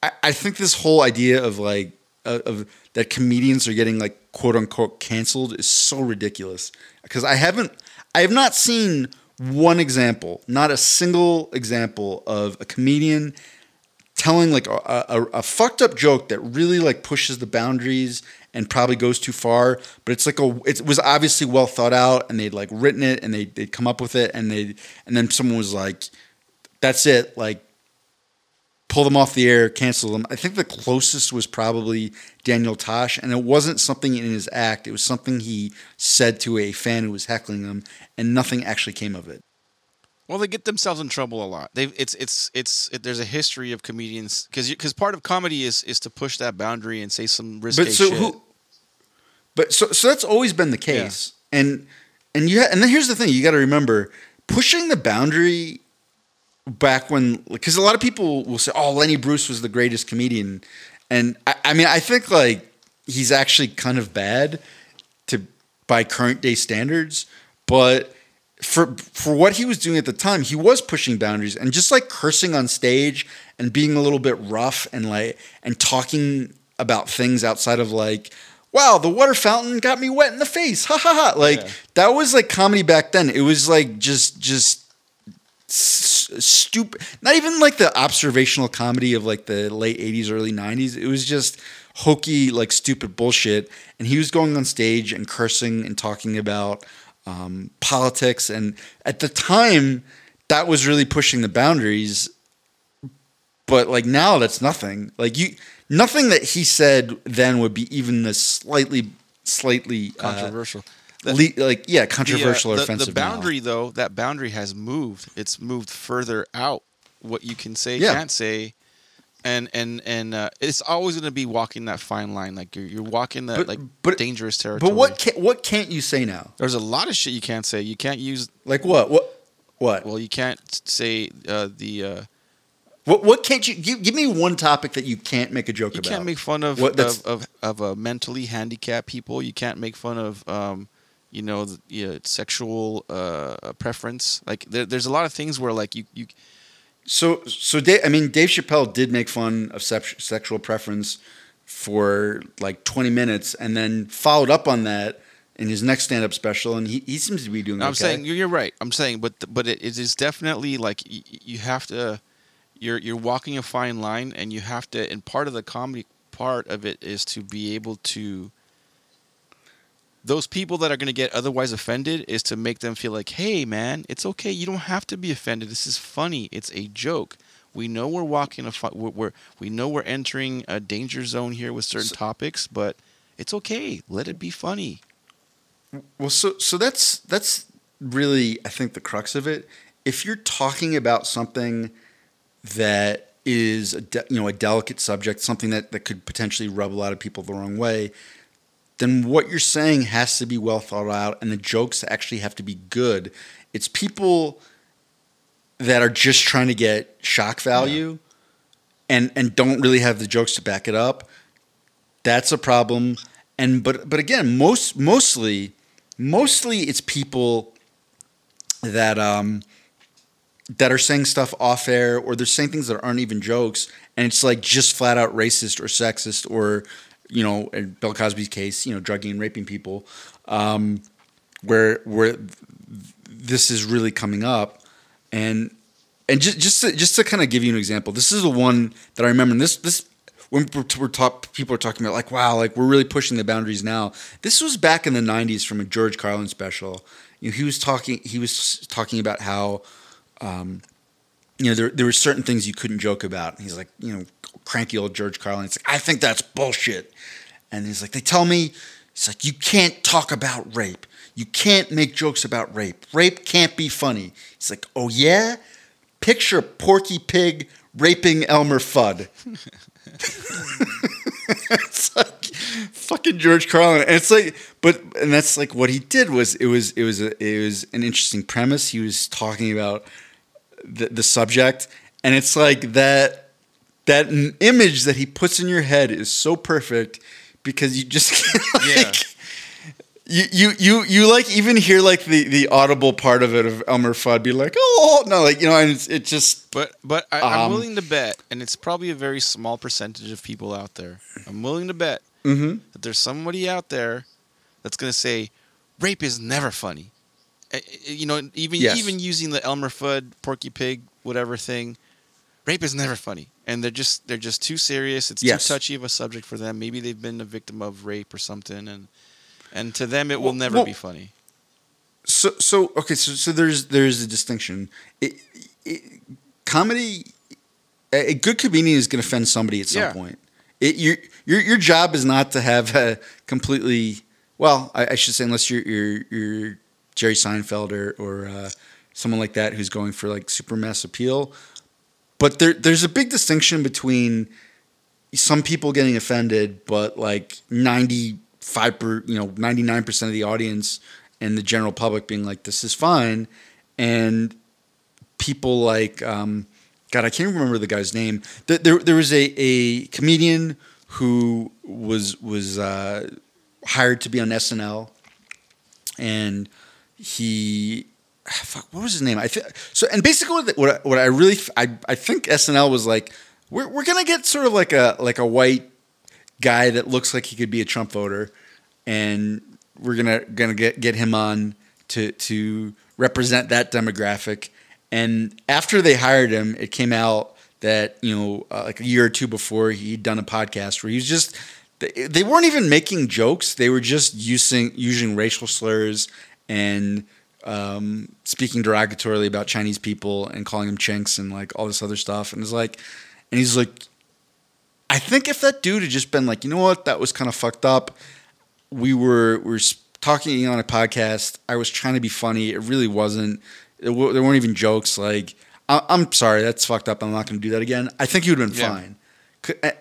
B: I, I think this whole idea of like of, of that comedians are getting like quote unquote canceled is so ridiculous. Because I haven't, I have not seen one example, not a single example of a comedian telling like a, a, a fucked up joke that really like pushes the boundaries and probably goes too far but it's like a it was obviously well thought out and they'd like written it and they, they'd come up with it and they and then someone was like that's it like pull them off the air, cancel them. I think the closest was probably Daniel Tosh, and it wasn't something in his act. It was something he said to a fan who was heckling him, and nothing actually came of it.
C: Well, they get themselves in trouble a lot. They it's it's it's it, there's a history of comedians because because part of comedy is is to push that boundary and say some risky
B: But so
C: shit.
B: who? But so so that's always been the case, and and you ha- and then here's the thing: you got to remember pushing the boundary back when because a lot of people will say, "Oh, Lenny Bruce was the greatest comedian," and I, I mean, I think like he's actually kind of bad to by current day standards, but for for what he was doing at the time, he was pushing boundaries and just like cursing on stage and being a little bit rough and like and talking about things outside of like wow the water fountain got me wet in the face. Ha ha ha. Like
C: Yeah.
B: that was like comedy back then. It was like just just stupid not even like the observational comedy of like the late 80s early 90s it was just hokey like stupid bullshit. And he was going on stage and cursing and talking about um, politics and at the time that was really pushing the boundaries but like now that's nothing like you nothing that he said then would be even the slightly slightly uh,
C: controversial. The-
B: le- like yeah
C: the, uh,
B: controversial or offensive
C: the
B: now.
C: boundary though that boundary has moved it's moved further out what you can say
B: Yeah.
C: can't say and and and uh, it's always going to be walking that fine line like you're, you're walking that
B: But-
C: like
B: but-
C: dangerous territory.
B: but what can, what can't you say now?
C: There's a lot of shit you can't say. You can't use
B: like what? What what?
C: Well you can't say uh, the uh,
B: what what can't you give, give me one topic that you can't make a joke
C: you
B: about.
C: can't make fun of
B: What-
C: of, of, of uh, mentally handicapped people. You can't make fun of um, you know the, yeah, sexual uh, preference. Like there, there's a lot of things where like you, you
B: So, so Dave, I mean, Dave Chappelle did make fun of sex, sexual preference for like 20 minutes, and then followed up on that in his next stand-up special, and he, he seems to be doing.
C: No, I'm saying you're you're right. I'm saying, but but it, it is definitely like you, you have to, you're you're walking a fine line, and you have to. And part of the comedy part of it is to be able to those people that are going to get otherwise offended is to make them feel like, hey, man, it's okay. You don't have to be offended. This is funny. It's a joke. We know we're walking a fu- we're, we're we know we're entering a danger zone here with certain
B: So-
C: topics, but it's okay. Let it be funny.
B: Well, so so that's that's really I think the crux of it. If you're talking about something that is a de- you know a delicate subject, something that that could potentially rub a lot of people the wrong way, then what you're saying has to be well thought out, and the jokes actually have to be good. It's people that are just trying to get shock value, and and don't really have the jokes to back it up. That's a problem. And but but again, most mostly mostly it's people that um that are saying stuff off air or they're saying things that aren't even jokes and it's like just flat out racist or sexist or you know in Bill Cosby's case you know drugging and raping people um where where this is really coming up. And and just just to, just to kind of give you an example this is the one that I remember and this this when we're, talk, people are talking about like wow like we're really pushing the boundaries now. This was back in the 90s from a george carlin special. You know, he was talking he was talking about how um, you know there, there were certain things you couldn't joke about. And he's like you know cranky old george carlin. It's like i think that's bullshit. And he's like they tell me it's like you can't talk about rape. You can't make jokes about rape. Rape can't be funny. He's like oh yeah? Picture porky pig raping elmer fudd. It's like fucking George Carlin. And it's like, but and that's like what he did was it was it was a, it was an interesting premise. He was talking about the the subject, and it's like that that image that he puts in your head is so perfect because you just like,
C: Yeah.
B: You, you you you like even hear like the the audible part of it of Elmer Fudd be like oh no like you know and it's, it just
C: But but I, I'm
B: Um,
C: willing to bet, and it's probably a very small percentage of people out there. I'm willing to bet
B: mm-hmm.
C: that there's somebody out there that's gonna say rape is never funny. Eh, eh, You know, even
B: Yes.
C: even using the Elmer Fudd, Porky Pig, whatever thing, rape is never funny, and they're just they're just too serious. It's
B: Yes.
C: too touchy of a subject for them. Maybe they've been a victim of rape or something, and and to them it will never
B: well-
C: be funny.
B: so so okay so so there's there's a distinction it, it, comedy a a good comedian is going to offend somebody at some
C: Yeah.
B: point it, your your your job is not to have a completely well I, I should say unless you're you're, you're Jerry Seinfeld or or uh, someone like that who's going for like super mass appeal. But there there's a big distinction between some people getting offended but like 95 per, you know 99% of the audience and the general public being like, "This is fine," and people like, um, God, I can't remember the guy's name. There, there, was a, a comedian who was was uh, hired to be on SNL, and he, fuck, what was his name? I think so. And basically, what what I, what I really, I, I think SNL was like, we're we're gonna get sort of like a like a white guy that looks like he could be a Trump voter, and we're gonna gonna get get him on to to represent that demographic. And after they hired him, it came out that you know uh, like a year or two before he'd done a podcast where he was just they, they weren't even making jokes; they were just using using racial slurs and um, speaking derogatorily about Chinese people and calling them chinks and like all this other stuff. And it's like, and he's like, I think if that dude had just been like, you know what, that was kind of fucked up. We were we were talking on a podcast. I was trying to be funny. It really wasn't. It, w- there weren't even jokes. Like, I, I'm sorry, that's fucked up. I'm not going to do that again. I think he would have been
C: Yeah.
B: fine. Eh,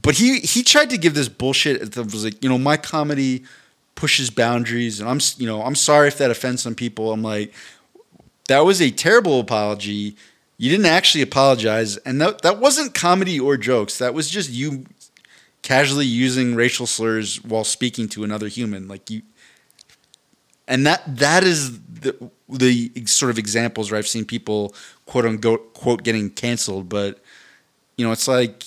B: But he he tried to give this bullshit. That was like, you know, my comedy pushes boundaries, and I'm you know I'm sorry if that offends some people. I'm like, that was a terrible apology. You didn't actually apologize, and that that wasn't comedy or jokes. That was just you casually using racial slurs while speaking to another human. Like you, and that that is the the sort of examples where I've seen people quote unquote quote getting canceled. But you know, it's like,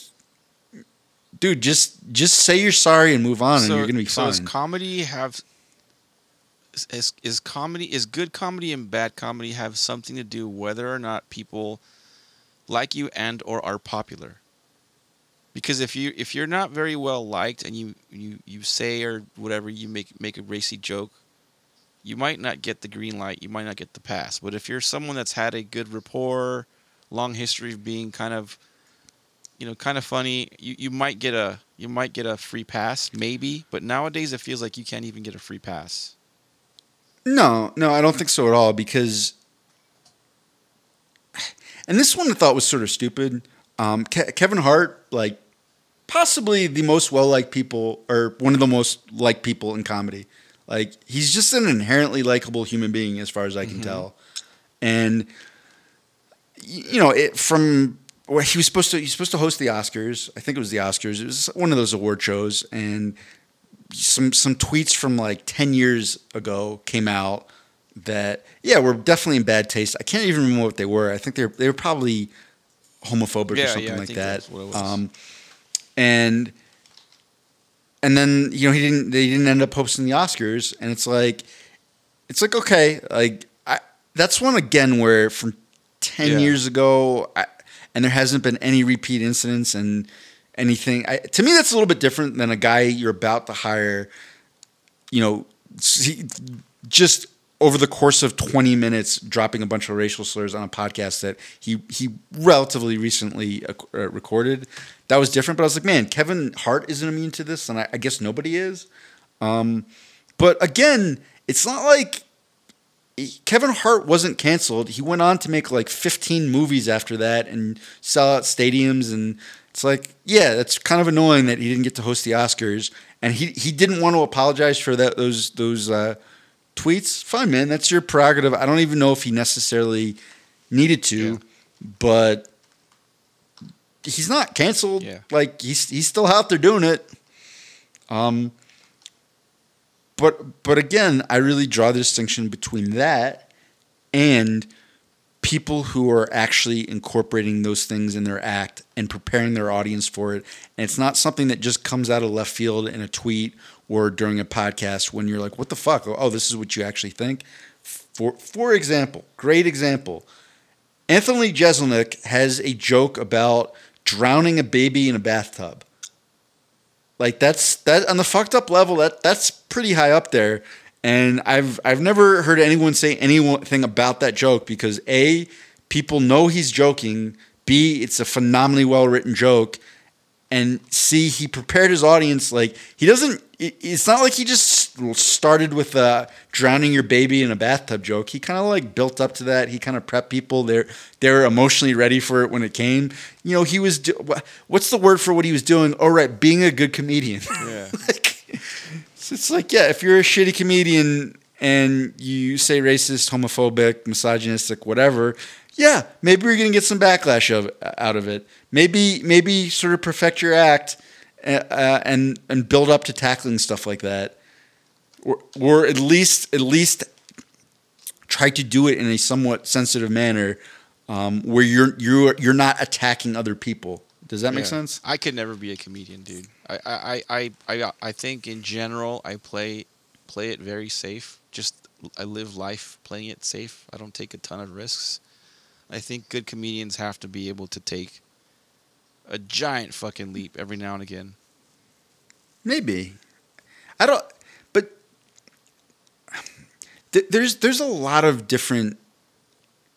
B: dude, just just say you're sorry and move on, and you're gonna be
C: so
B: fine.
C: does comedy have is, is is comedy is good comedy and bad comedy have something to do whether or not people like you and or are popular? because if you if you're not very well liked and you you you say or whatever you make make a racy joke, you might not get the green light. You might not get the pass. But if you're someone that's had a good rapport, long history of being kind of you know kind of funny, you, you might get a you might get a free pass maybe. But nowadays it feels like you can't even get a free pass.
B: No, no, I don't think so at all because. And this one I thought was sort of stupid. Um, Ke- Kevin Hart, like, possibly the most well liked people, or one of the most liked people in comedy. Like, he's just an inherently likable human being, as far as I can tell. And, you know, it from. Well, he was supposed to. He was supposed to host the Oscars. I think it was the Oscars. It was one of those award shows, and some some tweets from like 10 years ago came out that yeah were definitely in bad taste i can't even remember what they were i think they're they were probably homophobic
C: Yeah,
B: or something
C: yeah,
B: like that
C: that's what it was.
B: um and and then you know he didn't they didn't end up hosting the oscars and it's like it's like okay like I, that's one again where from 10
C: Yeah.
B: years ago I, and there hasn't been any repeat incidents and anything. I, to me that's a little bit different than a guy you're about to hire you know just over the course of 20 minutes dropping a bunch of racial slurs on a podcast that he he relatively recently uh, recorded. That was different but i was like man kevin hart isn't immune to this and i, I guess nobody is. Um, but again it's not like Kevin Hart wasn't canceled. He went on to make like 15 movies after that and sell out stadiums. And it's like, yeah, that's kind of annoying that he didn't get to host the Oscars. And he, he didn't want to apologize for that those those uh, tweets. Fine, man, that's your prerogative. I don't even know if he necessarily needed to,
C: Yeah.
B: but he's not canceled.
C: Yeah.
B: Like he's he's still out there doing it. Um, but but again, I really draw the distinction between that and people who are actually incorporating those things in their act and preparing their audience for it. And it's not something that just comes out of left field in a tweet or during a podcast when you're like, "What the fuck? Oh, this is what you actually think." For for example, great example. Anthony Jeselnik has a joke about drowning a baby in a bathtub. Like that's that on the fucked up level. That that's pretty high up there. And I've I've never heard anyone say anything about that joke because a people know he's joking. B it's a phenomenally well written joke. And C he prepared his audience like he doesn't. it- It's not like he just started with a drowning your baby in a bathtub joke. He kind of like built up to that. He kind of prepped people. They're they're emotionally ready for it when it came. You know he was. Do, what's the word for what he was doing? Oh right, being a good comedian.
C: Yeah.
B: like, it's, it's like yeah, if you're a shitty comedian and you say racist, homophobic, misogynistic, whatever, yeah, maybe you're gonna get some backlash of out of it. Maybe maybe sort of perfect your act uh, uh, and and build up to tackling stuff like that, or or at least at least try to do it in a somewhat sensitive manner, um, where you're you're you're not attacking other people. Does that make
C: Yeah.
B: sense?
C: I could never be a comedian, dude. I I, I, I, I think in general I play play it very safe. Just I live life playing it safe. I don't take a ton of risks. I think good comedians have to be able to take a giant fucking leap every now and again.
B: Maybe. I don't. There's there's a lot of different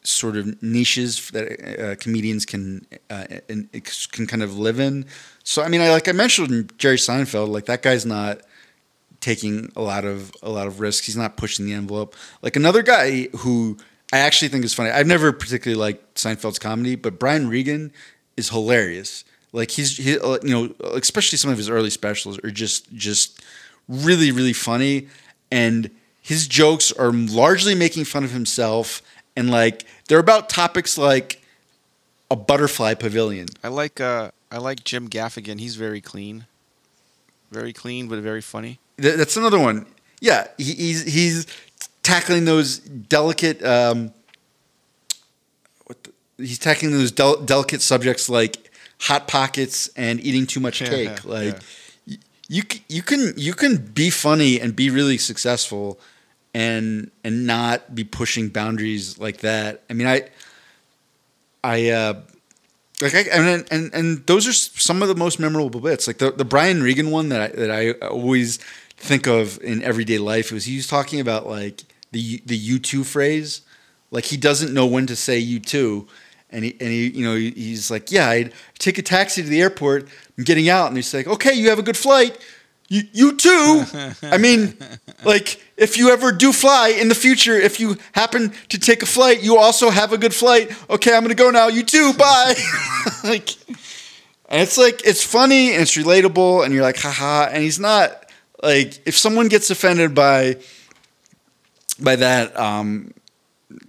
B: sort of niches that uh, comedians can uh, can kind of live in. So I mean, I like I mentioned Jerry Seinfeld. Like that guy's not taking a lot of a lot of risks. He's not pushing the envelope. Like another guy who I actually think is funny. I've never particularly liked Seinfeld's comedy, but Brian Regan is hilarious. Like he's he, uh, you know especially some of his early specials are just just really really funny and his jokes are largely making fun of himself and like they're about topics like a butterfly pavilion.
C: I like uh I like Jim Gaffigan. He's very clean, very clean, but very funny.
B: Th- That's another one. Yeah, he, he's he's tackling those delicate. Um, what the, he's tackling those del- delicate subjects like hot pockets and eating too much cake.
C: yeah,
B: like
C: yeah.
B: y- you you can you can be funny and be really successful, and and not be pushing boundaries like that. I mean, I I uh, like I, and and and those are some of the most memorable bits. Like the the Brian Regan one that I, that I always think of in everyday life was he was talking about like the the you two phrase, like he doesn't know when to say you two, and he and he you know he's like yeah I take a taxi to the airport, I'm getting out, and he's like okay you have a good flight. You, you too. I mean, like, if you ever do fly in the future, if you happen to take a flight, you also have a good flight. Okay, I'm gonna go now. You too. Bye. like, and it's like it's funny and it's relatable, and you're like, haha. And he's not like if someone gets offended by by that, um,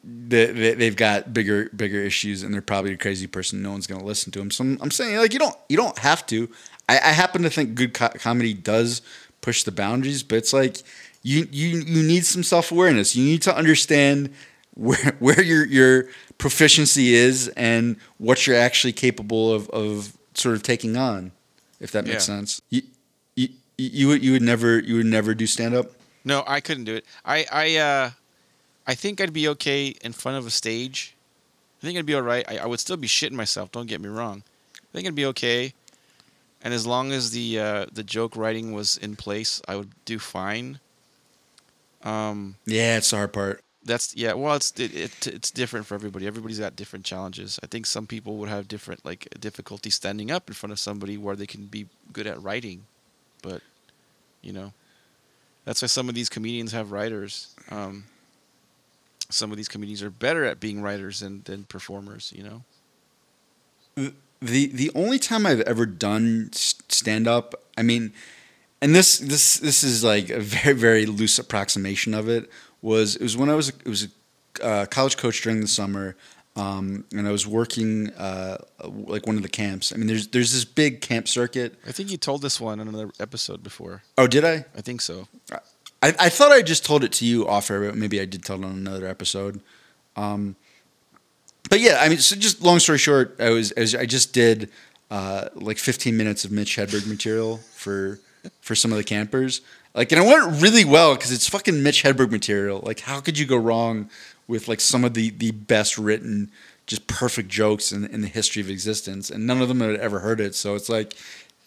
B: they, they, they've got bigger bigger issues, and they're probably a crazy person. No one's gonna listen to him. So I'm, I'm saying like you don't you don't have to. I, I happen to think good co- comedy does push the boundaries, but it's like you you you need some self awareness. You need to understand where where your your proficiency is and what you're actually capable of of sort of taking on, if that makes
C: Yeah.
B: sense. You, you you would you would never you would never do stand up.
C: No, I couldn't do it. I I uh, I think I'd be okay in front of a stage. I think I'd be all right. I, I would still be shitting myself. Don't get me wrong. I think I'd be okay. And as long as the uh, the joke writing was in place, I would do fine. Um,
B: Yeah, it's the hard part.
C: that's yeah. Well, it's it, it it's different for everybody. Everybody's got different challenges. I think some people would have different like difficulty standing up in front of somebody where they can be good at writing, but you know, that's why some of these comedians have writers. Um, some of these comedians are better at being writers than than performers. You know.
B: The the only time I've ever done stand up, I mean, and this this this is like a very very loose approximation of it was it was when I was it was a uh, college coach during the summer, um, and I was working uh, like one of the camps. I mean, there's there's this big camp circuit.
C: I think you told this one on another episode before.
B: Oh, did I?
C: I think so.
B: I, I thought I just told it to you off air, but maybe I did tell it on another episode. Um, but yeah, I mean, so just long story short, I was, I, was, I just did uh, like 15 minutes of Mitch Hedberg material for for some of the campers. Like, and it went really well because it's fucking Mitch Hedberg material. Like, how could you go wrong with like some of the the best written, just perfect jokes in, in the history of existence? And none of them had ever heard it, so it's like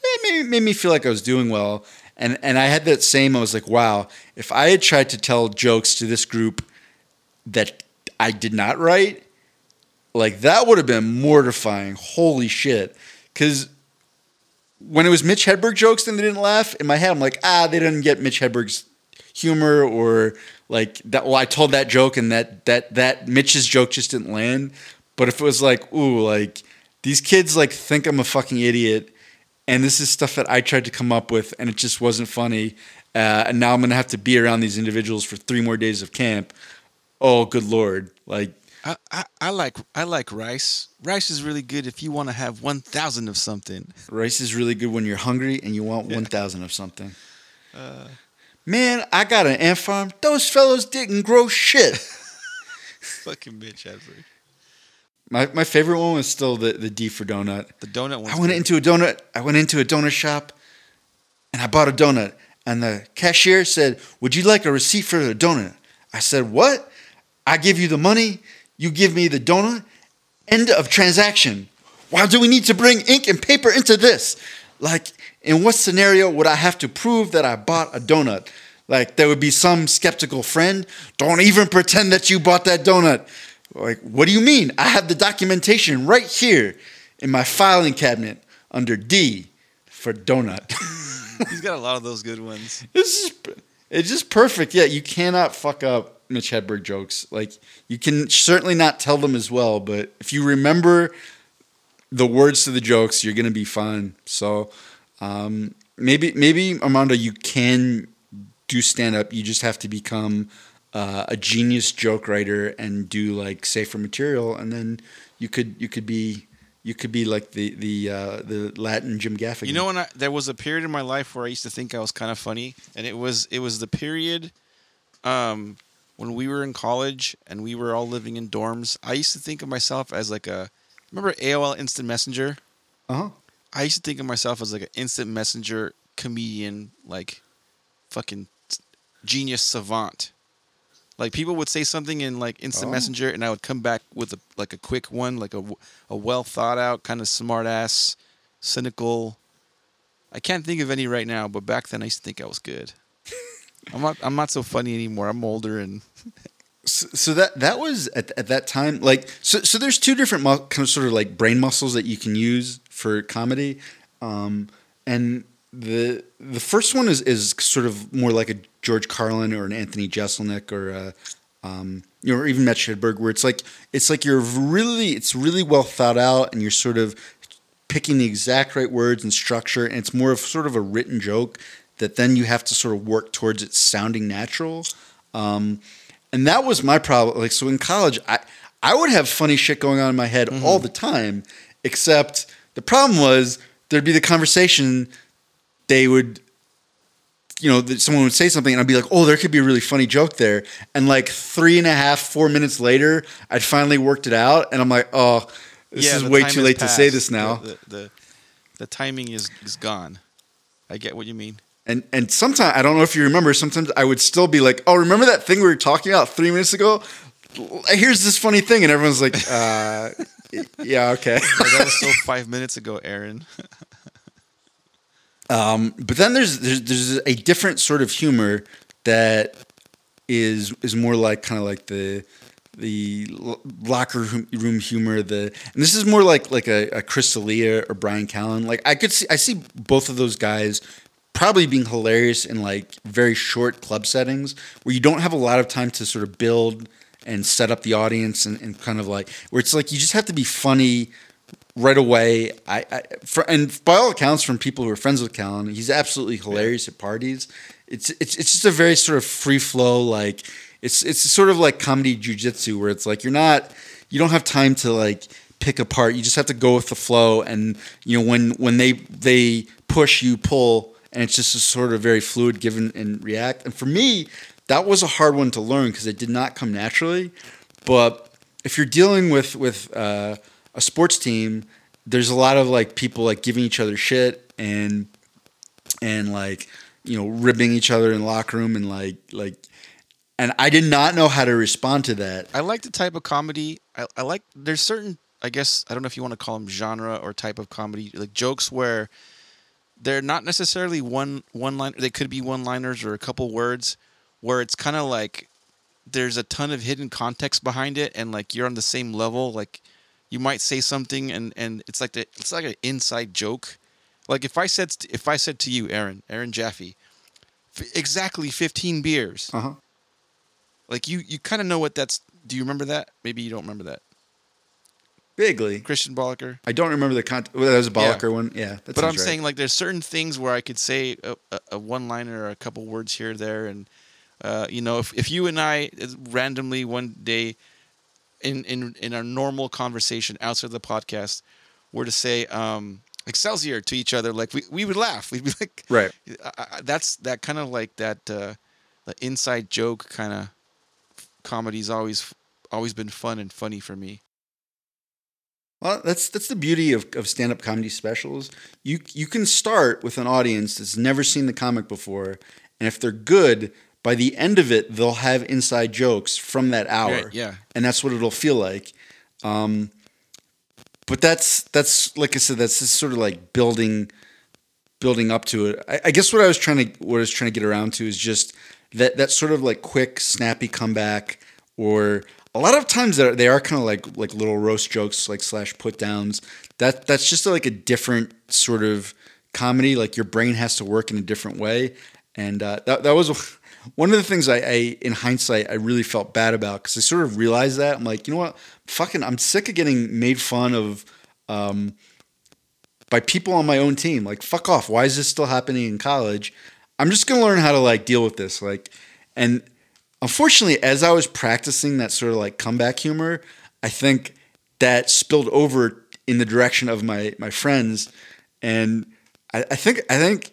B: it made, made me feel like I was doing well. And and I had that same. I was like, wow, if I had tried to tell jokes to this group that I did not write, like that would have been mortifying. Holy shit! Because when it was Mitch Hedberg jokes and they didn't laugh, in my head I'm like, ah, they didn't get Mitch Hedberg's humor or like that. Well, I told that joke and that that that Mitch's joke just didn't land. But if it was like, ooh, like these kids like think I'm a fucking idiot, and this is stuff that I tried to come up with, and it just wasn't funny. Uh, and now I'm gonna have to be around these individuals for three more days of camp. Oh, good lord! Like,
C: I, I, I like I like rice. Rice is really good if you want to have one thousand of something.
B: rice is really good when you're hungry and you want one thousand of something. Uh. Man, I got an ant farm. Those fellows didn't grow shit.
C: Fucking Mitch Hedberg.
B: my my favorite one was still the the D for donut.
C: The donut one.
B: I went into a donut. I went into a donut shop, and I bought a donut. And the cashier said, "Would you like a receipt for the donut?" I said, "What? I give you the money. You give me the donut. End of transaction. Why do we need to bring ink and paper into this? Like, in what scenario would I have to prove that I bought a donut? Like, there would be some skeptical friend. Don't even pretend that you bought that donut. Like, what do you mean? I have the documentation right here in my filing cabinet under D for donut.
C: He's got a lot of those good ones.
B: This is it's just perfect. Yeah, you cannot fuck up Mitch Hedberg jokes. Like you can certainly not tell them as well, but if you remember the words to the jokes, you're gonna be fine. So um, maybe maybe Armando, you can do stand up. You just have to become uh, a genius joke writer and do like safer material, and then you could you could be you could be like the the uh, the Latin Jim Gaffigan.
C: You know when I, there was a period in my life where I used to think I was kind of funny, and it was it was the period um, when we were in college and we were all living in dorms. I used to think of myself as like a remember AOL Instant Messenger.
B: Uh huh.
C: I used to think of myself as like an instant messenger comedian, like fucking genius savant. Like people would say something in like instant
B: Oh.
C: messenger, and I would come back with a like a quick one, like a, a well thought out kind of smart ass, cynical. I can't think of any right now, but back then I used to think I was good. I'm not. I'm not so funny anymore. I'm older, and
B: So, so that that was at, at that time like so so there's two different mu- kind of sort of like brain muscles that you can use for comedy um, and the the first one is is sort of more like a George Carlin or an Anthony Jeselnik or a, um, you know or even Mitch Hedberg where it's like it's like you're really it's really well thought out and you're sort of picking the exact right words and structure and it's more of sort of a written joke that then you have to sort of work towards it sounding natural. Um, and that was my problem like so in college i i would have funny shit going on in my head all the time except the problem was there'd be the conversation they would you know that someone would say something and i'd be like oh there could be a really funny joke there. And like three and a half four minutes later i'd finally worked it out and i'm like oh this
C: Yeah,
B: is way too late to say this now.
C: The, the, the, the timing is is gone. I get what you mean.
B: And and sometimes I don't know if you remember. Sometimes I would still be like, "Oh, remember that thing we were talking about three minutes ago? Here's this funny thing," and everyone's like, uh, "Yeah, okay."
C: That was so five minutes ago, Aaron.
B: Um, but then there's, there's there's a different sort of humor that is is more like kind of like the the locker room room humor. The and this is more like like a, a Chris D'Elia or Brian Callen. Like I could see I see both of those guys probably being hilarious in like very short club settings where you don't have a lot of time to sort of build and set up the audience and, and kind of like where it's like you just have to be funny right away. I, I for, and by all accounts, from people who are friends with Callen, he's absolutely hilarious at parties. It's it's it's just a very sort of free flow, like it's it's sort of like comedy jujitsu, where it's like you're not you don't have time to like pick apart. You just have to go with the flow, and you know when when they they push, you pull, and it's just a sort of very fluid give and, and react. And for me, that was a hard one to learn because it did not come naturally. But if you're dealing with with uh, a sports team, there's a lot of like people like giving each other shit and and like you know ribbing each other in the locker room and like like and I did not know how to respond to that.
C: I like the type of comedy. I, I like there's certain I guess I don't know if you want to call them genre or type of comedy like jokes where they're not necessarily one one line. They could be one liners or a couple words where it's kind of like there's a ton of hidden context behind it and like you're on the same level. Like you might say something and and it's like the, it's like an inside joke. Like if I said if I said to you, Aaron, Aaron Jaffe, f- exactly 15 beers.
B: Uh huh.
C: Like you, you kind of know what that's. Do you remember that? Maybe you don't remember that.
B: Vaguely,
C: Christian Bollicker.
B: I don't remember the content. Well, that was a
C: Yeah.
B: One. Yeah,
C: But I'm
B: right.
C: saying like there's certain things where I could say a, a, a one liner or a couple words here or there, and uh, you know if if you and I uh, randomly one day in in in our normal conversation outside of the podcast were to say um, Excelsior to each other, like we, we would laugh. We'd be like,
B: Right.
C: I, I, that's that kind of like that uh, the inside joke kind of comedy's always always been fun and funny for me.
B: Well, that's that's the beauty of, of stand up comedy specials. You you can start with an audience that's never seen the comic before, and if they're good, by the end of it, they'll have inside jokes from that hour.
C: Right, yeah.
B: and that's what it'll feel like. Um, but that's that's like I said, that's just sort of like building building up to it. I, I guess what I was trying to what I was trying to get around to is just that that sort of like quick, snappy comeback, or a lot of times they are, they are kind of like like little roast jokes, like slash put downs. That that's just like a different sort of comedy. Like your brain has to work in a different way, and uh, that that was. One of the things I, I, in hindsight, I really felt bad about because I sort of realized that I'm like, you know what, fucking, I'm sick of getting made fun of, um, by people on my own team. Like, fuck off. Why is this still happening in college? I'm just gonna learn how to like deal with this. Like, and unfortunately, as I was practicing that sort of like comeback humor, I think that spilled over in the direction of my my friends, and I, I think I think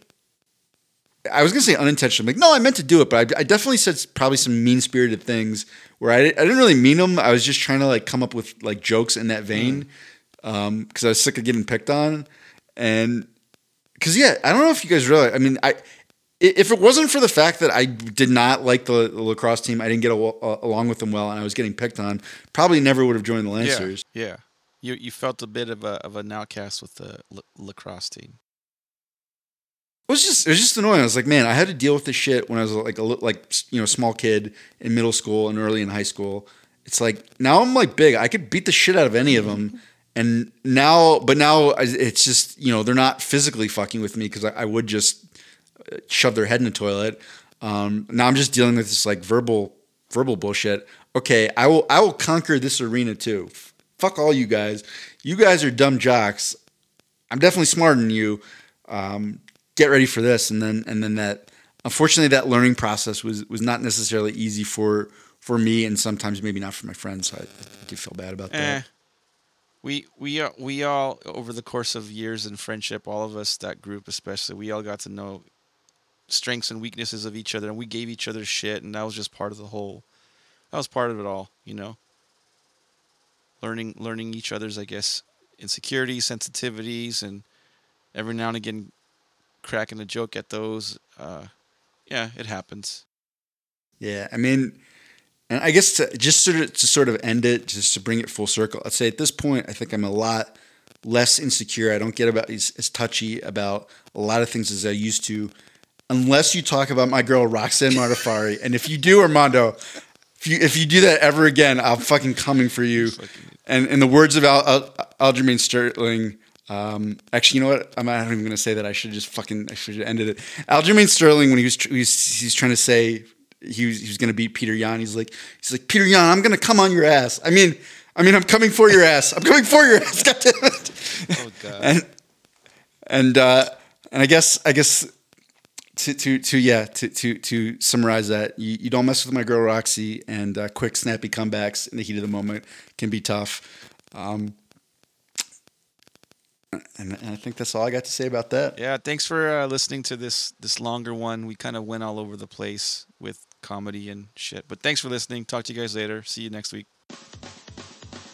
B: I was gonna say unintentional. Like, no, I meant to do it, but I, I definitely said probably some mean spirited things where I, I didn't really mean them. I was just trying to like come up with like jokes in that vein mm. um, because I was sick of getting picked on, and because yeah, I don't know if you guys realize. I mean, i- if it wasn't for the fact that I did not like the, the lacrosse team, I didn't get al- uh, along with them well, and I was getting picked on, probably never would have joined the Lancers.
C: Yeah, yeah. You you felt a bit of a of an outcast with the la- lacrosse team.
B: It was just it was just annoying. I was like, man, I had to deal with this shit when I was like a like you know small kid in middle school and early in high school. It's like now I'm like big. I could beat the shit out of any of them. And now, but now it's just you know they're not physically fucking with me because I, I would just shove their head in the toilet. Um, now I'm just dealing with this like verbal verbal bullshit. Okay, I will I will conquer this arena too. Fuck all you guys. You guys are dumb jocks. I'm definitely smarter than you. Um, get ready for this, and then and then that. Unfortunately, that learning process was was not necessarily easy for for me, and sometimes maybe not for my friends. So I, I do feel bad about
C: Eh.
B: that.
C: We we uh, we all over the course of years in friendship, all of us that group especially, we all got to know strengths and weaknesses of each other, and we gave each other shit, and that was just part of the whole. That was part of it all, you know. Learning learning each other's, I guess, insecurities, sensitivities, and every now and again cracking a joke at those. Uh, yeah, it happens.
B: Yeah, I mean, and I guess to just sort of to sort of end it, just to bring it full circle, I'd say at this point, I think I'm a lot less insecure. I don't get about as, as touchy about a lot of things as I used to, unless you talk about my girl Roxanne Modafferi. and if you do, Armando, if you if you do that ever again, I'm fucking coming for you. And in the words of Al, Al, Aljamain Sterling. Um, actually, you know what? I'm not even going to say that. I should just fucking. I should have ended it. Aljamain Sterling, when he was, tr- he was he's trying to say he was, he was going to beat Petr Yan. He's like, he's like, Petr Yan, I'm going to come on your ass. I mean, I mean, I'm coming for your ass. I'm coming for your ass. God damn it.
C: Oh god.
B: And and uh, and I guess I guess to to to yeah to to to summarize that you, you don't mess with my girl Roxy and uh, quick snappy comebacks in the heat of the moment can be tough. Um, and, and I think that's all I got to say about that.
C: Yeah, thanks for uh, listening to this this longer one. We kind of went all over the place with comedy and shit. But thanks for listening. Talk to you guys later. See you next week.